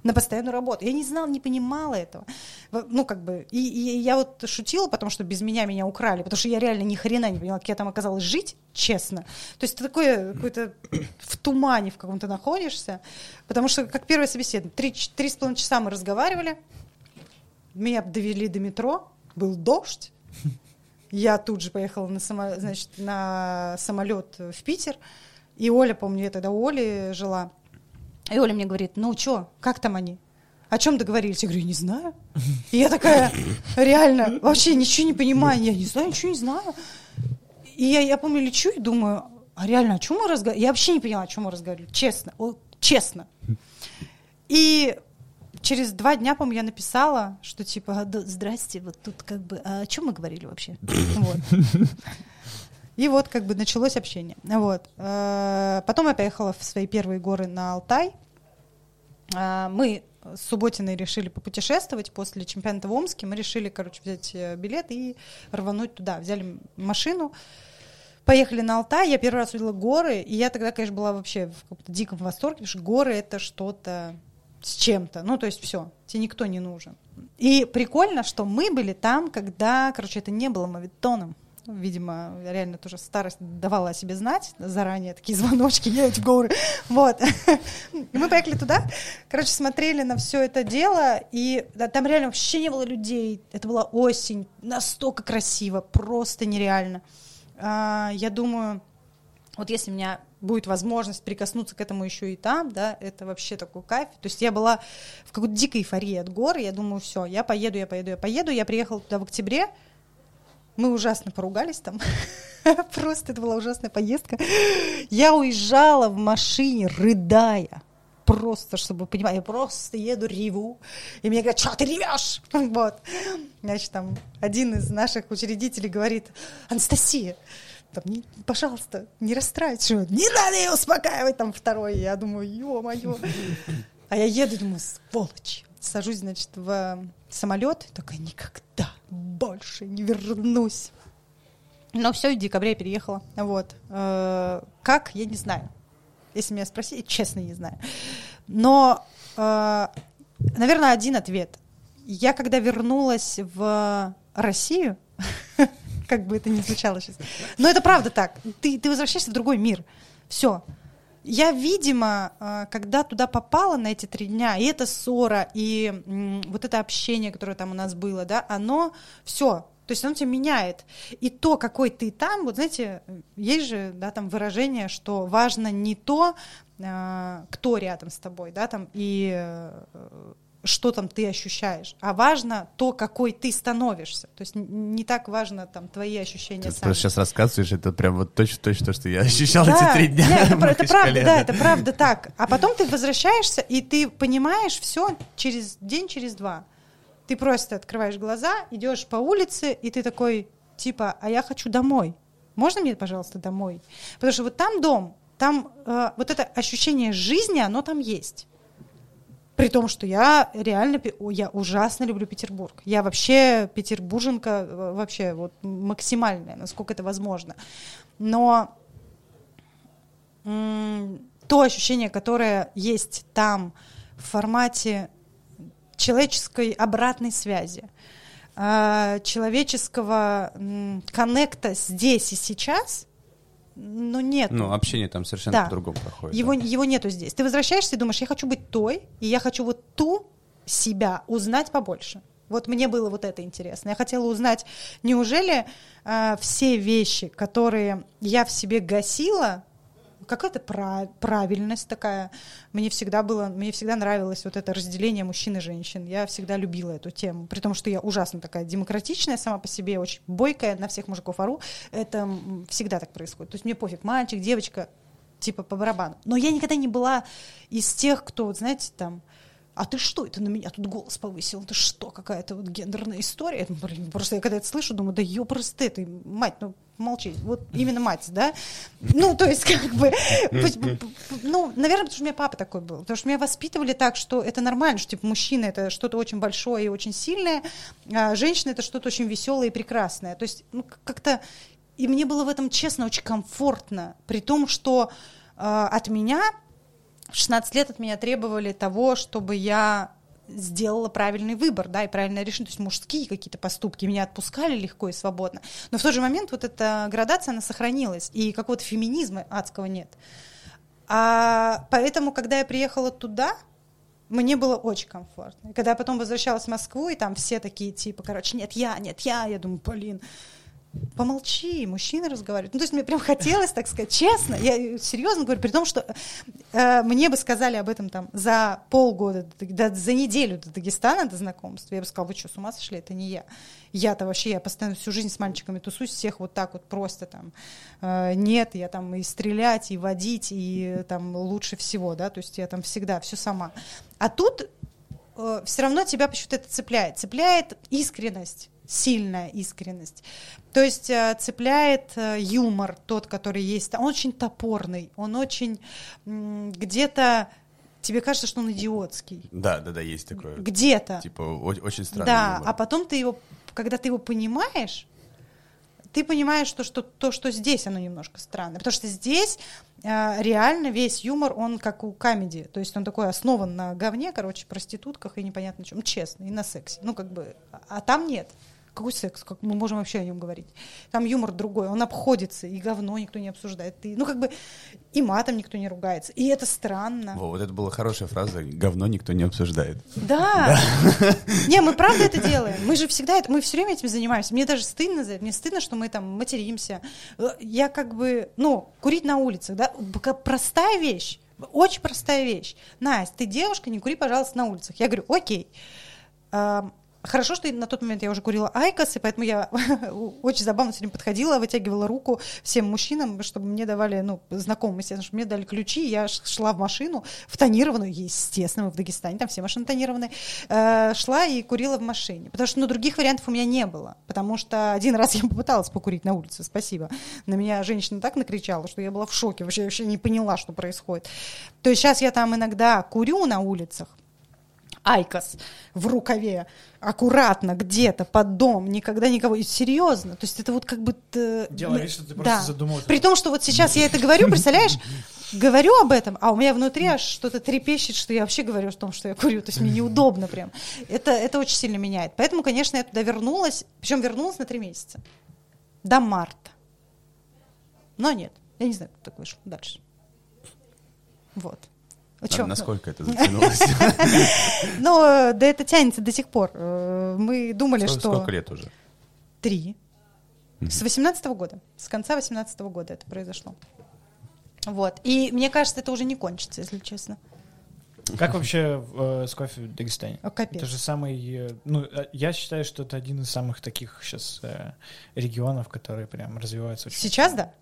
на постоянную работу. Я не знала, не понимала этого. Ну, как бы, и, и я вот шутила, потому что без меня меня украли, потому что я реально ни хрена не поняла, как я там оказалась жить, честно. То есть ты такое, какой-то в тумане в каком-то находишься, потому что, как первое собеседование, три, три с половиной часа мы разговаривали, меня довели до метро, был дождь, я тут же поехала на, само, значит, на самолет в Питер, и Оля, помню, я тогда у Оли жила, и Оля мне говорит, ну что, как там они? О чем договорились? Я говорю, не знаю. И я такая, реально, вообще ничего не понимаю. Я не знаю, ничего не знаю. И я, я помню, лечу и думаю, а реально, о чем мы разговаривали? Я вообще не поняла, о чем мы разговаривали. Честно, о, честно. И через два дня, по-моему, я написала, что типа, здрасте, вот тут как бы, а о чем мы говорили вообще? Вот. И вот как бы началось общение. Вот. Э, потом я поехала в свои первые горы на Алтай. Э, мы с Субботиной решили попутешествовать после чемпионата в Омске. Мы решили, короче, взять э, билет и рвануть туда. Взяли машину, поехали на Алтай. Я первый раз увидела горы, и я тогда, конечно, была вообще в каком-то диком восторге, потому что горы — это что-то с чем-то. Ну, то есть все, тебе никто не нужен. И прикольно, что мы были там, когда, короче, это не было мавитоном. Видимо, реально тоже старость давала о себе знать заранее, такие звоночки, едь в горы. Вот. И мы поехали туда, короче, смотрели на все это дело, и да, там реально вообще не было людей. Это была осень, настолько красиво, просто нереально. А, я думаю, вот если у меня будет возможность прикоснуться к этому еще и там, да, это вообще такой кайф. То есть я была в какой-то дикой эйфории от гор, я думаю, все, я поеду, я поеду, я поеду. Я приехала туда в октябре, мы ужасно поругались там. Просто это была ужасная поездка. Я уезжала в машине, рыдая. Просто, чтобы понимать, я просто еду, реву. И мне говорят, что ты ревешь? Вот. Значит, там один из наших учредителей говорит, Анастасия, там, не, пожалуйста, не расстраивайся, не надо ее успокаивать, там второй, я думаю, ё-моё. А я еду, думаю, сволочь. Сажусь, значит, в самолет, такая, никогда больше не вернусь. Но все, в декабре я переехала. Вот. Э, как, я не знаю. Если меня спросить, честно не знаю. Но, э, наверное, один ответ. Я когда вернулась в Россию, как бы это ни звучало сейчас, но это правда так. Ты, ты возвращаешься в другой мир. Все. Я, видимо, э, когда туда попала на эти три дня, и эта ссора, и вот это общение, которое там у нас было, да, оно все, то есть оно тебя меняет. И то, какой ты там, вот знаете, есть же, да, там выражение, что важно не то, э, кто рядом с тобой, да, там, и э, что там ты ощущаешь, а важно то, какой ты становишься. То есть не так важно там твои ощущения. Ты сами. просто сейчас рассказываешь, это прям вот точно-точно то, что я ощущал эти Да, три дня. да, это, это правда, да, это правда так. А потом ты возвращаешься, и ты понимаешь все через день, через два. Ты просто открываешь глаза, идешь по улице, и ты такой, типа, а я хочу домой. Можно мне, пожалуйста, домой? Потому что вот там дом, там э, вот это ощущение жизни, оно там есть. При том, что я реально, я ужасно люблю Петербург. Я вообще петербурженка, э, вообще вот максимальная, насколько это возможно. Но то ощущение, которое есть там в формате человеческой обратной связи, э, человеческого коннекта здесь и сейчас, ну нет. Ну, общение там совершенно Да. по-другому проходит. Его, да. его нету здесь. Ты возвращаешься и думаешь, я хочу быть той, и я хочу вот ту себя узнать побольше. Вот мне было вот это интересно. Я хотела узнать, неужели э, все вещи, которые я в себе гасила, какая-то пра- правильность такая. Мне всегда было, мне всегда нравилось вот это разделение мужчин и женщин. Я всегда любила эту тему, при том, что я ужасно такая демократичная сама по себе, очень бойкая, на всех мужиков ору. Это всегда так происходит. То есть мне пофиг, мальчик, девочка, типа по барабану. Но я никогда не была из тех, кто, знаете, там, а ты что это на меня тут голос повысил? Это что, какая-то вот гендерная история? Блин, просто я когда это слышу, думаю, да ёпросты ты, мать, ну молчи, вот именно мать, да? Ну, то есть, как бы, ну, наверное, потому что у меня папа такой был, потому что меня воспитывали так, что это нормально, что, типа, мужчина — это что-то очень большое и очень сильное, а женщина — это что-то очень веселое и прекрасное. То есть, ну, как-то, и мне было в этом, честно, очень комфортно, при том, что э, от меня в 16 лет от меня требовали того, чтобы я сделала правильный выбор, да, и правильное решение, то есть мужские какие-то поступки, меня отпускали легко и свободно, но в тот же момент вот эта градация, она сохранилась, и какого-то феминизма адского нет. А поэтому, когда я приехала туда, мне было очень комфортно. И когда я потом возвращалась в Москву, и там все такие, типа, короче, нет, я, нет, я, я думаю, блин, помолчи, мужчины разговаривают. Ну, то есть мне прям хотелось, так сказать, честно, я серьезно говорю, при том, что э, мне бы сказали об этом там за полгода, да, за неделю до Дагестана, до знакомства, я бы сказала, вы что, с ума сошли, это не я. Я-то вообще, я постоянно всю жизнь с мальчиками тусусь, всех вот так вот просто там, э, нет, я там и стрелять, и водить, и там лучше всего, да, то есть я там всегда все сама. А тут э, все равно тебя почему-то это цепляет, цепляет искренность, сильная искренность. То есть э, цепляет э, юмор тот, который есть. Он очень топорный, он очень где-то тебе кажется, что он идиотский. Да, да, да, есть такое. Где-то. Типа очень странный Да, юмор. а потом ты его, когда ты его понимаешь, ты понимаешь, что, что то, что здесь, оно немножко странное. Потому что здесь э, реально весь юмор, он как у камеди. То есть он такой основан на говне, короче, проститутках и непонятно чем. Честно, и на сексе. Ну, как бы, а там нет. Какой секс? Как мы можем вообще о нем говорить? Там юмор другой, он обходится, и говно никто не обсуждает. И, ну, как бы, и матом никто не ругается. И это странно. Во, вот это была хорошая фраза. Говно никто не обсуждает. Да. Не, мы правда это делаем. Мы же всегда это, мы все время этим занимаемся. Мне даже стыдно за это. Мне стыдно, что мы там материмся. Я как бы, ну, курить на улицах, да, простая вещь. Очень простая вещь. Настя, ты девушка, не кури, пожалуйста, на улицах. Я говорю, окей. Хорошо, что на тот момент я уже курила IQOS, и поэтому я очень забавно сегодня подходила, вытягивала руку всем мужчинам, чтобы мне давали, ну, знакомым, естественно, чтобы мне дали ключи, я шла в машину, в тонированную, естественно, мы в Дагестане, там все машины тонированные, э, шла и курила в машине, потому что, ну, других вариантов у меня не было, потому что один раз я попыталась покурить на улице, спасибо, на меня женщина так накричала, что я была в шоке, вообще, вообще не поняла, что происходит. То есть сейчас я там иногда курю на улицах, IQOS в рукаве, аккуратно, где-то под дом, никогда никого. И серьезно. То есть это вот как бы... Делай вид, что ты просто да. задумалась. При том, что вот сейчас я это говорю, представляешь, говорю об этом, а у меня внутри аж что-то трепещет, что я вообще говорю о том, что я курю. То есть мне неудобно прям. Это, это очень сильно меняет. Поэтому, конечно, я туда вернулась, причем вернулась на три месяца. До марта. Но нет, я не знаю, как так вышло дальше. Вот. Чё? Насколько это затянулось? Ну, да это тянется до сих пор. Э, мы думали, что... Сколько лет уже? Три. С 18 года. С конца 18 года это произошло. Вот. И мне кажется, это уже не кончится, если честно. Как вообще э, с кофе в Дагестане? О, капец. Это же самый, э, ну, я считаю, что это один из самых таких сейчас э, регионов, которые прям развиваются очень. Сейчас, да.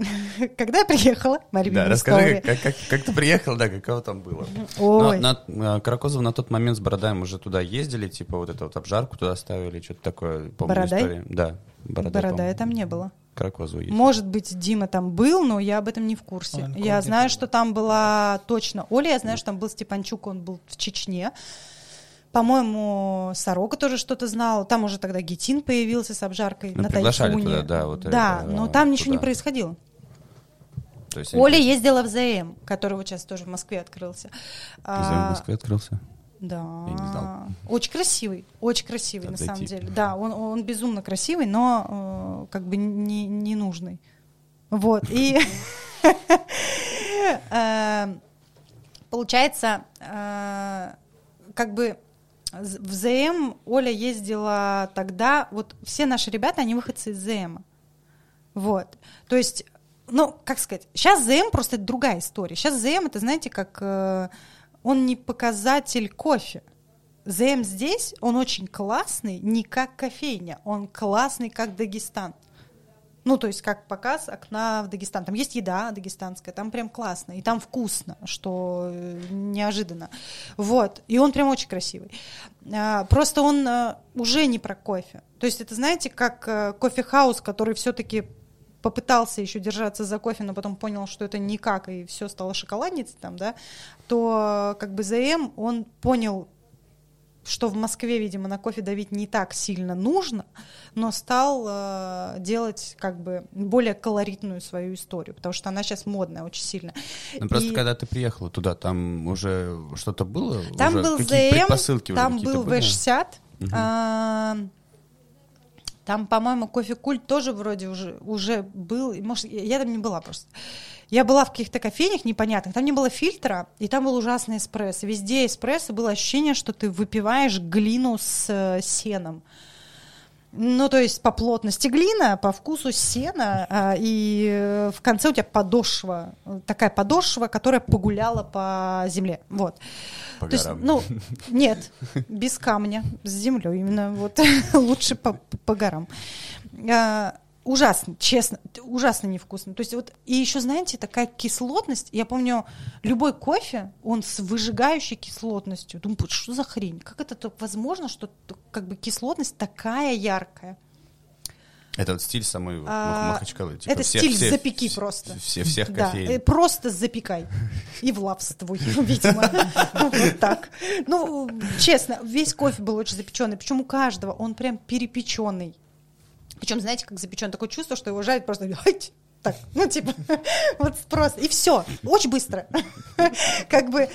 Когда я приехала, Мария Да, расскажи, как, как, как ты приехала, да, каково там было? Ой. На, на, Каракозов на тот момент с Бородаем уже туда ездили, типа вот эту вот обжарку туда ставили, что-то такое, помню Бородай? историю. Да, Бородай, Бородая там не было. Каракозово есть. Может быть, Дима там был, но я об этом не в курсе. Он я знаю, что там была точно Оля, я знаю, что там был Степанчук, он был в Чечне. По-моему, Сорока тоже что-то знал. Там уже тогда Гетин появился с обжаркой Ну, на приглашали Тайфуне. туда, да, вот да, это, но там ничего не туда. происходило. То есть, Оля ездила в ЗМ, который вот сейчас тоже в Москве открылся. Из А, Москвы открылся? Да. Я не знал. Очень красивый, очень красивый Надо на самом деле. Да, он, он безумно красивый, но э, как бы не, не нужный. Вот. И э, получается, э, как бы в ЗМ Оля ездила тогда, вот все наши ребята, они выходцы из ЗМ. Вот. То есть, ну, как сказать, сейчас ЗМ просто это другая история. Сейчас ЗМ это, знаете, как э, он не показатель кофе. ЗМ здесь, он очень классный, не как кофейня, он классный как Дагестан. Ну, то есть как показ окна в Дагестан. Там есть еда дагестанская, там прям классно, и там вкусно, что э, неожиданно. Вот, и он прям очень красивый. А, Просто он э, уже не про кофе. То есть это, знаете, как кофе-хаус, который все-таки попытался еще держаться за кофе, но потом понял, что это никак, и все стало шоколадницей там, да, то как бы ЗМ, он понял, что в Москве, видимо, на кофе давить не так сильно нужно, но стал э, делать как бы более колоритную свою историю, потому что она сейчас модная очень сильно. Ну, просто И когда ты приехала туда, там уже что-то было? Там Уже был ЗМ, уже там какие-то был были? В60, Мгм. а, там, по-моему, кофе культ тоже вроде уже, уже был. Может, я там не была просто. Я была в каких-то кофейнях непонятных, там не было фильтра, и там был ужасный эспрессо. Везде эспрессо было ощущение, что ты выпиваешь глину с э, сеном. Ну, то есть по плотности глина, по вкусу сена, а, и э, в конце у тебя подошва, такая подошва, которая погуляла по земле. Вот. По То есть, горам. ну, нет, без камня, с землей именно, вот, лучше по, по горам. Ужасно, честно, ужасно невкусно. То есть вот, и еще, знаете, такая кислотность, я помню, любой кофе, он с выжигающей кислотностью. Думаю, «Вот что за хрень? Как это так возможно, что как бы кислотность такая яркая? Это вот стиль самой А, Мах- Махачкалы. типа это всех- стиль всех- запеки вс- просто. Все, всех Да, кофеин. э, просто запекай. И влавствуй, видимо. Вот так. Ну, честно, весь кофе был очень запеченный. Причем у каждого он прям перепеченный. Причем, знаете, как запечен, такое чувство, что его жарят просто так, ну, типа, вот просто, и все, очень быстро. Как бы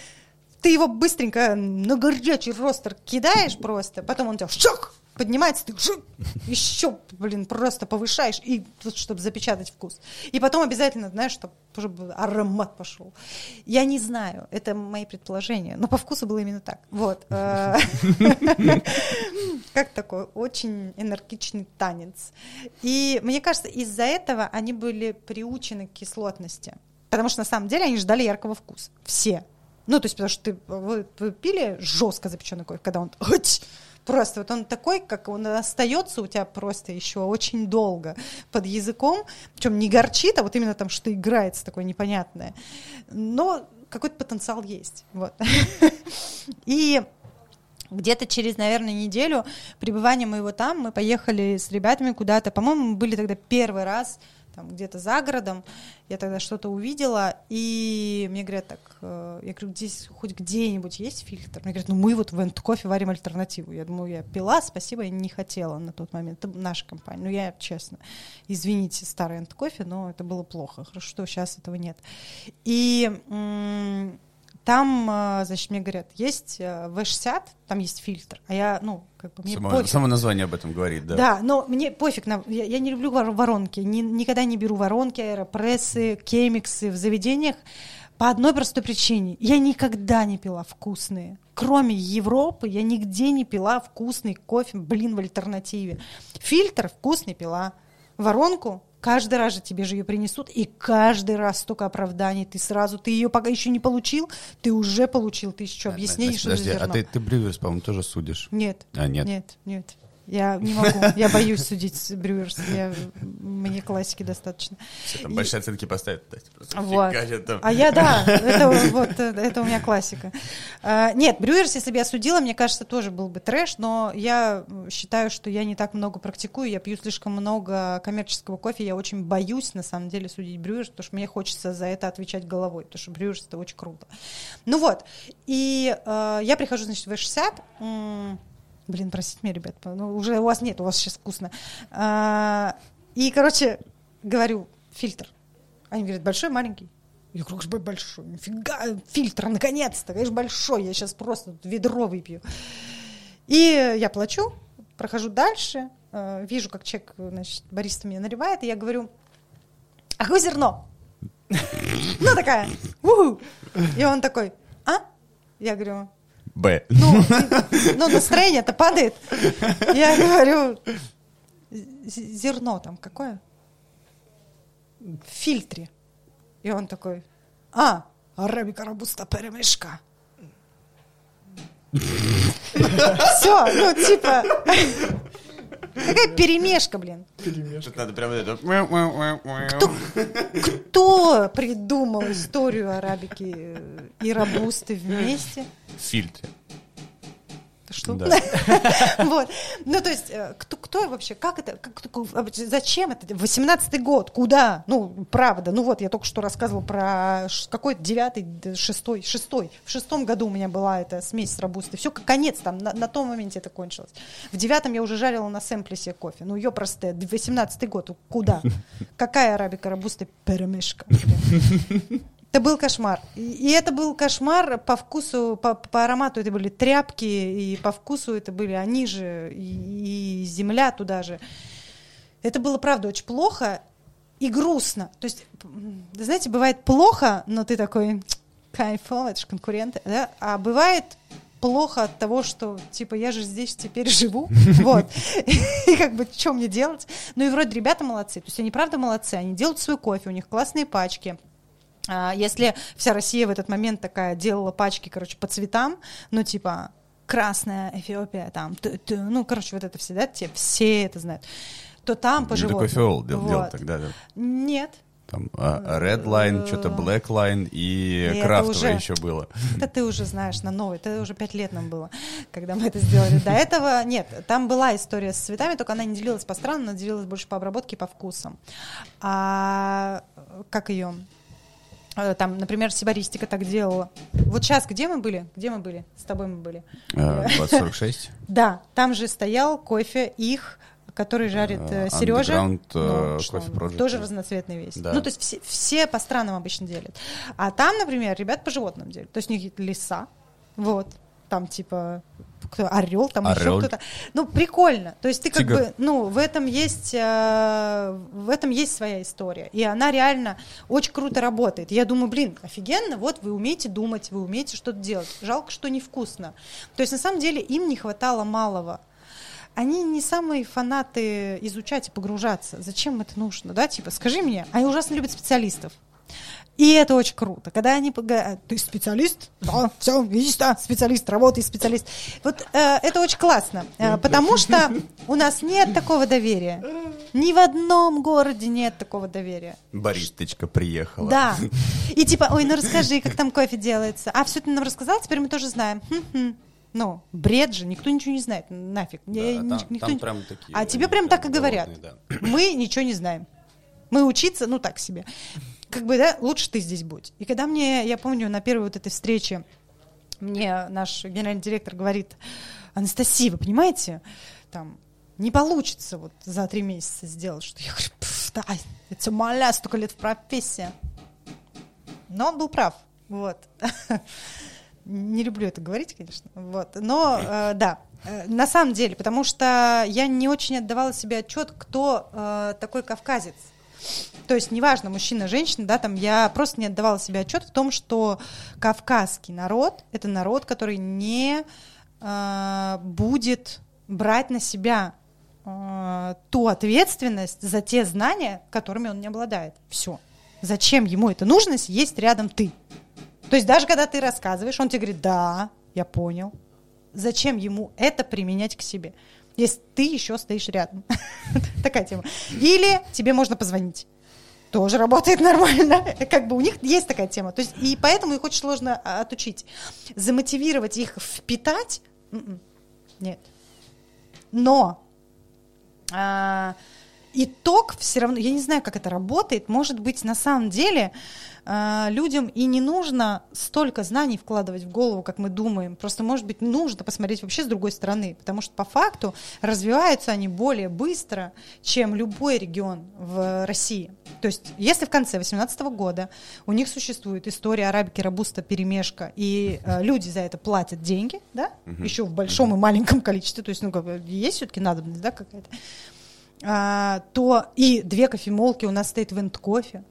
ты его быстренько на горячий ростер кидаешь просто, потом он тебя шок, поднимается, ты еще, блин, просто повышаешь, и тут, чтобы запечатать вкус. И потом обязательно, знаешь, чтобы чтобы аромат пошел. Я не знаю, это мои предположения, но по вкусу было именно так. Вот. э, Как такой очень энергичный танец. И мне кажется, из-за этого они были приучены к кислотности. Потому что на самом деле они ждали яркого вкуса. Все. Ну, то есть, потому что ты, вы, вы пили жестко запеченный кофе, когда он «Ать!» Просто вот он такой, как он остается у тебя просто еще очень долго под языком, причем не горчит, а вот именно там что играется такое непонятное. Но какой-то потенциал есть. Вот. И где-то через, наверное, неделю пребывания моего там мы поехали с ребятами куда-то. По-моему, мы были тогда первый раз там где-то за городом. Я тогда что-то увидела, и мне говорят так, э, я говорю, здесь хоть где-нибудь есть фильтр? Мне говорят, ну мы вот в Энд кофе варим альтернативу. Я думаю, я пила, спасибо, я не хотела на тот момент. Это наша компания. Ну я, честно, извините, старый Энд кофе, но это было плохо. Хорошо, что сейчас этого нет. И там, э, значит, мне говорят, есть э, V60, там есть фильтр, а я, ну, как бы мне Само, пофиг. само название об этом говорит, да. Да, но мне пофиг, на, я, я не люблю вор- воронки, ни- никогда не беру воронки, аэропрессы, кемиксы в заведениях по одной простой причине. Я никогда не пила вкусные. Кроме Европы, я нигде не пила вкусный кофе, блин, в альтернативе. Фильтр вкусный пила. Воронку каждый раз же тебе же ее принесут, и каждый раз столько оправданий. Ты сразу, ты ее пока еще не получил, ты уже получил тысячу объяснений, Значит, что подожди, а ты, ты Брюверс, по-моему, тоже судишь? Нет. А, нет. Нет, нет. Я не могу. Я боюсь судить с Брюерс. Я, мне классики достаточно. Все там И- большие оценки поставят. просто Вот. фигачат там. А я, да, это вот, это у меня классика. А, Нет, Брюерс, если бы я судила, мне кажется, тоже был бы трэш, но я считаю, что я не так много практикую, я пью слишком много коммерческого кофе, я очень боюсь, на самом деле, судить Брюерс, потому что мне хочется за это отвечать головой, потому что Брюерс — это очень круто. Ну вот, и э, я прихожу, значит, в V60, м, блин, простите меня, ребят, ну, уже у вас нет, у вас сейчас вкусно. А, И, короче, говорю, фильтр. Они говорят, большой, маленький? Я говорю, «Конечно, большой. Нифига, фильтр, наконец-то. Конечно, большой. Я сейчас просто ведро выпью. И я плачу, прохожу дальше, э, вижу, как человек, значит, бариста мне наливает, и я говорю, а какое зерно? Ну, такая, «Уху». И он такой, а? Я говорю, Б. ну, ну настроение-то падает. Я говорю, «З- зерно там какое? В фильтре. И он такой, а, арабика робуста перемешка. Все, ну типа, перемешка, блин. Тут надо прям это... Кто придумал историю арабики э, и робусты вместе? Это что? Да. Вот. Ну, то есть, э, кто, кто вообще, как это, как, а зачем это? 18-й год, куда? Ну, правда, ну вот, я только что рассказывала про ш- какой девятый, шестой, шестой. В шестом году у меня была эта смесь с робустой. Все, конец там, на, на том моменте это кончилось. В девятом я уже жарила на сэмпле себе кофе. Ну, ее просто 18-й год, куда? Какая арабика робуста перемешка? Это был кошмар. И, это был кошмар по вкусу, по, по аромату это были тряпки, и по вкусу это были они же, и, и земля туда же. Это было, правда, очень плохо и грустно. То есть, знаете, бывает плохо, но ты такой, кайфово, это же конкуренты, да? А бывает плохо от того, что, типа, я же здесь теперь живу, вот, и как бы, что мне делать? Ну и вроде ребята молодцы, то есть они правда молодцы, они делают свой кофе, у них классные пачки, Если вся Россия в этот момент такая делала пачки, короче, по цветам, ну, типа, красная Эфиопия, там, т- т- ну, короче, вот это все, да, те, все это знают, то там по животным. такой фиол дел, делал Вот. тогда. да. Нет, Там а, Red Line, что-то Black Line и И крафтовое уже- еще было. это ты уже знаешь на новый, это уже пять лет нам было, когда мы это сделали. До этого нет, там была история с цветами, только она не делилась по странам, она делилась больше по обработке и по вкусам. А как ее? Э, Там, например, Сибаристика так делала. Вот сейчас где мы были? Где мы были? С тобой мы были. А, 2046. Да, там же стоял кофе их, который жарит Э, Сережа. Э, Project. Тоже разноцветный весь. Да. Ну, то есть все, все по странам обычно делят. А там, например, ребят по животным делят. То есть у них леса, вот, там типа кто, орел, там еще Орел. кто-то. Ну, прикольно. То есть ты как Тигр. бы, ну, в этом есть, э, в этом есть своя история. И она реально очень круто работает. Я думаю, блин, офигенно, вот вы умеете думать, вы умеете что-то делать. Жалко, что невкусно. То есть на самом деле им не хватало малого. Они не самые фанаты изучать и погружаться. Зачем это нужно, да? Типа, скажи мне, они ужасно любят специалистов. И это очень круто. Когда они пога- ты специалист, да, все, видишь, да, специалист, работает специалист. Вот э, это очень классно, э, потому что у нас нет такого доверия. Ни в одном городе нет такого доверия. Баристочка приехала. Да. И типа, ой, ну расскажи, как там кофе делается. А все ты нам рассказал, теперь мы тоже знаем. Хм-хм. Ну, бред же, никто ничего не знает, нафиг. Да, Не- там, ни- никто там не- прям такие. А тебе прям так и говорят. да. Мы ничего не знаем. Мы учиться, ну так себе. Как бы, да, лучше ты здесь будь. И когда мне, я помню, на первой вот этой встрече мне наш генеральный директор говорит, Анастасия, вы понимаете, там, не получится вот за три месяца сделать, что я говорю, «Пф, да, это маля, столько лет в профессии. Но он был прав, вот. Не люблю это говорить, конечно, вот. Но э, да, э, на самом деле, потому что я не очень отдавала себе отчет, кто э, такой кавказец. То есть неважно, мужчина, женщина, да, там я просто не отдавала себе отчет в том, что кавказский народ это народ, который не э, будет брать на себя э, ту ответственность за те знания, которыми он не обладает. Все. Зачем ему это нужно, если есть рядом ты? То есть даже когда ты рассказываешь, он тебе говорит, да, я понял. Зачем ему это применять к себе, если ты еще стоишь рядом? Такая тема. Или тебе можно позвонить. Тоже работает нормально. Как бы у них есть такая тема. То есть, и поэтому их очень сложно а, отучить. Замотивировать их впитать? М-м. Нет. Но а, итог все равно, я не знаю, как это работает, может быть, на самом деле а, людям и не нужно столько знаний вкладывать в голову, как мы думаем. Просто, может быть, нужно посмотреть вообще с другой стороны, потому что по факту развиваются они более быстро, чем любой регион в России. То есть, если в конце 2018 года у них существует история арабики, робуста, перемешка, и э, люди за это платят деньги, да, еще в большом и маленьком количестве, то есть, ну, как есть все-таки надобность, да, какая-то, а, то и две кофемолки у нас стоит вент кофе,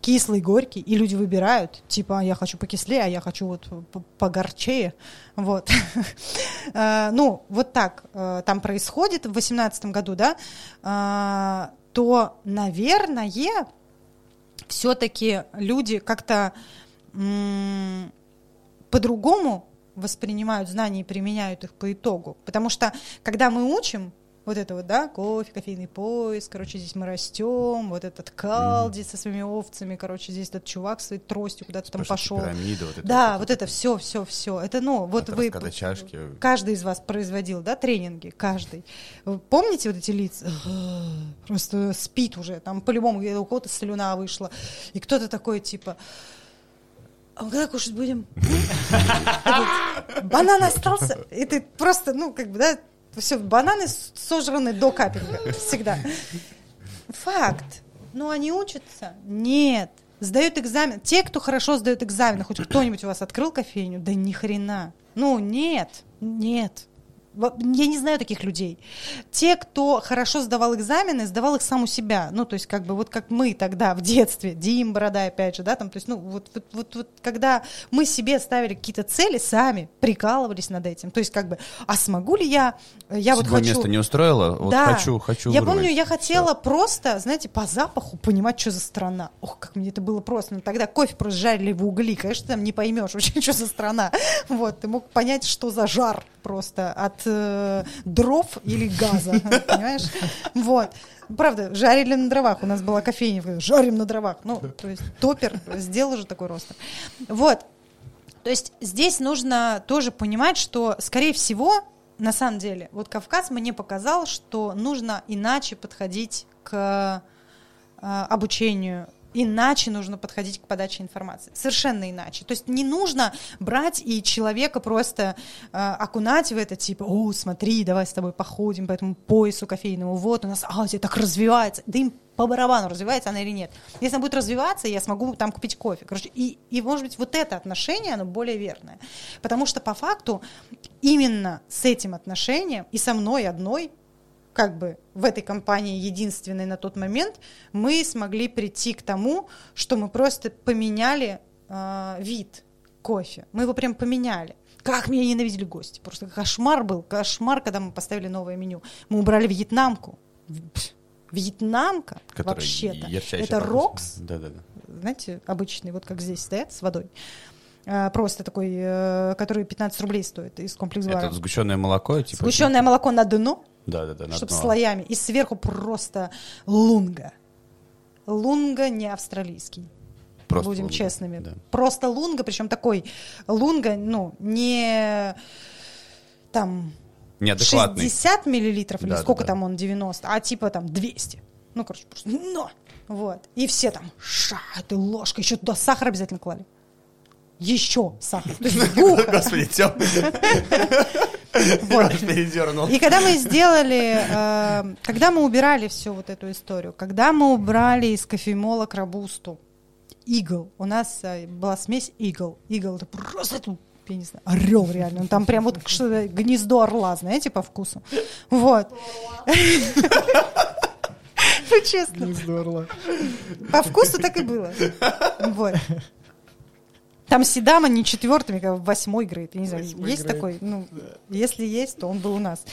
кислый, горький, и люди выбирают, типа, я хочу покислее, а я хочу вот по- погорчее, вот. А, Ну, вот так э, там происходит в 2018 году, да, а, то, наверное, все-таки люди как-то по-другому воспринимают знания и применяют их по итогу. Потому что, когда мы учим, вот это вот, да, кофе, кофейный пояс, короче, здесь мы растем, вот этот Калди со своими овцами, короче, здесь этот чувак с своей тростью куда-то там пошел. Пирамида, вот это Да, вот вот это все, все, все. Это, ну, вот От вы... чашки. Каждый из вас производил, да, тренинги, каждый. Вы помните вот эти лица? Просто спит уже, там по-любому у кого-то слюна вышла. И кто-то такой, типа, а мы когда кушать будем? Банан остался? И ты просто, ну, как бы, да, все, бананы сожраны до капинга. Всегда. Факт. Ну, они учатся? Нет. Сдают экзамен. Те, кто хорошо сдает экзамены, хоть кто-нибудь у вас открыл кофейню? Да ни хрена. Ну, нет, нет. Я не знаю таких людей. Те, кто хорошо сдавал экзамены, сдавал их сам у себя. Ну, то есть, как бы, вот как мы тогда в детстве, Дим, Борода, опять же, да, там, то есть, ну, вот, вот, вот, вот когда мы себе ставили какие-то цели сами, прикалывались над этим. То есть, как бы, а смогу ли я, я вот хочу... место не устроило? Вот Да. хочу, хочу Я вырвать. помню, я хотела Всё. просто, знаете, по запаху понимать, что за страна. Ох, как мне это было просто. Ну, тогда кофе просто жарили в угли. Конечно, там не поймешь вообще, что за страна. Вот, ты мог понять, что за жар просто от э, дров или газа, понимаешь? Вот. Правда, жарили на дровах. У нас была кофейня, жарим на дровах. Ну, то есть топер сделал же такой рост. Вот. То есть здесь нужно тоже понимать, что, скорее всего, на самом деле, вот Кавказ мне показал, что нужно иначе подходить к э, обучению, иначе нужно подходить к подаче информации. Совершенно иначе. То есть не нужно брать и человека просто э, окунать в это, типа, о, смотри, давай с тобой походим по этому поясу кофейному, вот у нас, а, это так развивается. Да им по барабану, развивается она или нет. Если она будет развиваться, я смогу там купить кофе. Короче, и, и, может быть, вот это отношение, оно более верное. Потому что, по факту, именно с этим отношением и со мной одной, как бы в этой компании единственной на тот момент, мы смогли прийти к тому, что мы просто поменяли э, вид кофе. Мы его прям поменяли. Как меня ненавидели гости. Просто кошмар был. Кошмар, когда мы поставили новое меню. Мы убрали вьетнамку. Вьетнамка Которая вообще-то. Это рокс. Да-да-да. знаете, обычный, вот как здесь стоят с водой. А, Просто такой, э, который 15 рублей стоит из комплекс Это сгущенное молоко, типа... Сгущенное молоко на дно, Да-да-да, на чтобы дно. слоями. И сверху просто лунга. Лунга не австралийский. Просто будем лунга, честными. да. Просто лунга, причем такой лунга, ну, не там Неадекватный. 60 миллилитров или Да, сколько да, да. там он, 90, а типа там 200. Ну, короче, просто но! Вот. И все там, ша, ты ложка, еще туда сахар обязательно клали. Еще сахар. Господи. Вот. передернул. И когда мы сделали, э, когда мы убирали всю вот эту историю, когда мы убрали из кофемолок рабусту, игл, у нас э, была смесь игл. Игл это просто я не знаю, орел реально. Он Там прям вот что-то гнездо орла, знаете, по вкусу. Вот. Ну, честно. Здорово. По вкусу так и было. Вот. Там Седама не четвертыми, как восьмой грейд. Я не знаю, Восьмой есть грейд. такой? Ну, если есть, то он был у нас.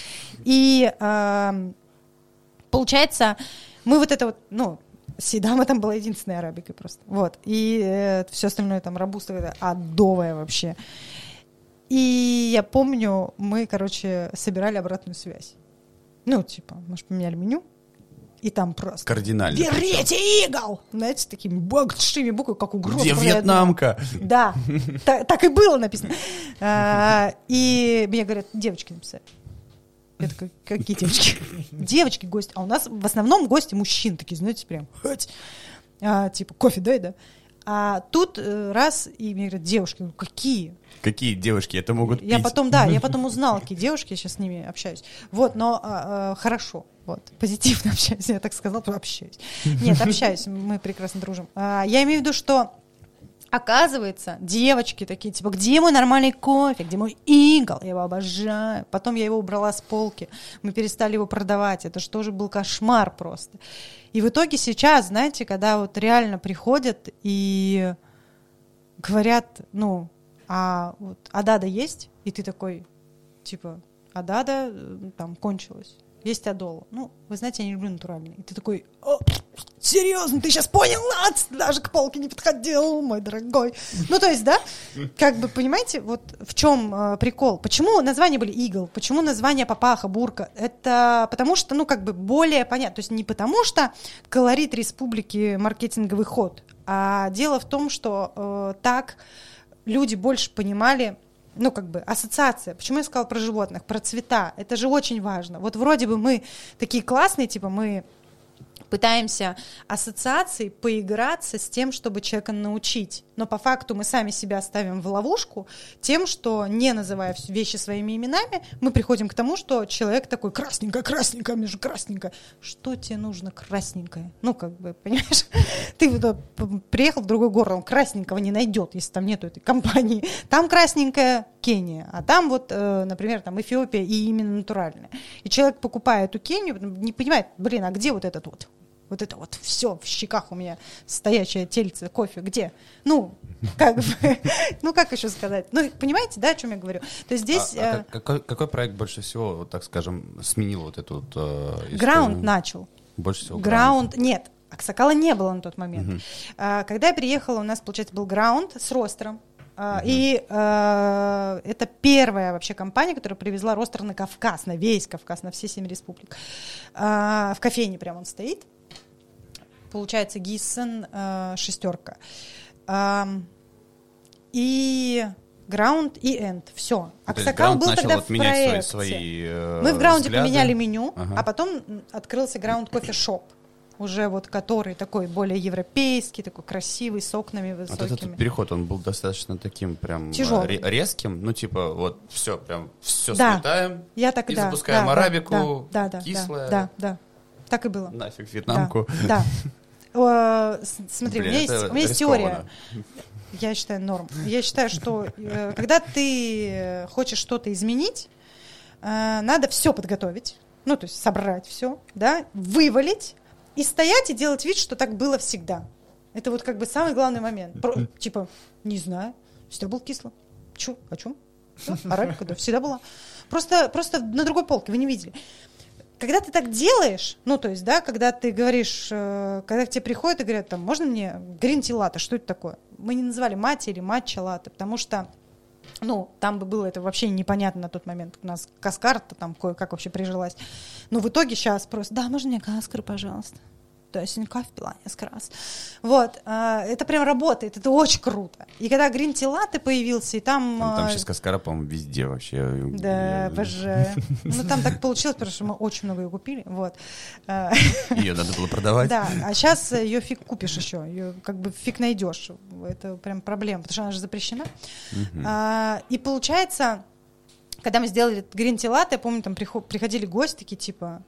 И ам, получается, мы вот это вот, ну, Седама там была единственной арабикой просто. Вот. И все остальное там рабуста адовая вообще. И я помню, мы, короче, собирали обратную связь. Ну, типа, мы же поменяли меню, и там просто Кардинально. Берите игл! Знаете, с такими большими буквами, как угроза. Где. Вьетнамка? Да, та- так и было написано. А, И мне говорят, девочки написали. Я такая, какие девочки? Девочки, гости. А у нас в основном гости мужчин такие, знаете, прям. А, типа, кофе дай, да? А тут э, раз, и мне говорят, девушки, говорю, какие? Какие девушки это могут Я пить? потом, да, я потом узнала, какие девушки, я сейчас с ними общаюсь. Вот, но а, а, хорошо, вот, позитивно общаюсь, я так сказала, то общаюсь. Нет, общаюсь, мы прекрасно дружим. А, я имею в виду, что Оказывается, девочки такие, типа, где мой нормальный кофе, где мой игл, я его обожаю. Потом я его убрала с полки, мы перестали его продавать, это же тоже был кошмар просто. И в итоге сейчас, знаете, когда вот реально приходят и говорят, ну, а вот Адада есть? И ты такой, типа, Адада э, там кончилась. Есть Адола. Ну, вы знаете, я не люблю натуральный. И ты такой, «О, серьезно, ты сейчас понял, Нац, даже к полке не подходил, мой дорогой. Ну, то есть, да, как бы, понимаете, вот в чем э, прикол? Почему названия были Игл? Почему название Папаха, Бурка? Это потому что, ну, как бы более понятно. То есть не потому что колорит республики маркетинговый ход, а дело в том, что э, так люди больше понимали ну, как бы, ассоциация. Почему я сказала про животных, про цвета? Это же очень важно. Вот вроде бы мы такие классные, типа, мы пытаемся ассоциацией поиграться с тем, чтобы человека научить. Но по факту мы сами себя ставим в ловушку тем, что не называя вещи своими именами, мы приходим к тому, что человек такой красненькая, мне же красненькая. Что тебе нужно красненькое? Ну, как бы, понимаешь, ты приехал в другой город, он красненького не найдет, если там нету этой компании. Там красненькая Кения, а там вот, э, например, там Эфиопия и именно натуральная. И человек, покупая эту Кению, не понимает, блин, а где вот этот вот? Вот это вот все в щеках у меня стоящее тельце, кофе, где? Ну, как бы, ну как еще сказать? Ну, понимаете, да, о чем я говорю? То есть здесь... А, а э, какой, какой проект больше всего, вот, так скажем, сменил вот эту вот... Э, Граунд начал. Больше всего Граунд, нет, Аксакала не было на тот момент. Угу. А, когда я приехала, у нас, получается, был граунд с ростером. Uh-huh. И э, это первая вообще компания, которая привезла ростер на Кавказ, на весь Кавказ, на все семь республик. Э, в кофейне прямо он стоит получается Гиссен э, шестерка. Э, и Граунд и Энд. Все. Аксакал был тогда в проекте. Свои, свои, э, Мы в Граунде взгляды. поменяли меню, ага. а потом открылся Граунд кофе шоп уже вот который такой более европейский, такой красивый, с окнами высокими. Вот этот переход, он был достаточно таким прям Тяжелый. резким, ну типа вот все, прям все да. сметаем Я так, и да, запускаем да, арабику, да, да, кислое. Да, да, да, так и было. Нафиг вьетнамку. Да, да. Смотри, Блин, у меня есть, у меня есть теория. Я считаю норм. Я считаю, что э, когда ты хочешь что-то изменить, э, надо все подготовить, ну то есть собрать все, да, вывалить и стоять и делать вид, что так было всегда. Это вот как бы самый главный момент. Про, типа, не знаю, всегда был кисло. Чё, о чем? Арабика, да, всегда была. Просто, просто на другой полке, вы не видели когда ты так делаешь, ну, то есть, да, когда ты говоришь, э, когда к тебе приходят и говорят, там, можно мне гринти латте, что это такое? Мы не называли мати или матча латте, потому что ну, там бы было это вообще непонятно на тот момент. У нас каскарта там кое-как вообще прижилась. Но в итоге сейчас просто, да, можно мне каскар, пожалуйста? То есть кофе пила несколько раз. Вот, а, это прям работает, это очень круто. И когда Green Tea Latte появился, и там... Там, там сейчас Каскара, по-моему, везде вообще. Да, боже. Ну, там так получилось, потому что мы очень много ее купили, вот. А. Ее надо было продавать. Да, а сейчас ее фиг купишь еще, ее как бы фиг найдешь. Это прям проблема, потому что она же запрещена. А, и получается, когда мы сделали Green Tea Latte, я помню, там приходили гости такие, типа,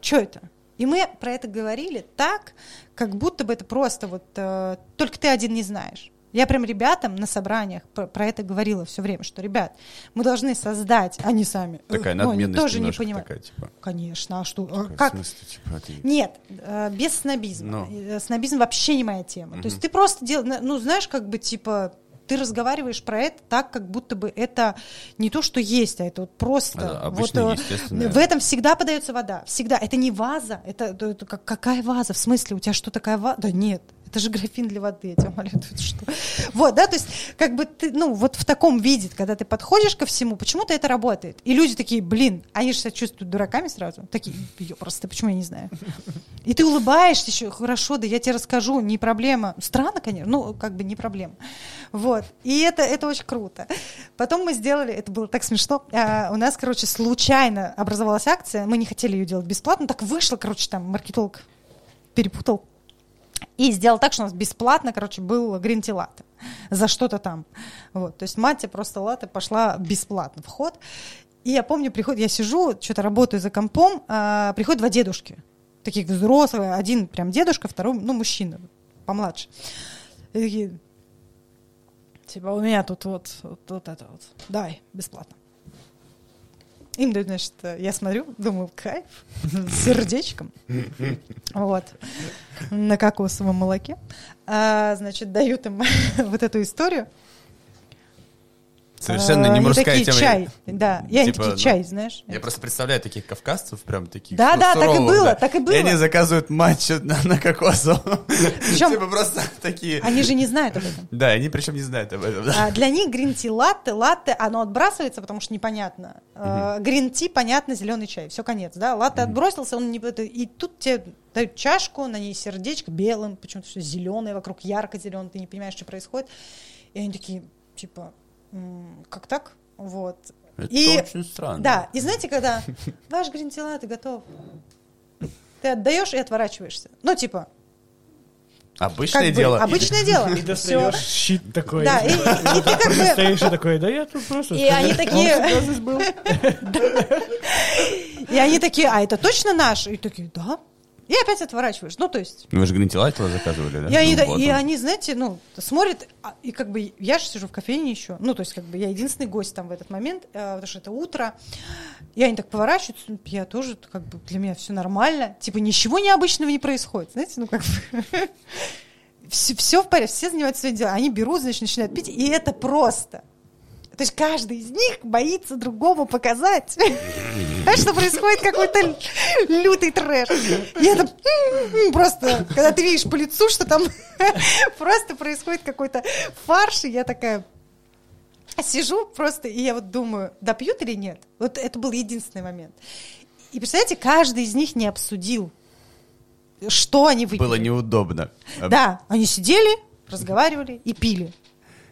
что это? И мы про это говорили так, как будто бы это просто вот э, только ты один не знаешь. Я прям ребятам на собраниях про, про это говорила все время, что, ребят, мы должны создать, они сами. Такая ну, надменность тоже не понимают. Такая, типа. Конечно, а что? Такая, как? Смысле, типа, ты... Нет, э, без снобизма. Но. Ну. Э, снобизм вообще не моя тема. Угу. То есть ты просто делаешь, ну знаешь, как бы типа ты разговариваешь про это так, как будто бы это не то, что есть, а это вот просто. А, вот, э, в этом всегда подается вода. Всегда. Это не ваза. Это, это, это как, какая ваза? В смысле, у тебя что, такая ваза? Да нет это же графин для воды, я тебя умоляю, что? Вот, да, то есть, как бы ты, ну, вот в таком виде, когда ты подходишь ко всему, почему-то это работает. И люди такие, блин, они же себя чувствуют дураками сразу. Такие, ее просто, почему я не знаю? И ты улыбаешься еще, хорошо, да я тебе расскажу, не проблема. Странно, конечно, ну, как бы не проблема. Вот, и это, это очень круто. Потом мы сделали, это было так смешно, а, у нас, короче, случайно образовалась акция, мы не хотели ее делать бесплатно, так вышло, короче, там маркетолог перепутал и сделал так, что у нас бесплатно, короче, был гринти латте за что-то там. Вот. То есть мать просто латте пошла бесплатно в ход. И я помню, приходит, я сижу, что-то работаю за компом, а, приходят два дедушки, таких взрослых, один прям дедушка, второй, ну, мужчина, помладше. И такие, типа, у меня тут вот, вот, вот это вот, давай, бесплатно. Им дают, значит, я смотрю, думаю, кайф, с сердечком, вот, на кокосовом молоке. А, значит, дают им вот эту историю. Совершенно не они мужская такие, тема. чай, да. Они Типа, такие, ну, чай, знаешь. Я просто представляю таких кавказцев, прям таких Да, су- да, так и было, да. так и было. И они заказывают матч на, на кокосовом. Типа просто такие... Они же не знают об этом. Да, они причем не знают об этом. да. А для них грин-ти латте, латте, оно отбрасывается, потому что непонятно. Э, Грин-ти, понятно, зеленый чай. Все, конец, да. Латте отбросился, он не... И тут тебе дают чашку, на ней сердечко белым, почему-то все зеленое, вокруг ярко-зеленое, ты не понимаешь, что происходит. И они такие, типа, «М, как так? Вот. Это И- очень странно. Да, и знаете, когда ваш грин-ти латте готов, ты отдаешь и отворачиваешься. Ну, типа, Обычное как бы, дело. обычное дело. И достаешь щит такой. Да, и, и ты как бы... Стоишь и такой, да я тут просто... И они такие... И они такие, а это точно наш? И такие, да. И опять отворачиваешь. Ну, то есть... Вы же гринтилатила заказывали, да? И они, Ну, вот и он. они, знаете, ну, смотрят, а, и как бы я же сижу в кофейне еще, ну, то есть как бы я единственный гость там в этот момент, э, потому что это утро, и они так поворачиваются, ну, я тоже, как бы для меня все нормально, типа ничего необычного не происходит, знаете, ну, как бы... Все, в порядке, все занимаются своим делом. Они берут, значит, начинают пить, и это просто. То есть каждый из них боится другому показать. Знаешь, что происходит какой-то лютый трэш. И это м, просто, когда ты видишь по лицу, что там просто происходит какой-то фарш, и я такая сижу просто, и я вот думаю, допьют или нет? Вот это был единственный момент. И представляете, каждый из них не обсудил, что они выпили. Было неудобно. Да, они сидели, разговаривали и пили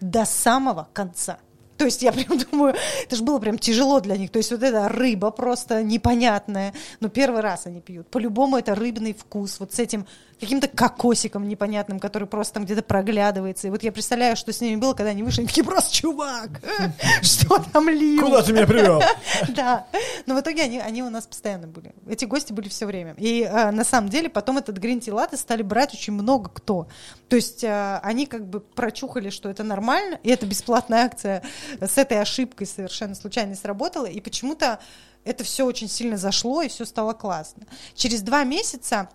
до самого конца. То есть я прям думаю, это же было прям тяжело для них. То есть вот эта рыба просто непонятная. Но первый раз они пьют. По-любому это рыбный вкус. Вот с этим каким-то кокосиком непонятным, который просто там где-то проглядывается. И вот я представляю, что с ними было, когда они вышли. Такие, просто чувак, что там лил? Куда ты меня привел? Да, но в итоге они, они у нас постоянно были. Эти гости были все время. И э, на самом деле потом этот грин латте стали брать очень много кто. То есть э, они как бы прочухали, что это нормально, и это бесплатная акция с этой ошибкой совершенно случайно сработала, и почему-то это все очень сильно зашло, и все стало классно. Через два месяца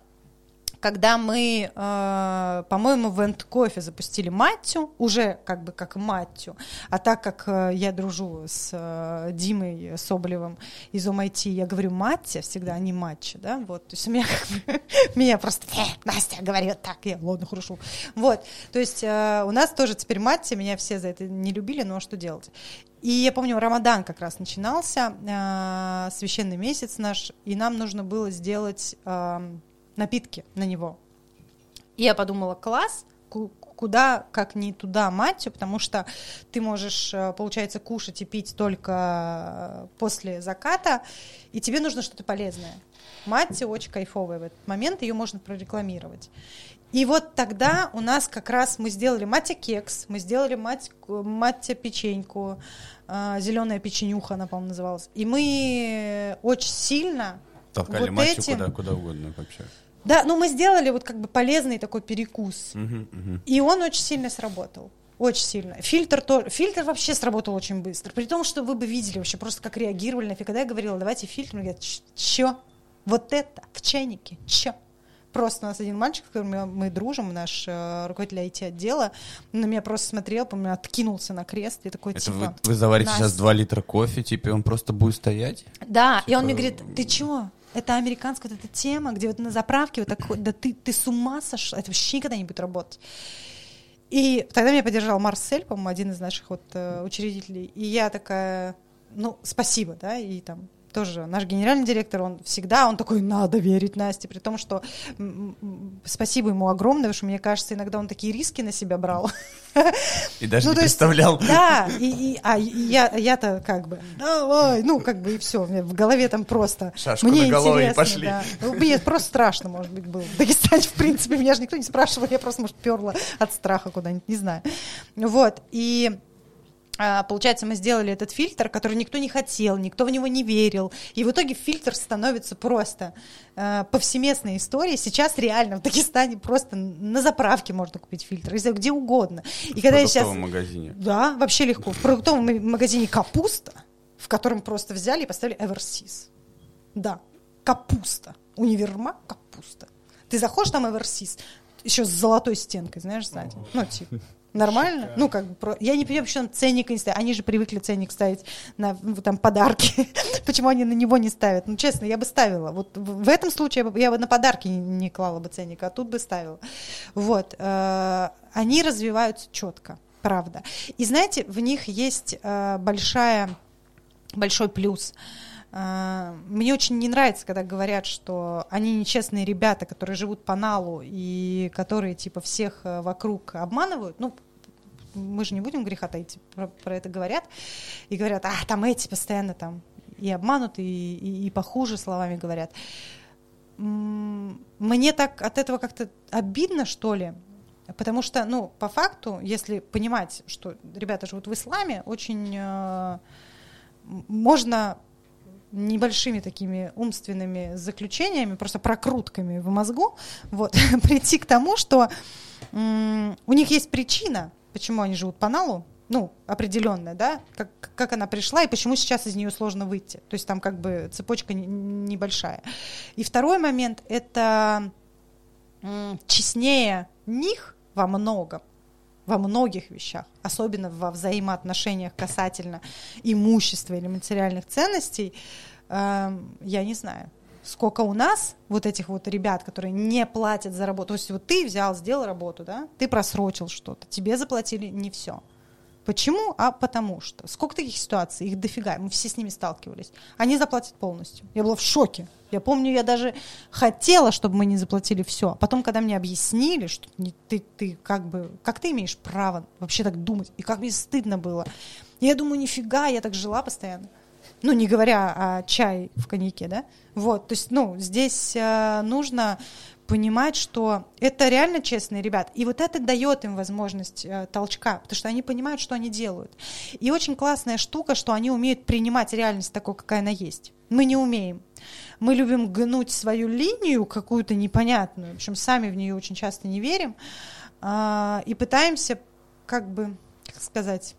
когда мы, э, по-моему, в Энд Кофе запустили Маттю, уже как бы как Маттю, а так как э, я дружу с э, Димой Соболевым из OMIT, я говорю Маття всегда, а не матча, да, вот, то есть у меня как бы, меня просто, э, Настя говорит так, я, ладно, хорошо, вот, то есть э, у нас тоже теперь Маття, меня все за это не любили, но что делать. И я помню, Рамадан как раз начинался, э, священный месяц наш, и нам нужно было сделать э, напитки на него. И я подумала, класс, ку- куда, как не туда матью, потому что ты можешь, э, получается, кушать и пить только э, после заката, и тебе нужно что-то полезное. Мать очень кайфовая в этот момент, ее можно прорекламировать. И вот тогда у нас как раз мы сделали матя кекс, мы сделали мать, матя печеньку, зеленая печенюха, она, по-моему, называлась. И мы очень сильно Толкали вот матчу этим- куда, куда угодно вообще. Да, ну мы сделали вот как бы полезный такой перекус. Мгм, мгм. И он очень сильно сработал. Очень сильно. Фильтр, то, фильтр вообще сработал очень быстро. При том, что вы бы видели вообще просто, как реагировали на. Когда я говорила, давайте фильтр, мне говорят, «Ч- чё? Вот это в чайнике? Чё? Просто у нас один мальчик, с которым мы, дружим, наш э, руководитель IT-отдела, на меня просто смотрел, по-моему, откинулся на крест и такой, Это типа... вы, вы заварите «Настя». сейчас 2 литра кофе, типа, и он просто будет стоять? Да, и он мне Типа, говорит, ты чё? Это американская вот эта тема, где вот на заправке вот так, да ты, ты с ума сошла, это вообще никогда не будет работать. И тогда меня поддержал Марсель, по-моему, один из наших вот э, учредителей, и я такая, ну, спасибо, да, и там тоже наш генеральный директор, он всегда, он такой, надо верить Насте, при том, что спасибо ему огромное, потому что мне кажется, иногда он такие риски на себя брал. И даже Ну, не то есть, представлял. Да, и, и- а я, я-то как бы, давай, ну, как бы и все, в голове там просто. Шашку мне и интересно, пошли. да. Ну, Мне просто страшно, может быть, было. В Дагестане, в принципе, меня же никто не спрашивал, я просто, может, перла от страха куда-нибудь, не знаю. Вот, и Получается, мы сделали этот фильтр, который никто не хотел, никто в него не верил. И в итоге фильтр становится просто э, повсеместной историей. Сейчас реально в Дагестане просто на заправке можно купить фильтр, где угодно. И В когда я сейчас... магазине. Да, вообще легко. В продуктовом магазине капуста, в котором просто взяли и поставили Эверсис. Да, капуста. Универмаг капуста. Ты заходишь там Эверсис, еще с золотой стенкой, знаешь, сзади. Ну, типа. Нормально? Шикарно. Ну, как бы, про- я не понимаю, почему там ценник не ставят. Они же привыкли ценник ставить на ну, там подарки. почему они на него не ставят? Ну, честно, я бы ставила. Вот в этом случае я бы, я бы на подарки не, не клала бы ценник, а тут бы ставила. Вот. э, Они развиваются четко, правда. И знаете, в них есть э, большая, большой плюс. Э, Мне очень не нравится, когда говорят, что они нечестные ребята, которые живут по налу и которые типа всех вокруг обманывают. Ну, мы же не будем греха таить, про, про это говорят. И говорят, а, там эти постоянно там и обманут, и, и, и похуже словами говорят. Мне так от этого как-то обидно, что ли, потому что, ну, по факту, если понимать, что ребята живут в исламе, очень э, можно небольшими такими умственными заключениями, просто прокрутками в мозгу, вот, прийти к тому, что у них есть причина, почему они живут по налу, ну, определенная, да, как, как она пришла и почему сейчас из нее сложно выйти. То есть там как бы цепочка не- небольшая. И второй момент — это честнее них во многом, во многих вещах, особенно во взаимоотношениях касательно имущества или материальных ценностей, эм, я не знаю. Сколько у нас вот этих вот ребят, которые не платят за работу. То есть вот ты взял, сделал работу, да, ты просрочил что-то, тебе заплатили не все. Почему? А потому что. Сколько таких ситуаций? Их дофига. Мы все с ними сталкивались. Они заплатят полностью. Я была в шоке. Я помню, я даже хотела, чтобы мы не заплатили все. А потом, когда мне объяснили, что ты, ты как бы, как ты имеешь право вообще так думать, и как мне стыдно было. Я думаю, нифига, я так жила постоянно. Ну, не говоря о чай в коньяке, да? Вот, то есть, ну, здесь э, нужно понимать, что это реально честные ребят. И вот это дает им возможность э, толчка, потому что они понимают, что они делают. И очень классная штука, что они умеют принимать реальность такой, какая она есть. Мы не умеем. Мы любим гнуть свою линию какую-то непонятную, причем сами в нее очень часто не верим, а, и пытаемся как бы, как сказать,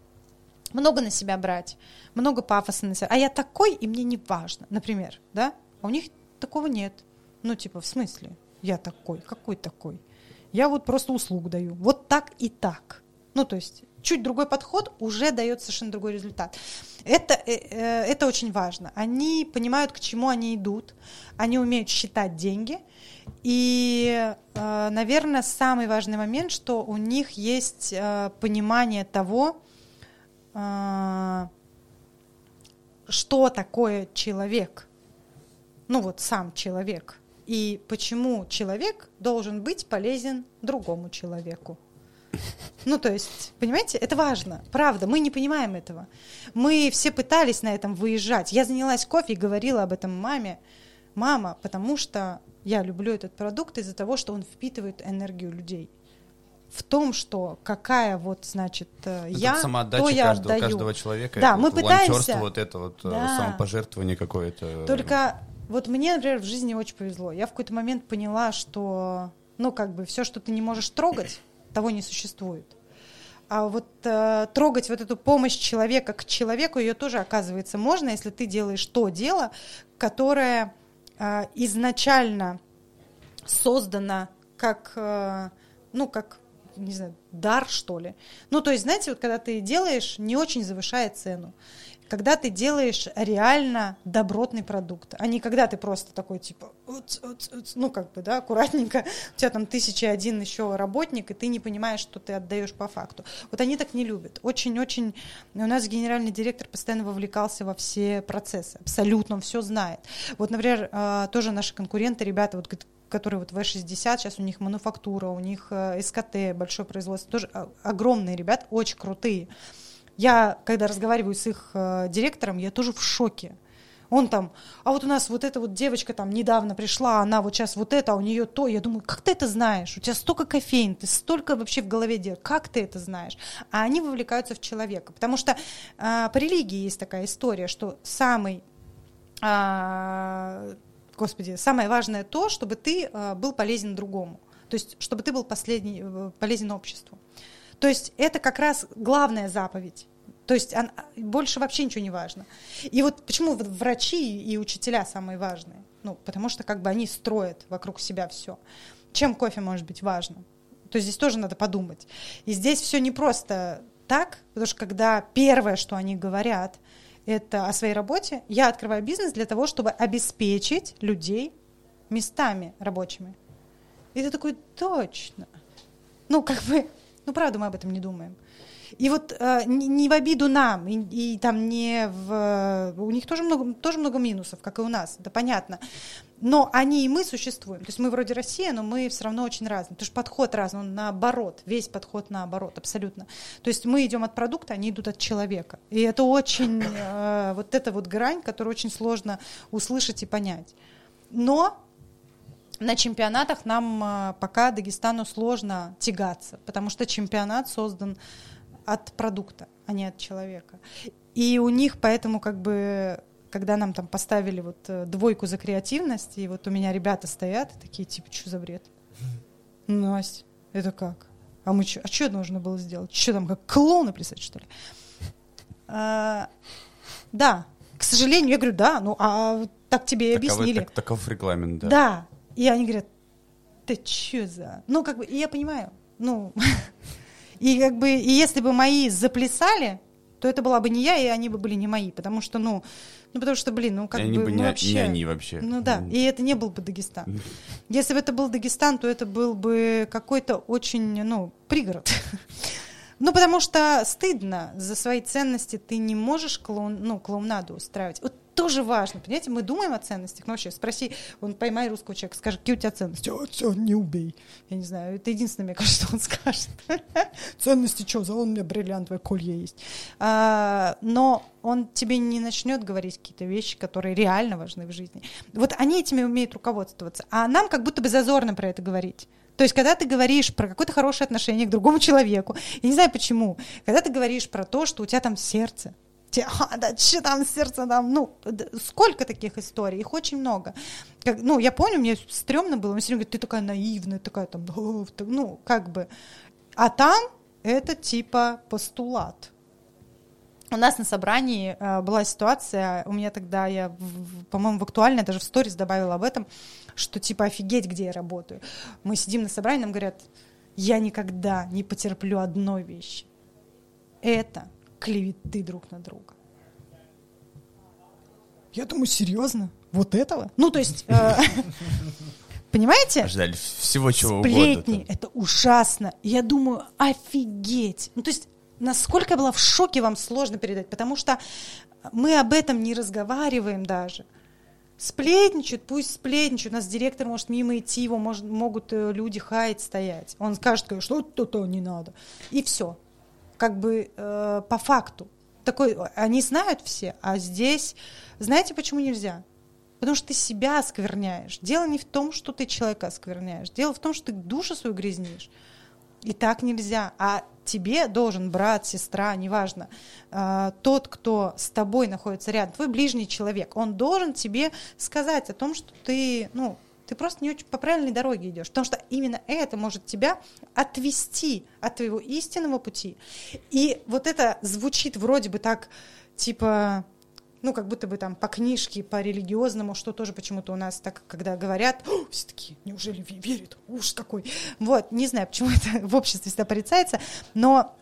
много на себя брать, много пафоса на себя. А я такой, и мне не важно, например, да? А у них такого нет. Ну, типа, в смысле? Я такой. Какой такой? Я вот просто услугу даю. Вот так и так. Ну, то есть чуть другой подход уже дает совершенно другой результат. Это, э, э, это очень важно. Они понимают, к чему они идут, они умеют считать деньги. И, э, наверное, самый важный момент, что у них есть понимание того, что такое человек. Ну вот сам человек. И почему человек должен быть полезен другому человеку. Ну, то есть, понимаете, это важно. Правда, мы не понимаем этого. Мы все пытались на этом выезжать. Я занялась кофе и говорила об этом маме. Мама, потому что я люблю этот продукт из-за того, что он впитывает энергию людей. В том, что какая вот, значит, э, я, самоотдача то я каждого, отдаю. каждого человека. Да, это мы вот пытаемся- вот это вот э, Да. самопожертвование какое-то. Только вот мне, например, в жизни очень повезло. Я в какой-то момент поняла, что, ну, как бы, все, что ты не можешь трогать, того не существует. А вот э, трогать вот эту помощь человека к человеку, ее тоже, оказывается, можно, если ты делаешь то дело, которое э, изначально создано как, э, ну, как, не знаю, дар, что ли. Ну, то есть, знаете, вот когда ты делаешь, не очень завышая цену, когда ты делаешь реально добротный продукт, а не когда ты просто такой, типа, «Уц, уц, уц», ну, как бы, да, аккуратненько, у тебя там тысяча один еще работник, и ты не понимаешь, что ты отдаешь по факту. Вот они так не любят. Очень-очень... У нас генеральный директор постоянно вовлекался во все процессы, абсолютно, все знает. Вот, например, э, тоже наши конкуренты, ребята, вот, г- которые вот В60, сейчас у них мануфактура, у них э, СКТ, большое производство, тоже о- огромные ребята, очень крутые. Я, когда разговариваю с их э, директором, я тоже в шоке. Он там, а вот у нас вот эта вот девочка там недавно пришла, она вот сейчас вот это, а у нее то. Я думаю, как ты это знаешь? У тебя столько кофеин, ты столько вообще в голове дел. Как ты это знаешь? А они вовлекаются в человека. Потому что э, по религии есть такая история, что самый а, господи, самое важное то, чтобы ты э, был полезен другому. То есть, чтобы ты был последний, э, полезен обществу. То есть, это как раз главная заповедь. То есть, он- больше вообще ничего не важно. И вот почему врачи и учителя самые важные? Ну, потому что как бы они строят вокруг себя все. Чем кофе может быть важно? То есть здесь тоже надо подумать. И здесь все не просто так, потому что когда первое, что они говорят, это о своей работе, я открываю бизнес для того, чтобы обеспечить людей местами рабочими. И ты такой, точно. Ну, как бы, ну, правда, мы об этом не думаем. И вот э, не, не в обиду нам, и, и там не в... У них тоже много, тоже много минусов, как и у нас, это понятно. Но они и мы существуем. То есть мы вроде Россия, но мы все равно очень разные. Потому что подход разный, он наоборот, весь подход наоборот, абсолютно. То есть мы идем от продукта, они идут от человека. И это очень... Э, вот эта вот грань, которую очень сложно услышать и понять. Но на чемпионатах нам э, пока Дагестану сложно тягаться, потому что чемпионат создан от продукта, а не от человека. И у них поэтому как бы когда нам там поставили вот э, двойку за креативность, и вот у меня ребята стоят такие, типа, что за бред? Настя, это как? А мы что? А что нужно было сделать? Что там, как клоуны плясать, что ли? А, да, к сожалению, я говорю, да, ну а так тебе и объяснили. Так, таков регламент, да. Да, и они говорят, ты что за... Ну, как бы, и я понимаю, ну, и как бы, и если бы мои заплясали, то это была бы не я, и они бы были не мои, потому что, ну, ну потому что, блин, ну как и бы, бы ну, не, вообще, не они вообще. ну да, и это не был бы Дагестан. Если бы это был Дагестан, то это был бы какой-то очень, ну, пригород. Ну, потому что стыдно за свои ценности, ты не можешь клоун, ну, клоунаду устраивать. Вот тоже важно, понимаете, мы думаем о ценностях, но вообще спроси, он поймай русского человека, скажи, какие у тебя ценности? О, все, не убей. Я не знаю, это единственное, мне кажется, что он скажет. Ценности что, за он у меня бриллиантовое колье есть. А, но он тебе не начнет говорить какие-то вещи, которые реально важны в жизни. Вот они этими умеют руководствоваться, а нам как будто бы зазорно про это говорить. То есть, когда ты говоришь про какое-то хорошее отношение к другому человеку, я не знаю почему, когда ты говоришь про то, что у тебя там сердце, а, да, что там сердце там, ну, сколько таких историй, их очень много. Как, ну, я помню, мне стрёмно было, он все время говорит, ты такая наивная, такая там, ну, как бы. А там это типа постулат. У нас на собрании э, была ситуация, у меня тогда, я, по-моему, в актуальной, даже в сторис добавила об этом, что типа офигеть, где я работаю. Мы сидим на собрании, нам говорят, я никогда не потерплю одной вещи. Это клеветы друг на друга. Я думаю, серьезно? Вот этого? Ну, то есть, э, понимаете? Ждали всего чего Сплетни, угодно. это ужасно. Я думаю, офигеть. Ну, то есть, насколько я была в шоке, вам сложно передать, потому что мы об этом не разговариваем даже. Сплетничают, пусть сплетничают. У нас директор может мимо идти, его может, могут э, люди хаять стоять. Он скажет, что то-то не надо. И все как бы э, по факту. Такой, они знают все, а здесь, знаете, почему нельзя? Потому что ты себя оскверняешь. Дело не в том, что ты человека оскверняешь. Дело в том, что ты душу свою грязнишь. И так нельзя. А тебе должен брат, сестра, неважно, э, тот, кто с тобой находится рядом, твой ближний человек, он должен тебе сказать о том, что ты, ну, ты просто не очень по правильной дороге идешь, потому что именно это может тебя отвести от твоего истинного пути. И вот это звучит вроде бы так, типа, ну, как будто бы там по книжке, по религиозному, что тоже почему-то у нас так, когда говорят, все таки неужели верит, уж какой. Вот, не знаю, почему это в обществе всегда порицается, но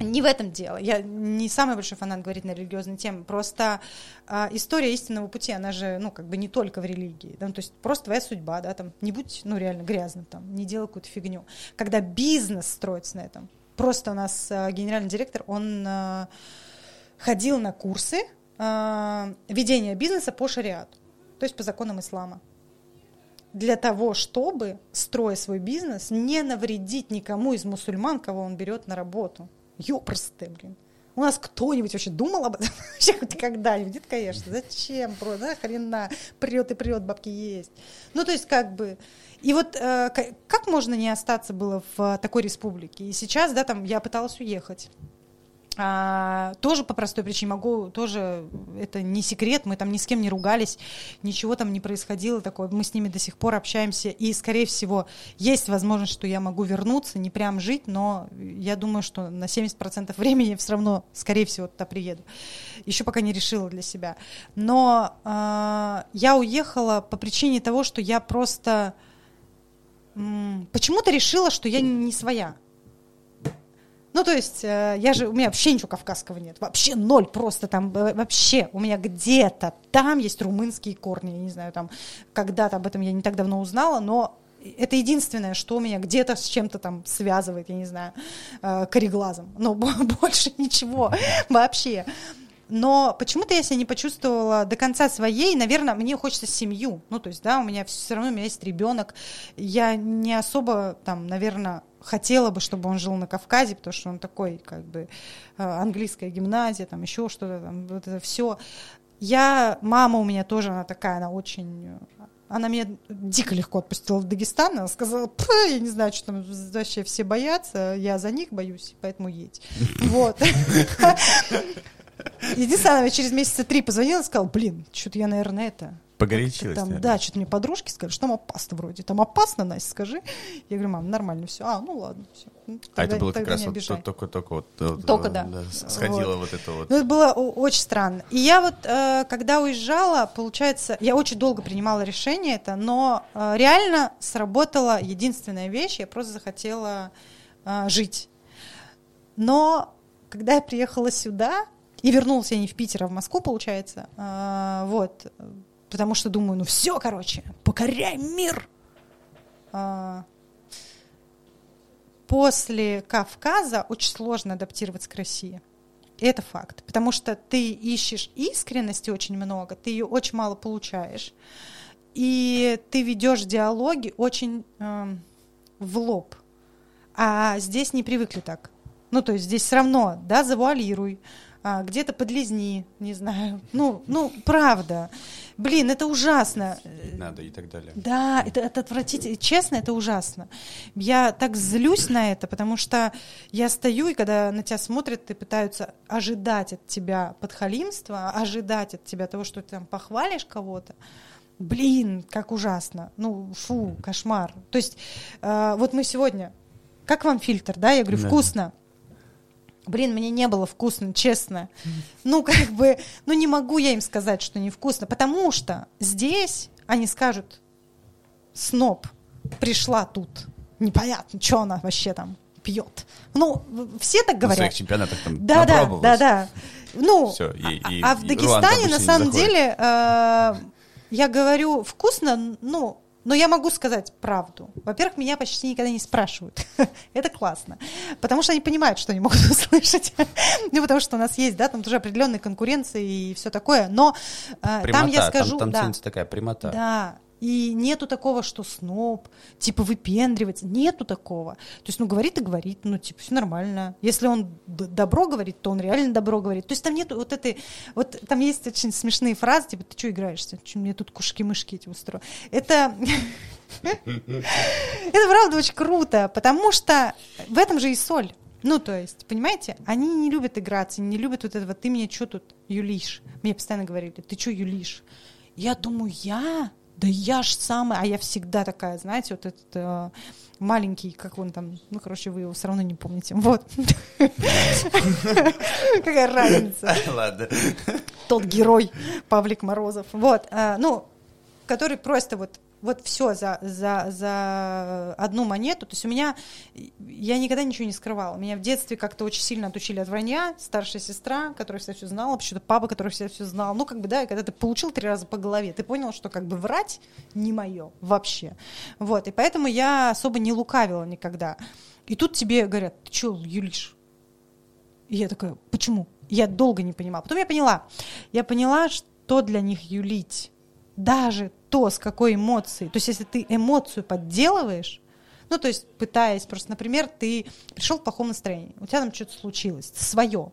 не в этом дело. Я не самый большой фанат говорить на религиозные темы. Просто э, история истинного пути, она же, ну, как бы не только в религии. Да? Ну, то есть просто твоя судьба, да, там, не будь, ну, реально грязным, там, не делай какую-то фигню. Когда бизнес строится на этом. Просто у нас э, генеральный директор, он э, ходил на курсы э, ведения бизнеса по шариату, то есть по законам ислама для того, чтобы, строя свой бизнес, не навредить никому из мусульман, кого он берет на работу. Ёпрсты, блин. У нас кто-нибудь вообще думал об этом? Вообще хоть когда-нибудь? Нет, конечно. Зачем? Просто, да, хрена. Прет и прет, бабки есть. Ну, то есть, как бы... И вот э, как можно не остаться было в такой республике? И сейчас, да, там, я пыталась уехать. А, тоже по простой причине могу, тоже это не секрет, мы там ни с кем не ругались, ничего там не происходило такое, мы с ними до сих пор общаемся, и, скорее всего, есть возможность, что я могу вернуться, не прям жить, но я думаю, что на 70% времени все равно, скорее всего, туда приеду. Еще пока не решила для себя. Но э, я уехала по причине того, что я просто м, почему-то решила, что я не своя. Ну, то есть, э, я же, у меня вообще ничего кавказского нет. Вообще ноль просто там, э, вообще. У меня где-то там есть румынские корни. Я не знаю, там, когда-то об этом я не так давно узнала, но это единственное, что у меня где-то с чем-то там связывает, я не знаю, э, кореглазом. Но больше ничего вообще. Но почему-то я себя не почувствовала до конца своей. Наверное, мне хочется семью. Ну, то есть, да, у меня все равно у меня есть ребенок. Я не особо там, наверное, хотела бы, чтобы он жил на Кавказе, потому что он такой, как бы, э, английская гимназия, там еще что-то, там, вот это все. Я, мама у меня тоже, она такая, она очень она меня дико легко отпустила в Дагестан. Она сказала, я не знаю, что там вообще все боятся, я за них боюсь, поэтому едь. Вот. Единственное, она через месяца три позвонила и сказала, блин, что-то я, наверное, это... Погорячилась. Там, да, что-то мне подружки сказали, что там опасно вроде. Там опасно, Настя, скажи. Я говорю, мам, нормально все. А, ну ладно, все. Ну, а это было как раз вот только-только вот... Только, да. да. Сходила вот. вот это вот. Ну, это было очень странно. И я вот, э, когда уезжала, получается, я очень долго принимала решение это, но э, реально сработала единственная вещь, я просто захотела э, жить. Но когда я приехала сюда, и вернулась я не в Питер, а в Москву, получается. А, вот. Потому что думаю, ну все, короче, покоряй мир. А, после Кавказа очень сложно адаптироваться к России. Это факт. Потому что ты ищешь искренности очень много, ты ее очень мало получаешь. И ты ведешь диалоги очень э, в лоб. А здесь не привыкли так. Ну, то есть здесь все равно, да, завуалируй, а, где-то подлизни, не знаю. Ну, ну, правда. Блин, это ужасно. Надо и так далее. Да, это, это отвратительно. Честно, это ужасно. Я так злюсь на это, потому что я стою, и когда на тебя смотрят и пытаются ожидать от тебя подхалимства, ожидать от тебя того, что ты там похвалишь кого-то, блин, как ужасно. Ну, фу, кошмар. То есть, э, вот мы сегодня, как вам фильтр, да? Я говорю, да. вкусно. Блин, мне не было вкусно, честно. Ну, как бы, ну не могу я им сказать, что невкусно, потому что здесь они скажут, сноб пришла тут, непонятно, что она вообще там пьет. Ну, все так говорят. На своих чемпионатах там Да, да, да, да. Ну, Все, и, а, и, а в Дагестане на самом деле э, я говорю вкусно, ну, но я могу сказать правду. Во-первых, меня почти никогда не спрашивают. Это классно. Потому что они понимают, что они могут услышать. ну, потому что у нас есть, да, там тоже определенные конкуренции и все такое. Но э, там я скажу... Там, да, такая прямота. Да, и нету такого, что сноб, типа выпендривается. Нету такого. То есть, ну, говорит и говорит, ну, типа, все нормально. Если он добро говорит, то он реально добро говорит. То есть там нету вот этой... Вот там есть очень смешные фразы, типа, ты что играешься? Что мне тут кушки-мышки эти устрою? Это... Это правда очень круто, потому что в этом же и соль. Ну, то есть, понимаете, они не любят играться, не любят вот этого, ты мне что тут юлишь? Мне постоянно говорили, ты что юлишь? Я думаю, я? Да я ж самая, а я всегда такая, знаете, вот этот э, маленький, как он там, ну, короче, вы его все равно не помните. Вот. Какая разница. Ладно. Тот герой Павлик Морозов. Вот, э, ну, который просто вот вот все за, за, за одну монету. То есть у меня, я никогда ничего не скрывала. Меня в детстве как-то очень сильно отучили от вранья. Старшая сестра, которая вся все знала, почему-то папа, который вся все знал. Ну, как бы, да, когда ты получил три раза по голове, ты понял, что как бы врать не мое вообще. Вот, и поэтому я особо не лукавила никогда. И тут тебе говорят, ты что, юлишь? И я такая, почему? Я долго не понимала. Потом я поняла. Я поняла, что для них юлить даже то, с какой эмоцией, то есть если ты эмоцию подделываешь, ну, то есть пытаясь, просто, например, ты пришел в плохом настроении, у тебя там что-то случилось, свое,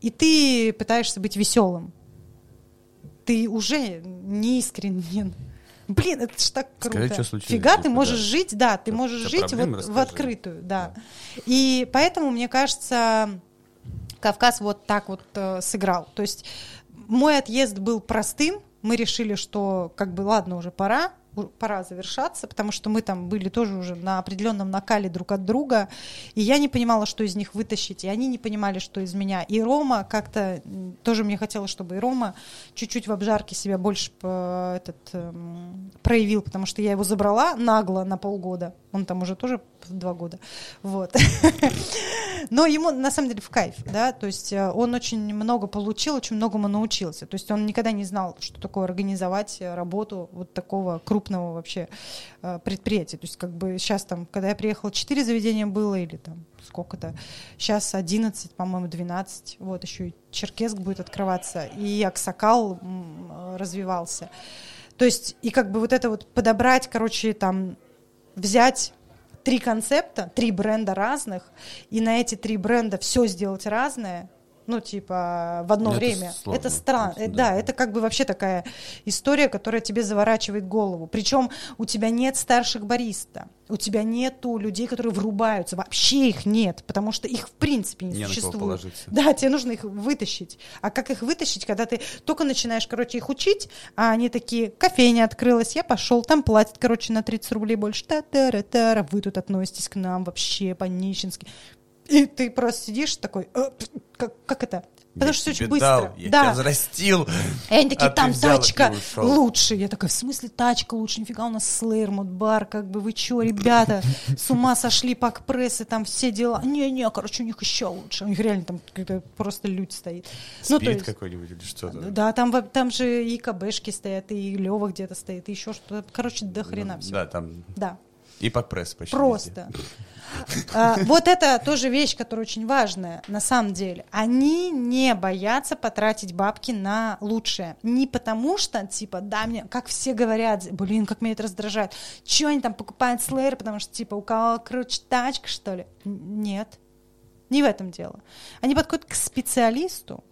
и ты пытаешься быть веселым, ты уже не искренен. Блин, это ж так круто. Скажи, что случилось, Фига ты можешь да. жить, да, ты можешь жить вот в открытую, да. да. И поэтому, мне кажется, Кавказ вот так вот э, сыграл. То есть мой отъезд был простым, мы решили, что как бы ладно, уже пора, пора завершаться, потому что мы там были тоже уже на определенном накале друг от друга, и я не понимала, что из них вытащить, и они не понимали, что из меня. И Рома как-то тоже мне хотелось, чтобы и Рома чуть-чуть в обжарке себя больше этот, эм, проявил, потому что я его забрала нагло на полгода, Он там уже тоже два года. Вот. Но ему на самом деле в кайф, да, то есть э, он очень много получил, очень многому научился. То есть он никогда не знал, что такое организовать работу вот такого крупного вообще э, предприятия. То есть как бы сейчас там, когда я приехала, 4 заведения было или там сколько-то, сейчас 11, по-моему, 12, вот еще и Черкесск будет открываться, и Аксакал развивался. То есть, и как бы вот это вот подобрать, короче, там, взять три концепта, три бренда разных, и на эти три бренда все сделать разное, ну, типа, в одно Но время. Это, это странно. Да. да, это как бы вообще такая история, которая тебе заворачивает голову. Причем у тебя нет старших бариста, у тебя нету людей, которые врубаются. Вообще их нет, потому что их в принципе не, не существует. Да, тебе нужно их вытащить. А как их вытащить, когда ты только начинаешь, короче, их учить, а они такие, кофейня открылась, я пошел, там платят, короче, на 30 рублей больше. Та-та-ра-та-ра, вы тут относитесь к нам вообще по-нищенски. И ты просто сидишь такой, э, как, как это? Потому я что очень быстро. Дал, я да. тебя взрастил. И они такие, а там тачка лучше. Я такая, в смысле тачка лучше? Нифига, у нас Слэйр, бар, как бы вы чё, ребята, с ума сошли, пак прессы, там все дела. Не-не, короче, у них еще лучше. У них реально там просто лють стоит. Спирит ну, какой-нибудь или что-то. Да, там, там же и КБшки стоят, и Лева где-то стоит, и еще что-то. Короче, до хрена ну, все. Да, там... Да. И пак пресс почти Просто. А, вот это тоже вещь, которая очень важная на самом деле. Они не боятся потратить бабки на лучшее. Не потому что, типа, да, мне, как все говорят, блин, как меня это раздражает. Чего они там покупают слэйр, потому что, типа, у кого круче тачка, что ли? Нет. Не в этом дело. Они подходят к специалисту,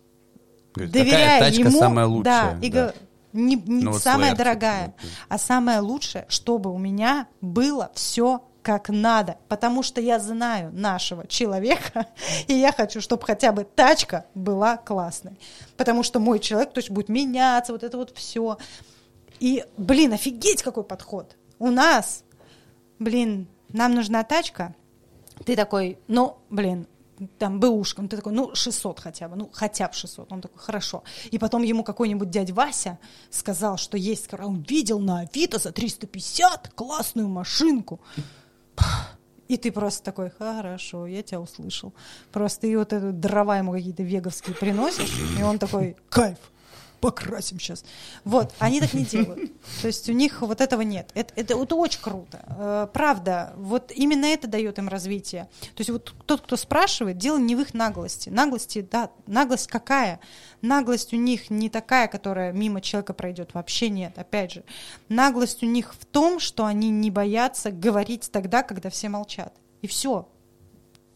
Говорит, доверяя тачка ему, самая лучшая, да, и да. Не, не ну, самая дорогая, а самая лучшая, чтобы у меня было все как надо, потому что я знаю нашего человека, и я хочу, чтобы хотя бы тачка была классной, потому что мой человек, то есть будет меняться, вот это вот все. И, блин, офигеть какой подход. У нас, блин, нам нужна тачка, ты такой, ну, блин, там бэушка, ты такой, ну, 600 хотя бы, ну, хотя бы 600. Он такой, хорошо. И потом ему какой-нибудь дядь Вася сказал, что есть, он видел на Авито за 350 классную машинку. И ты просто такой, хорошо, я тебя услышал. Просто и вот это дрова ему какие-то веговские приносишь, и он такой, кайф, покрасим сейчас. Вот, они так не делают. То есть у них вот этого нет. Это, это, это очень круто. Э, правда, вот именно это дает им развитие. То есть вот тот, кто спрашивает, дело не в их наглости. Наглости, да, наглость какая? Наглость у них не такая, которая мимо человека пройдет. Вообще нет. Опять же, наглость у них в том, что они не боятся говорить тогда, когда все молчат. И все.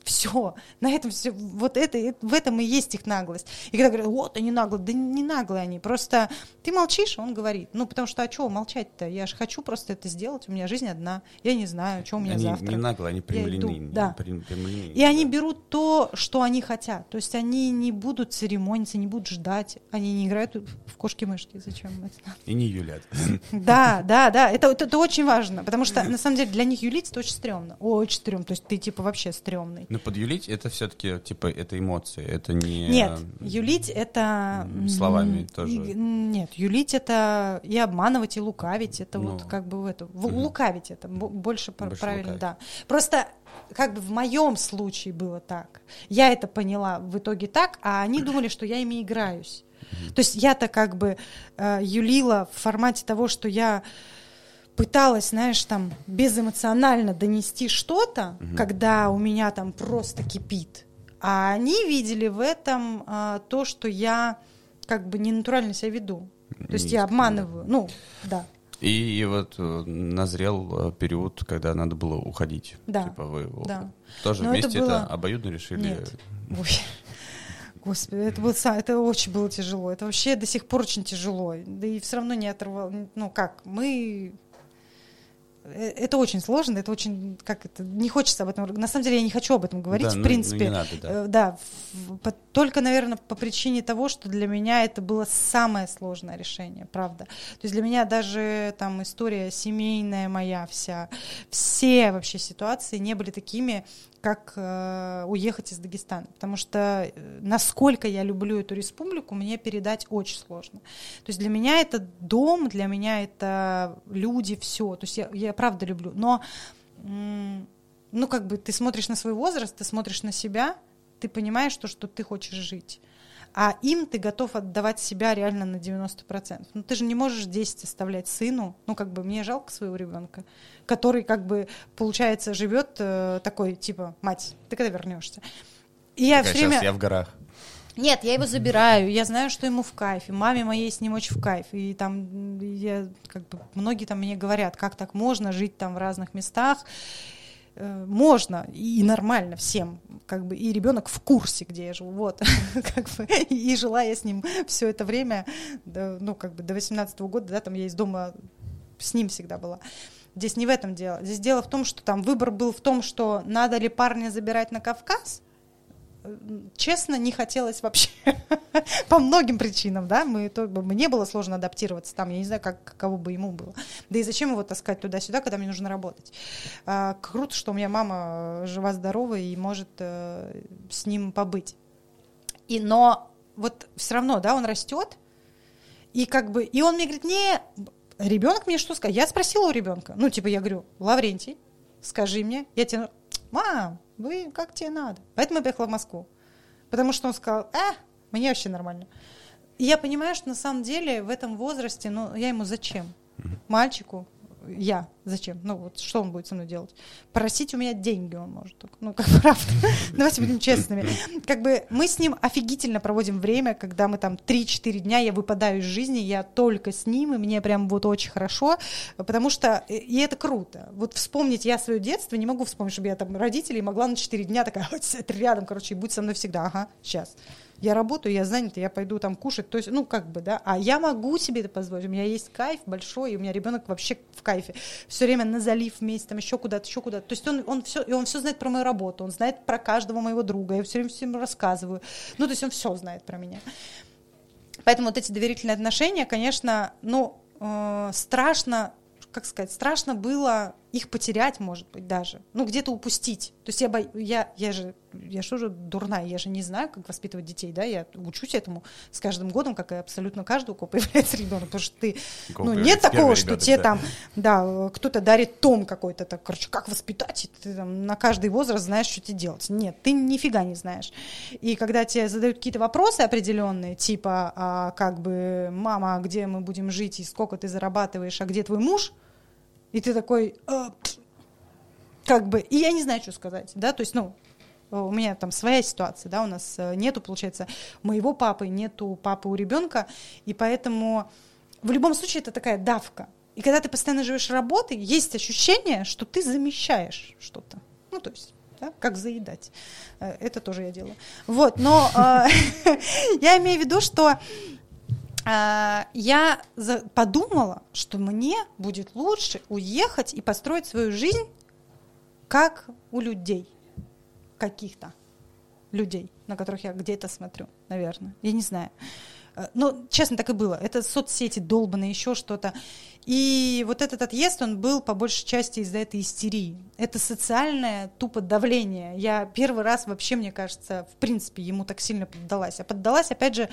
Все, на этом все, вот это, в этом и есть их наглость. И когда говорят, вот они наглые, да не наглые они, просто ты молчишь, он говорит. Ну, потому что, а чего молчать-то? Я же хочу просто это сделать, у меня жизнь одна, я не знаю, что у меня они завтра. не наглые, они прямолинейные. Да. Прямолинейные, и да. они берут то, что они хотят. То есть они не будут церемониться, не будут ждать, они не играют в кошки-мышки. Зачем это И не юлят. Да, да, да, это, это, это очень важно, потому что, на самом деле, для них юлить это очень стрёмно. Очень стрёмно, то есть ты, типа, вообще стрёмный. Но подюлить это все-таки типа это эмоции, это не. Нет, юлить это. Словами тоже. Нет, юлить это и обманывать, и лукавить. Это ну, вот как бы в это. В, угу. Лукавить это больше, больше правильно, лукавить. да. Просто как бы в моем случае было так. Я это поняла в итоге так, а они думали, что я ими играюсь. То есть я-то как бы э, юлила в формате того, что я пыталась, знаешь, там безэмоционально донести что-то, угу. когда у меня там просто кипит. А они видели в этом а, то, что я как бы не натурально себя веду. То есть я обманываю. Да. Ну, да. И, и вот э, назрел э, период, когда надо было уходить. Да. Типа вы да. тоже Но вместе это, было... это обоюдно решили? Нет. Ой. Господи, это было, это очень было тяжело. Это вообще до сих пор очень тяжело. Да и все равно не оторвал. Ну как, мы это очень сложно, это очень, как это, не хочется об этом, на самом деле я не хочу об этом говорить, да, в ну, принципе. Ну надо, да. Э, да, в, по, только, наверное, по причине того, что для меня это было самое сложное решение, правда. То есть для меня даже там история семейная моя вся, все вообще ситуации не были такими, как э, уехать из Дагестана. Потому что э, насколько я люблю эту республику, мне передать очень сложно. То есть для меня это дом, для меня это люди, все. То есть я, я правда люблю. Но ну, как бы ты смотришь на свой возраст, ты смотришь на себя, ты понимаешь то, что ты хочешь жить. А им ты готов отдавать себя реально на 90%. Ну, ты же не можешь 10 оставлять сыну. Ну, как бы мне жалко своего ребенка, который, как бы, получается, живет э, такой, типа, мать, ты когда вернешься? И я Такая, все время... Сейчас я в горах. Нет, я его забираю, я знаю, что ему в кайфе, маме моей с ним очень в кайф, и там я, как бы, многие там мне говорят, как так можно жить там в разных местах, можно и нормально всем, как бы, и ребенок в курсе, где я живу, вот, как бы, и жила я с ним все это время, ну, как бы, до 18 года, да, там я из дома с ним всегда была. Здесь не в этом дело. Здесь дело в том, что там выбор был в том, что надо ли парня забирать на Кавказ, честно, не хотелось вообще. По многим причинам, да, мы, то, мне было сложно адаптироваться там, я не знаю, как, каково бы ему было. Да и зачем его таскать туда-сюда, когда мне нужно работать. А, круто, что у меня мама жива-здорова и может э, с ним побыть. И, но вот все равно, да, он растет, и как бы, и он мне говорит, не, ребенок мне что сказал? Я спросила у ребенка, ну, типа, я говорю, Лаврентий, скажи мне, я тебе, мам, вы как тебе надо. Поэтому я поехала в Москву. Потому что он сказал, э, мне вообще нормально. И я понимаю, что на самом деле в этом возрасте, ну, я ему зачем? Мальчику, я зачем? Ну вот что он будет со мной делать? Просить у меня деньги он может только. Ну как правда. Давайте будем честными. Как бы мы с ним офигительно проводим время, когда мы там 3-4 дня, я выпадаю из жизни, я только с ним, и мне прям вот очень хорошо, потому что, и это круто. Вот вспомнить я свое детство, не могу вспомнить, чтобы я там родителей могла на 4 дня такая, вот рядом, короче, и будь со мной всегда, ага, сейчас я работаю, я занята, я пойду там кушать, то есть, ну, как бы, да, а я могу себе это позволить, у меня есть кайф большой, и у меня ребенок вообще в кайфе, все время на залив вместе, там еще куда-то, еще куда-то, то есть он, он все, и он все знает про мою работу, он знает про каждого моего друга, я все время всем рассказываю, ну, то есть он все знает про меня. Поэтому вот эти доверительные отношения, конечно, ну, э, страшно как сказать, страшно было их потерять, может быть, даже. Ну, где-то упустить. То есть я, бо... я, я же, я же дурная, я же не знаю, как воспитывать детей, да, я учусь этому с каждым годом, как и абсолютно каждый, у кого появляется ребенок, потому что ты, ну, нет такого, что ребенок, тебе да. там, да, кто-то дарит том какой-то, так, короче, как воспитать, и ты там на каждый возраст знаешь, что тебе делать. Нет, ты нифига не знаешь. И когда тебе задают какие-то вопросы определенные, типа, а, как бы, мама, а где мы будем жить, и сколько ты зарабатываешь, а где твой муж, и ты такой, а, как бы, и я не знаю, что сказать, да, то есть, ну, у меня там своя ситуация, да, у нас э, нету, получается, моего папы, нету папы у ребенка, и поэтому в любом случае это такая давка. И когда ты постоянно живешь работой, есть ощущение, что ты замещаешь что-то. Ну, то есть, да, как заедать. Э, это тоже я делаю. Вот, но э, я имею в виду, что я подумала, что мне будет лучше уехать и построить свою жизнь как у людей каких-то людей, на которых я где-то смотрю, наверное. Я не знаю. Э, ну, честно, так и было. Это соцсети долбанные, еще что-то. И вот этот отъезд, он был по большей части из-за этой истерии. Это социальное тупо давление. Я первый раз вообще, мне кажется, в принципе, ему так сильно поддалась. А поддалась, опять же,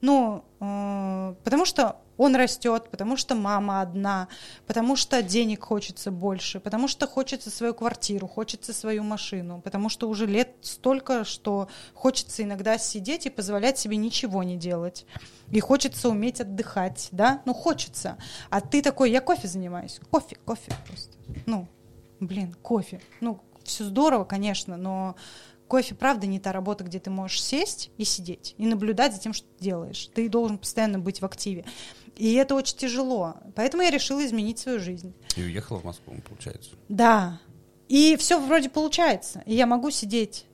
ну, потому что он растет, потому что мама одна, потому что денег хочется больше, потому что хочется свою квартиру, хочется свою машину, потому что уже лет столько, что хочется иногда сидеть и позволять себе ничего не делать. И хочется уметь отдыхать, да? Ну, хочется. А ты такой, я кофе занимаюсь. Кофе, кофе просто. Ну, блин, кофе. Ну, все здорово, конечно, но кофе, правда, не та работа, где ты можешь сесть и сидеть, и наблюдать за тем, что ты делаешь. Ты должен постоянно быть в активе. И это очень тяжело. Поэтому я решила изменить свою жизнь. И уехала в Москву, получается. Да. И все вроде получается. И я могу сидеть.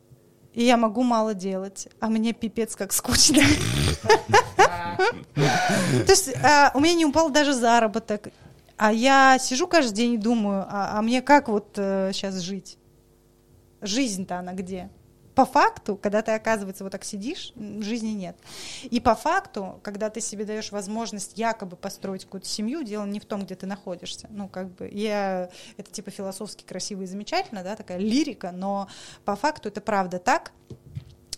И я могу мало делать. А мне пипец как скучно. То есть а, у меня не упал даже заработок. А я сижу каждый день и думаю, а, а мне как вот сейчас э, жить? Жизнь-то она где? По факту, когда ты, оказывается, вот так сидишь, жизни нет. И по факту, когда ты себе даешь возможность якобы построить какую-то семью, дело не в том, где ты находишься. Ну, как бы, я, это типа философски красиво и замечательно, да, такая лирика, но по факту это правда так.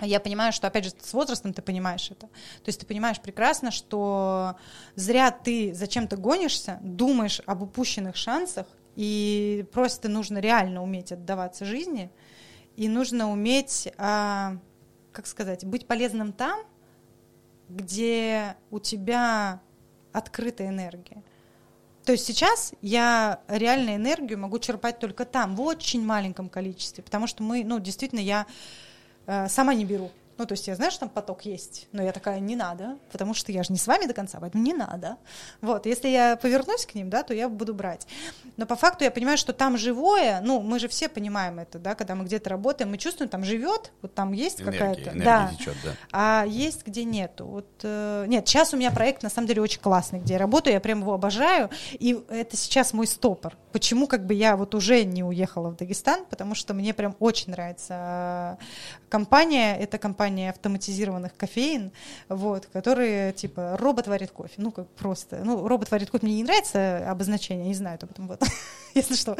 Я понимаю, что, опять же, с возрастом ты понимаешь это. То есть ты понимаешь прекрасно, что зря ты зачем-то гонишься, думаешь об упущенных шансах, И просто нужно реально уметь отдаваться жизни, и нужно уметь, а, как сказать, быть полезным там, где у тебя открытая энергия. То есть сейчас я реально энергию могу черпать только там, в очень маленьком количестве, потому что мы, ну, действительно, я э, сама не беру. Ну, то есть я знаю, что там поток есть, но я такая, не надо, потому что я же не с вами до конца, поэтому не надо. Вот, если я повернусь к ним, да, то я буду брать. Но по факту я понимаю, что там живое, ну, мы же все понимаем это, да, когда мы где-то работаем, мы чувствуем, там живет, вот там есть какая-то, да, течет, да, а есть где нету. Вот, э, нет, сейчас у меня проект на самом деле очень классный, где я работаю, я прям его обожаю, и это сейчас мой стопор. Почему как бы я вот уже не уехала в Дагестан, потому что мне прям очень нравится компания, это компания автоматизированных кофеин, вот, которые типа робот варит кофе. Ну, как просто. Ну, робот варит кофе мне не нравится обозначение, не знаю об этом, вот, если что.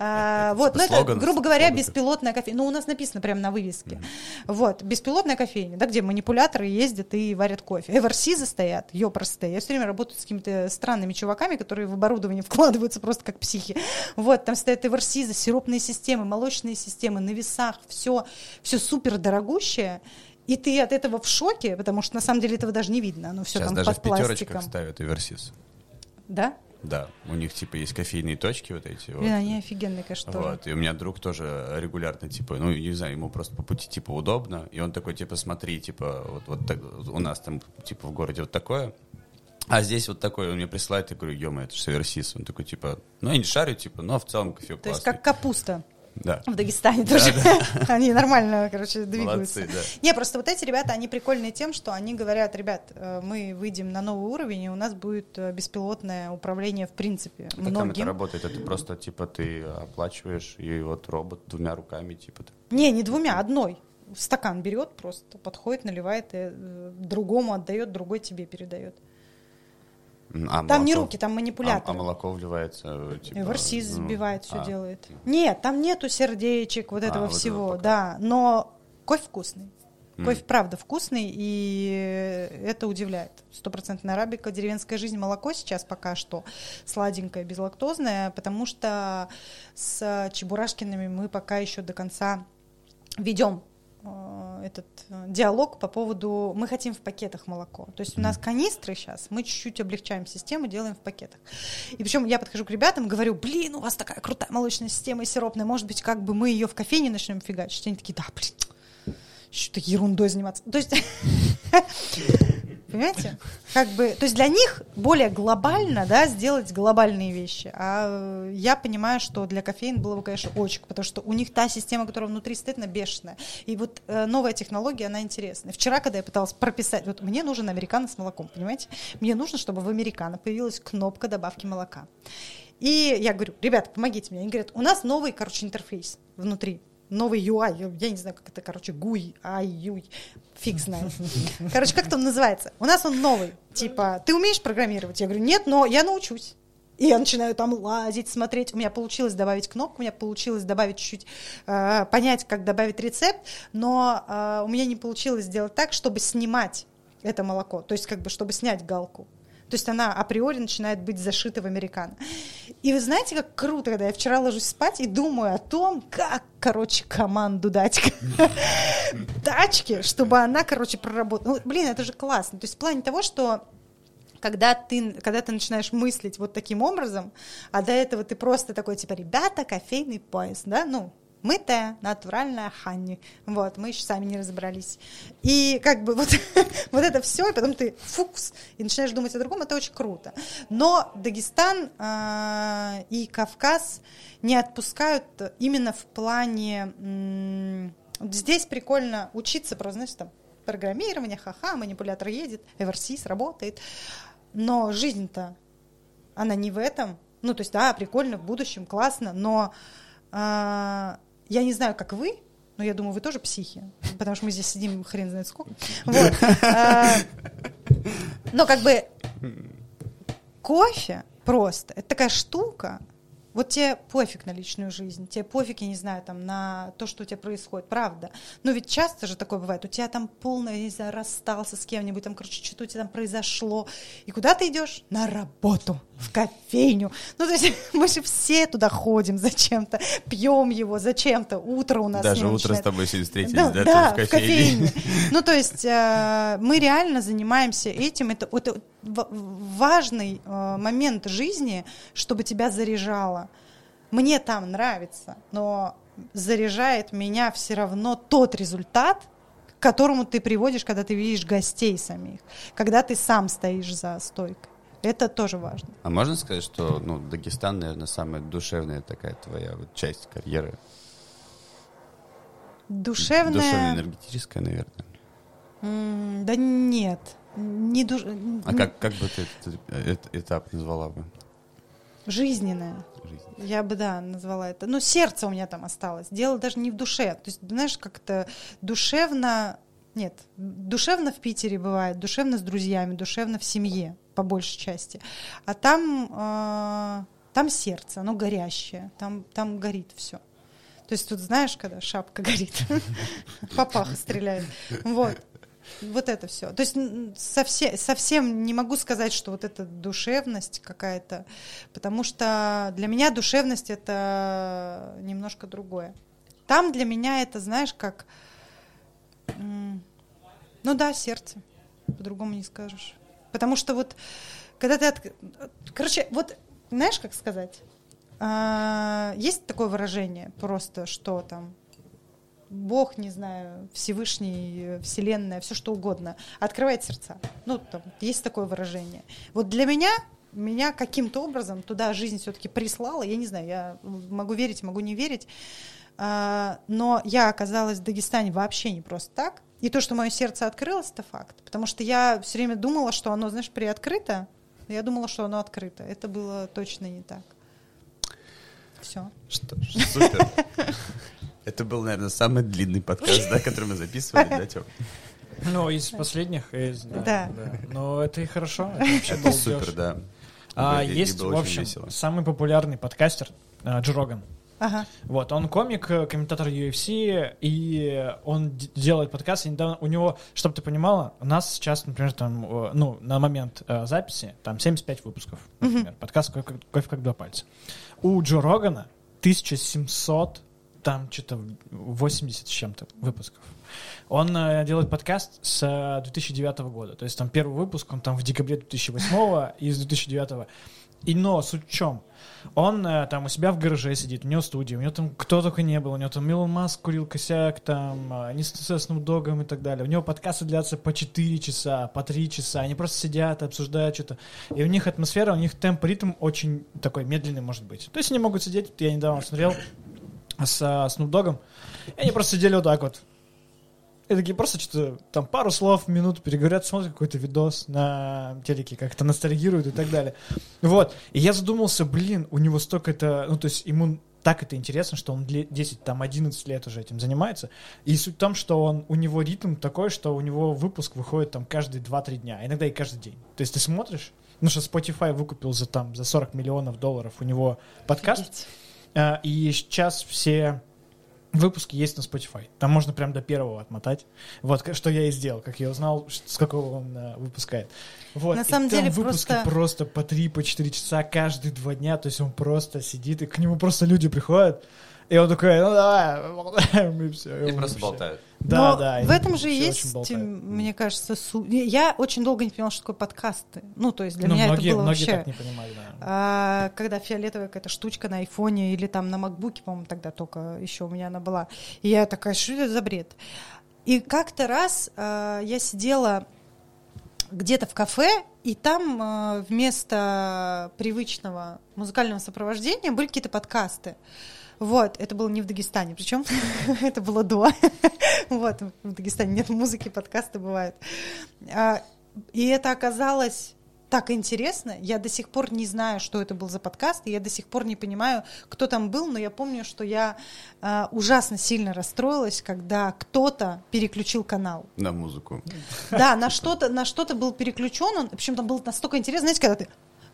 А, вот, ну, это, грубо говоря, беспилотная кофейня. Ну, у нас написано прямо на вывеске. Вот, беспилотная кофейня, да, где манипуляторы ездят и варят кофе. Эверсизы стоят, ёпростые. Я все время работаю с какими-то странными чуваками, которые в оборудование вкладываются просто как психи. Вот, там стоят эверсизы, сиропные системы, молочные системы на весах, все, все супер дорогущее. И ты от этого в шоке, потому что на самом деле этого даже не видно. Оно все Сейчас там даже под в пятерочках пластиком. ставят Эверсис. Да? Да, у них типа есть кофейные точки вот эти. Блин, вот. они офигенные, конечно, тоже. Вот, и у меня друг тоже регулярно, типа, ну, не знаю, ему просто по пути, типа, удобно, и он такой, типа, смотри, типа, вот, вот так, у нас там, типа, в городе вот такое, а здесь вот такой, он мне присылает, я говорю, ё это же Эверсис. Он такой, типа, ну, я не шарю, типа, но в целом кофе То есть как капуста Да. в Дагестане тоже. Они нормально, короче, двигаются. Молодцы, да. Не, просто вот эти ребята, они прикольные тем, что они говорят, ребят, э, мы выйдем на новый уровень, и у нас будет э, беспилотное управление в принципе Как там это многим. работает? Это просто, типа, ты оплачиваешь, и вот робот двумя руками, типа, Не, не двумя, одной. Стакан берет просто, подходит, наливает, и э, другому отдает, другой тебе передает. А Там не молоко? руки, там А, манипулятор. а молоко вливается, типа... Эверсиз ну, сбивает, все а, делает. Нет, там нету сердечек, вот А, этого вот всего, пока. да. Но кофе вкусный. Кофе правда вкусный, и это удивляет. Стопроцентная арабика, деревенская жизнь, молоко сейчас пока что сладенькое, безлактозное, потому что с Чебурашкиными мы пока еще до конца ведем э, этот э, диалог по поводу мы хотим в пакетах молоко. То есть у нас канистры сейчас, мы чуть-чуть облегчаем систему, делаем в пакетах. И причем я подхожу к ребятам говорю, блин, у вас такая крутая молочная система и сиропная, может быть, как бы мы ее в кофейне начнем фигачить? Они такие, да, блин, что-то ерундой заниматься. То есть, понимаете, как бы, то есть для них более глобально, да, сделать глобальные вещи. А э, я понимаю, что для кофеин было бы, конечно, очень, потому что у них та система, которая внутри стоит, она бешеная. И вот э, новая технология, она интересная. Вчера, когда я пыталась прописать, вот мне нужен американо с молоком, понимаете? Мне нужно, чтобы в американо появилась кнопка добавки молока. И я говорю, ребята, помогите мне. Они говорят, у нас новый, короче, интерфейс внутри. Новый UI, я- не знаю, как это, короче, GUI, IUI, фиг знает. Короче, как там называется? У нас он новый. Типа, ты умеешь программировать? Я говорю, нет, но я научусь. И я начинаю там лазить, смотреть. У меня получилось добавить кнопку, у меня получилось добавить чуть-чуть, э, понять, как добавить рецепт, но э, у меня не получилось сделать так, чтобы снимать это молоко, то есть как бы чтобы снять галку. То есть она априори начинает быть зашита в американо. И вы знаете, как круто, когда я вчера ложусь спать и думаю о том, как, короче, команду дать тачке, чтобы она, короче, проработала. Ну, блин, это же классно. То есть в плане того, что когда ты, когда ты начинаешь мыслить вот таким образом, а до этого ты просто такой, типа, ребята, кофейный пояс, да, ну, мытая, натуральная ханни. Вот, мы еще сами не разобрались. И как бы вот, вот это все, и потом ты фукс, и начинаешь думать о другом, это очень круто. Но Дагестан а, и Кавказ не отпускают именно в плане... здесь прикольно учиться, просто, знаешь, там, программирование, ха-ха, манипулятор едет, Эверсис работает. Но жизнь-то, она не в этом. Ну, то есть, да, прикольно, в будущем, классно, но а, я не знаю, как вы, но я думаю, вы тоже психи, потому что мы здесь сидим хрен знает сколько. Вот. А, Но как бы кофе просто, это такая штука, вот тебе пофиг на личную жизнь, тебе пофиг, я не знаю, там, на то, что у тебя происходит, правда. Но ведь часто же такое бывает, у тебя там полное, я не знаю, расстался с кем-нибудь, там, короче, что-то у тебя там произошло. И куда ты идешь? На работу. В кофейню. Ну, то есть мы же все туда ходим зачем-то, пьем его зачем-то. Утро у нас Даже утро начинает. с тобой сегодня встретились, Да, да, да, в кофейне. Ну, то есть э, мы реально занимаемся этим. Это, это важный э, момент жизни, чтобы тебя заряжало. Мне там нравится, но заряжает меня все равно тот результат, к которому ты приводишь, когда ты видишь гостей самих, когда ты сам стоишь за стойкой. Это тоже важно. А можно сказать, что ну, Дагестан, наверное, самая душевная такая твоя вот часть карьеры? Душевная... Душевно-энергетическая, наверное. М, Да нет. Не душ... А как, как бы ты этот, этап назвала бы? Жизненная. жизни? Я бы, да, назвала это. Ну, сердце у меня там осталось. Дело даже не в душе. То есть, знаешь, как-то душевно... Нет, душевно в Питере бывает, душевно с друзьями, душевно в семье, по большей части. А там, э, там сердце, оно горящее, там, там горит все. То есть тут знаешь, когда шапка горит, папаха стреляет. Вот. Вот это все. То есть совсем, совсем не могу сказать, что вот эта душевность какая-то, потому что для меня душевность это немножко другое. Там для меня это, знаешь, как, ну да, сердце, по-другому не скажешь. Потому что вот, когда ты, от... короче, вот, знаешь, как сказать? А, есть такое выражение просто, что там Бог, не знаю, Всевышний, Вселенная, все что угодно, открывает сердца. Ну, там есть такое выражение. Вот для меня, меня каким-то образом туда жизнь все-таки прислала. Я не знаю, я могу верить, могу не верить. А, но я оказалась в Дагестане вообще не просто так. И то, что мое сердце открылось, это факт. Потому что я все время думала, что оно, знаешь, приоткрыто. Я думала, что оно открыто. Это было точно не так. Все. Что ж, супер. Это был, наверное, самый длинный подкаст, да, который мы записывали, да, Тём? Ну, из последних. из- да, Да. да. Но это и хорошо. Это вообще Это супер, да. А, есть, в общем, самый популярный подкастер э, Джо Роган. Ага. Вот, он комик, э, комментатор UFC, и он делает подкаст. И недавно у него, чтобы ты понимала, у нас сейчас, например, там, э, ну, на момент э, записи, там 75 выпусков, например, подкаст «Кофе, как- «Кофе как два пальца». У Джо Рогана 1700, там что-то 80 с чем-то выпусков. Он э, делает подкаст с э, 2009 года. То есть там первый выпуск, он там в декабре 2008 и с 2009. И но суть в чем? Он э, там у себя в гараже сидит, у него студия, у него там кто только не был, у него там Илон Маск курил косяк, там, э, они с Snoop Dogg'ом и так далее. У него подкасты длятся по 4 часа, по 3 часа, они просто сидят, обсуждают что-то. И у них атмосфера, у них темп, ритм очень такой медленный может быть. То есть они могут сидеть, я недавно смотрел с э, Snoop Dogg'ом, и они просто сидели вот так вот. И такие просто что-то там пару слов, минуту переговорят, смотрят какой-то видос на телеке, как-то ностальгируют и так далее. Вот. И я задумался, блин, у него столько это, ну, то есть ему так это интересно, что он ле- 10, там, 11 лет уже этим занимается. И суть в том, что он, у него ритм такой, что у него выпуск выходит там каждые 2-3 дня, а иногда и каждый день. То есть ты смотришь, ну что Spotify выкупил за там за 40 миллионов долларов у него подкаст, Офигеть. а, и сейчас все выпуски есть на Spotify. Там можно прям до первого отмотать. Вот, что я и сделал, как я узнал, с какого он а, выпускает. Вот. На и самом там деле выпуски просто- просто по 3, по 4 часа каждые два дня. То есть он просто сидит, и к нему просто люди приходят, и он такой, ну давай, болтаем, и все. И просто болтают. Да, Но да. в этом же есть, мне кажется, су... Я очень долго не понимала, что такое подкасты. Ну, то есть для Ну, меня многие, это было многие вообще... так не понимали, да. А, когда фиолетовая какая-то штучка на айфоне или там на макбуке, по-моему, тогда только еще у меня она была. И я такая, что это за бред? И как-то раз а, я сидела где-то в кафе, и там а, вместо привычного музыкального сопровождения были какие-то подкасты. Вот, это было не в Дагестане, причем это было до. Вот, в Дагестане нет музыки, подкасты бывают. А, И это оказалось так интересно. Я до сих пор не знаю, что это был за подкаст, и я до сих пор не понимаю, кто там был, но я помню, что я а, ужасно сильно расстроилась, когда кто-то переключил канал. На музыку. Да, на что-то, на что-то был переключен, он, причем там было настолько интересно, знаете, когда ты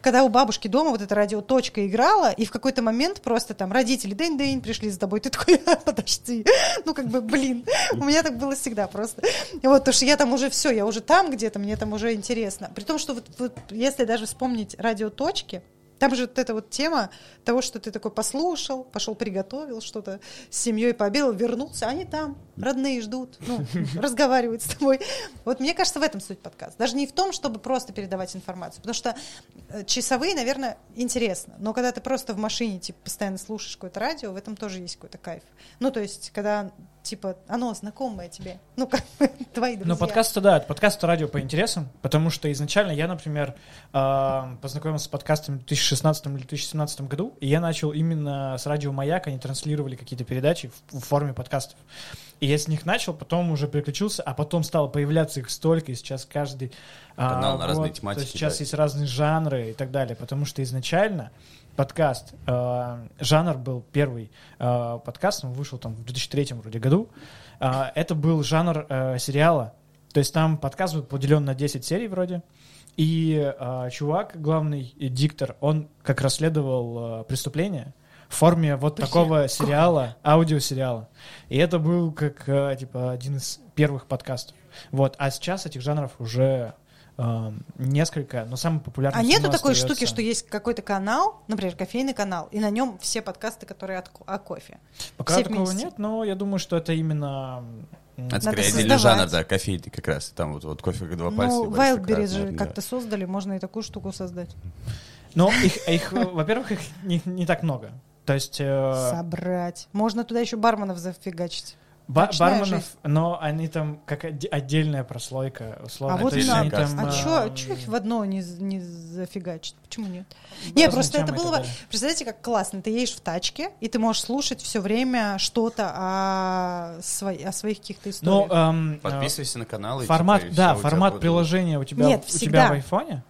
когда у бабушки дома вот эта радиоточка играла, и в какой-то момент просто там родители день-день пришли за тобой, ты такой, «А, подожди, ну как бы, блин, у меня так было всегда просто. И вот, потому что я там уже все, я уже там где-то, мне там уже интересно. При том, что вот, вот если даже вспомнить радиоточки, Там же вот эта вот тема того, что ты такой послушал, пошел приготовил что-то, с семьей пообедал, вернулся, они там, родные ждут, ну, разговаривают с тобой. Вот мне кажется, в этом суть подкаста. Даже не в том, чтобы просто передавать информацию, потому что э, часовые, наверное, интересно, но когда ты просто в машине, типа, постоянно слушаешь какое-то радио, в этом тоже есть какой-то кайф. Ну, то есть, когда типа, оно знакомое тебе, ну, как твои друзья. Ну, подкасты, да, подкасты радио по интересам, потому что изначально я, например, э, познакомился с подкастами в 2016 или 2017 году, и я начал именно с радио «Маяк», они транслировали какие-то передачи в, в форме подкастов. И я с них начал, потом уже переключился, а потом стало появляться их столько, и сейчас каждый... Канал а, на разные вот, тематики, То есть сейчас да. есть разные жанры и так далее, потому что изначально подкаст, э, жанр был первый э, подкаст, он вышел там в 2003 вроде году, Э, это был жанр сериала, то есть там подкаст был поделен на 10 серий вроде, и чувак, главный диктор, он как расследовал преступление в форме вот такого сериала, аудиосериала. И это был как типа один из первых подкастов. Вот, а сейчас этих жанров уже несколько, но самый популярный. А нету такой штуки, что есть какой-то канал, например, кофейный канал, и на нем все подкасты, которые от, о кофе. Пока все такого вместе. нет, но я думаю, что это именно... Это скорее отдельный жанр, да, кофейный как раз. Там вот, вот кофе как два пальца. Ну, и большой Wildberries же наверное, как-то создали, можно и такую штуку создать. Но их, их, э, во-первых, их не, не так много. То есть э, Собрать. Можно туда еще барменов зафигачить. Ба- барменов, жизнь. но они там как отдельная прослойка, условно. А вот есть надо. они там, А э, чё, чё их в одно не, не зафигачить? Почему нет? разные Не, просто это и было далее. Представляете, как классно. Ты едешь в тачке, и ты можешь слушать все время что-то о, свои- о своих каких-то Ну, историях. эм, э, Подписывайся на канал. и, формат, типа, и да, у формат будет- приложения у тебя, Нет, у всегда. тебя в айфоне.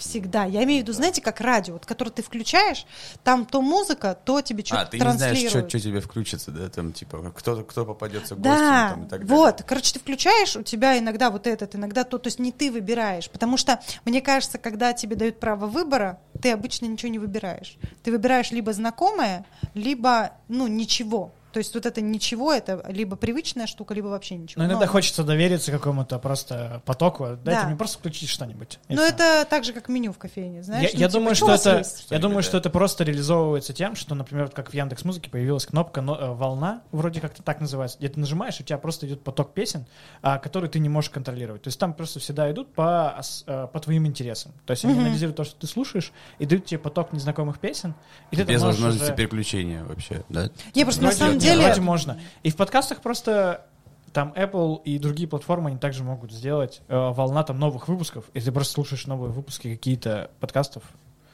Всегда. Я имею в виду, знаете, как радио, вот, которое ты включаешь, там то музыка, то тебе что-то А, ты не знаешь, транслируют. что тебе включится, да, там, типа, кто, кто попадется гостем, Да, там, и так далее. вот, короче, ты включаешь, у тебя иногда вот этот, иногда то, то есть не ты выбираешь, потому что, мне кажется, когда тебе дают право выбора, ты обычно ничего не выбираешь. Ты выбираешь либо знакомое, либо, ну, ничего. То есть вот это ничего, это либо привычная штука, либо вообще ничего. Но иногда Но- хочется довериться какому-то просто потоку. Дайте Да. мне просто включить что-нибудь. Ну, это так же, как меню в кофейне, знаешь? я, ну, я типа, думаю, что это, есть? я думаю, да. что это просто реализовывается тем, что, например, вот как в Яндекс Музыке появилась кнопка но- э, волна, вроде как-то так называется, где ты нажимаешь, и у тебя просто идет поток песен, а, который ты не можешь контролировать. То есть там просто всегда идут по, э, по твоим интересам. То есть они Мгм. анализируют то, что ты слушаешь, и дают тебе поток незнакомых песен, и ты Без возможности уже- переключения вообще, да? Не, просто на Вроде- нет, деле... вроде можно. И в подкастах просто там Apple и другие платформы, они также могут сделать э, волна там новых выпусков, и ты просто слушаешь новые выпуски какие-то подкастов,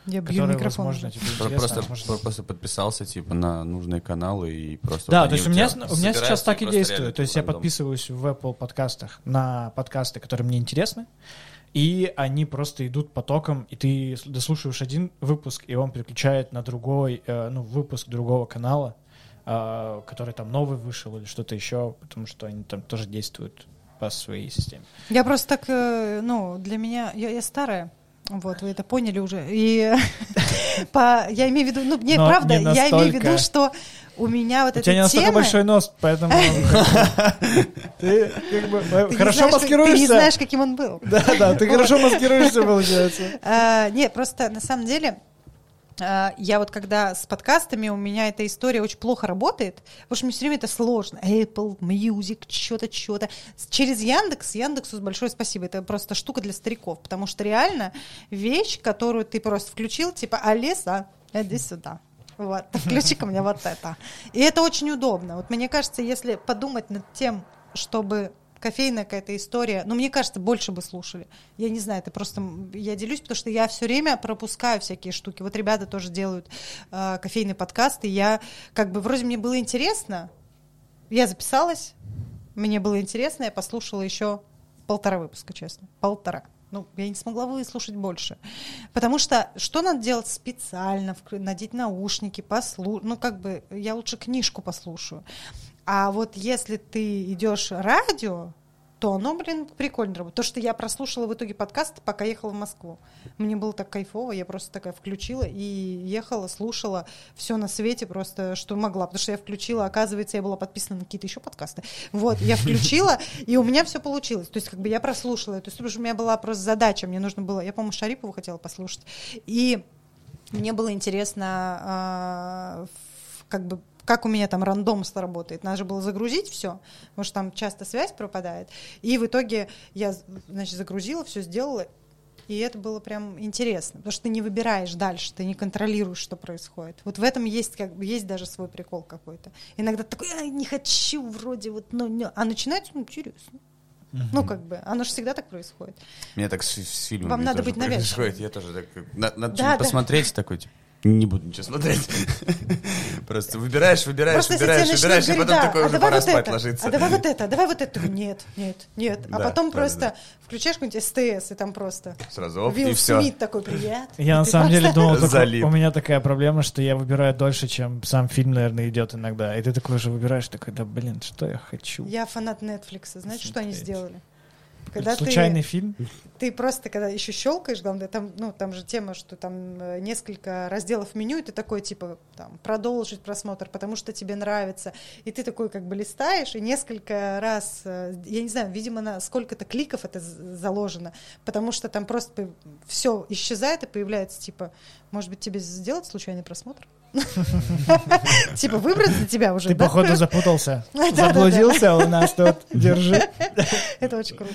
Я бью которые, микрофон. возможно, тебе. Просто, возможно. про- просто подписался, типа, на нужные каналы и просто... Да, то есть у меня, у меня сейчас так и действует. То есть я рандом. подписываюсь в Apple подкастах на подкасты, которые мне интересны, и они просто идут потоком, и ты дослушиваешь один выпуск, и он переключает на другой, э, ну, выпуск другого канала, э, который там новый вышел или что-то еще, потому что они там тоже действуют по своей системе. Я просто так, э, ну, для меня, я, я старая, вот, вы это поняли уже. И по, я имею в виду, ну, не, правда, не я имею в виду, что у меня вот У эта тебя не настолько тема... большой нос, поэтому ты как бы хорошо знаешь, как- Ты не маскируешься. знаешь, каким он был. Да, да, ты хорошо маскируешься, получается. А, Нет, просто на самом деле а, я вот когда с подкастами, у меня эта история очень плохо работает, потому что мне все время это сложно. Apple, Music, что-то, что-то. Через Яндекс, Яндексу большое спасибо. Это просто штука для стариков, потому что реально вещь, которую ты просто включил, типа, Алиса, иди сюда. Вот, включи-ка мне вот это. И это очень удобно. Вот мне кажется, если подумать над тем, чтобы кофейная какая-то история, ну, мне кажется, больше бы слушали. Я не знаю, это просто я делюсь, потому что я все время пропускаю всякие штуки. Вот ребята тоже делают э, кофейный подкаст, и я как бы вроде мне было интересно, я записалась, мне было интересно, я послушала еще полтора выпуска, честно, полтора. Ну, я не смогла выслушать больше. Потому что что надо делать специально? Надеть наушники, послушать. Ну, как бы я лучше книжку послушаю. А вот если ты идешь радио, то оно, блин, прикольно работает. То, что я прослушала в итоге подкаст, пока ехала в Москву. Мне было так кайфово, я просто такая включила и ехала, слушала все на свете просто, что могла. Потому что я включила, оказывается, я была подписана на какие-то еще подкасты. Вот, я включила, и у меня все получилось. То есть, как бы я прослушала. То есть, потому что у меня была просто задача, мне нужно было, я, по-моему, Шарипову хотела послушать. И Мне было интересно, а, как бы как у меня там рандомство работает. Надо же было загрузить все, потому что там часто связь пропадает. И в итоге я, значит, загрузила, все сделала, и это было прям интересно, потому что ты не выбираешь дальше, ты не контролируешь, что происходит. Вот в этом есть как есть даже свой прикол какой-то. Иногда такой, я не хочу вроде вот, ну, не». а начинается ну, интересно. Ну, как бы, оно же всегда так происходит. Мне так с, с фильмами Вам надо быть навязчивым. происходит. Я тоже так... на- Надо Да, да. посмотреть, такой, типа, не буду ничего смотреть. Просто выбираешь, выбираешь, Просто выбираешь, выбираешь, и начнут потом говорить, такой да, уже а давай пора вот спать это, ложиться. А давай вот это, а давай вот это. Такой, Нет, нет, нет. А Да, потом да, просто да, включаешь какой-нибудь СТС, и там просто Сразу оп, Вилл и все. Смит такой, привет. Я И на самом деле думал, у меня такая проблема, что я выбираю дольше, чем сам фильм, наверное, идет иногда. И ты такой уже выбираешь, такой, да блин, что я хочу? Я фанат Netflix. Знаете, что они сделали? Когда Случайный ты, фильм? ты просто, когда еще щелкаешь, главное, там, ну, там же тема, что там э, несколько разделов меню, и ты такой, типа, там, продолжить просмотр, потому что тебе нравится. И ты такой, как бы, листаешь, и несколько раз, э, я не знаю, видимо, на сколько-то кликов это заложено, потому что там просто все исчезает и появляется, типа, может быть, тебе сделать случайный просмотр? Типа, выбрать для тебя уже, Ты, походу, запутался. Заблудился у нас тут. Держи. Это очень круто.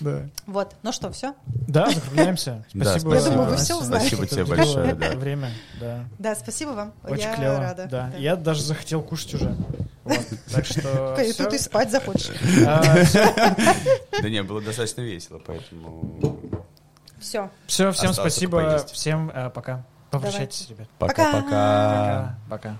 Да. Вот, ну что, все? Да, закругляемся. Спасибо. Я думаю, вы все узнали. Спасибо тебе большое. Время, да. Да, спасибо вам. Очень клево. рада. Да. Я даже захотел кушать уже. Вот. Так что И тут и спать захочешь. А. Да не, было достаточно весело, поэтому... Все. Все, всем спасибо. Всем э, пока. Попрощайтесь, ребят. Пока-пока. Пока. Пока.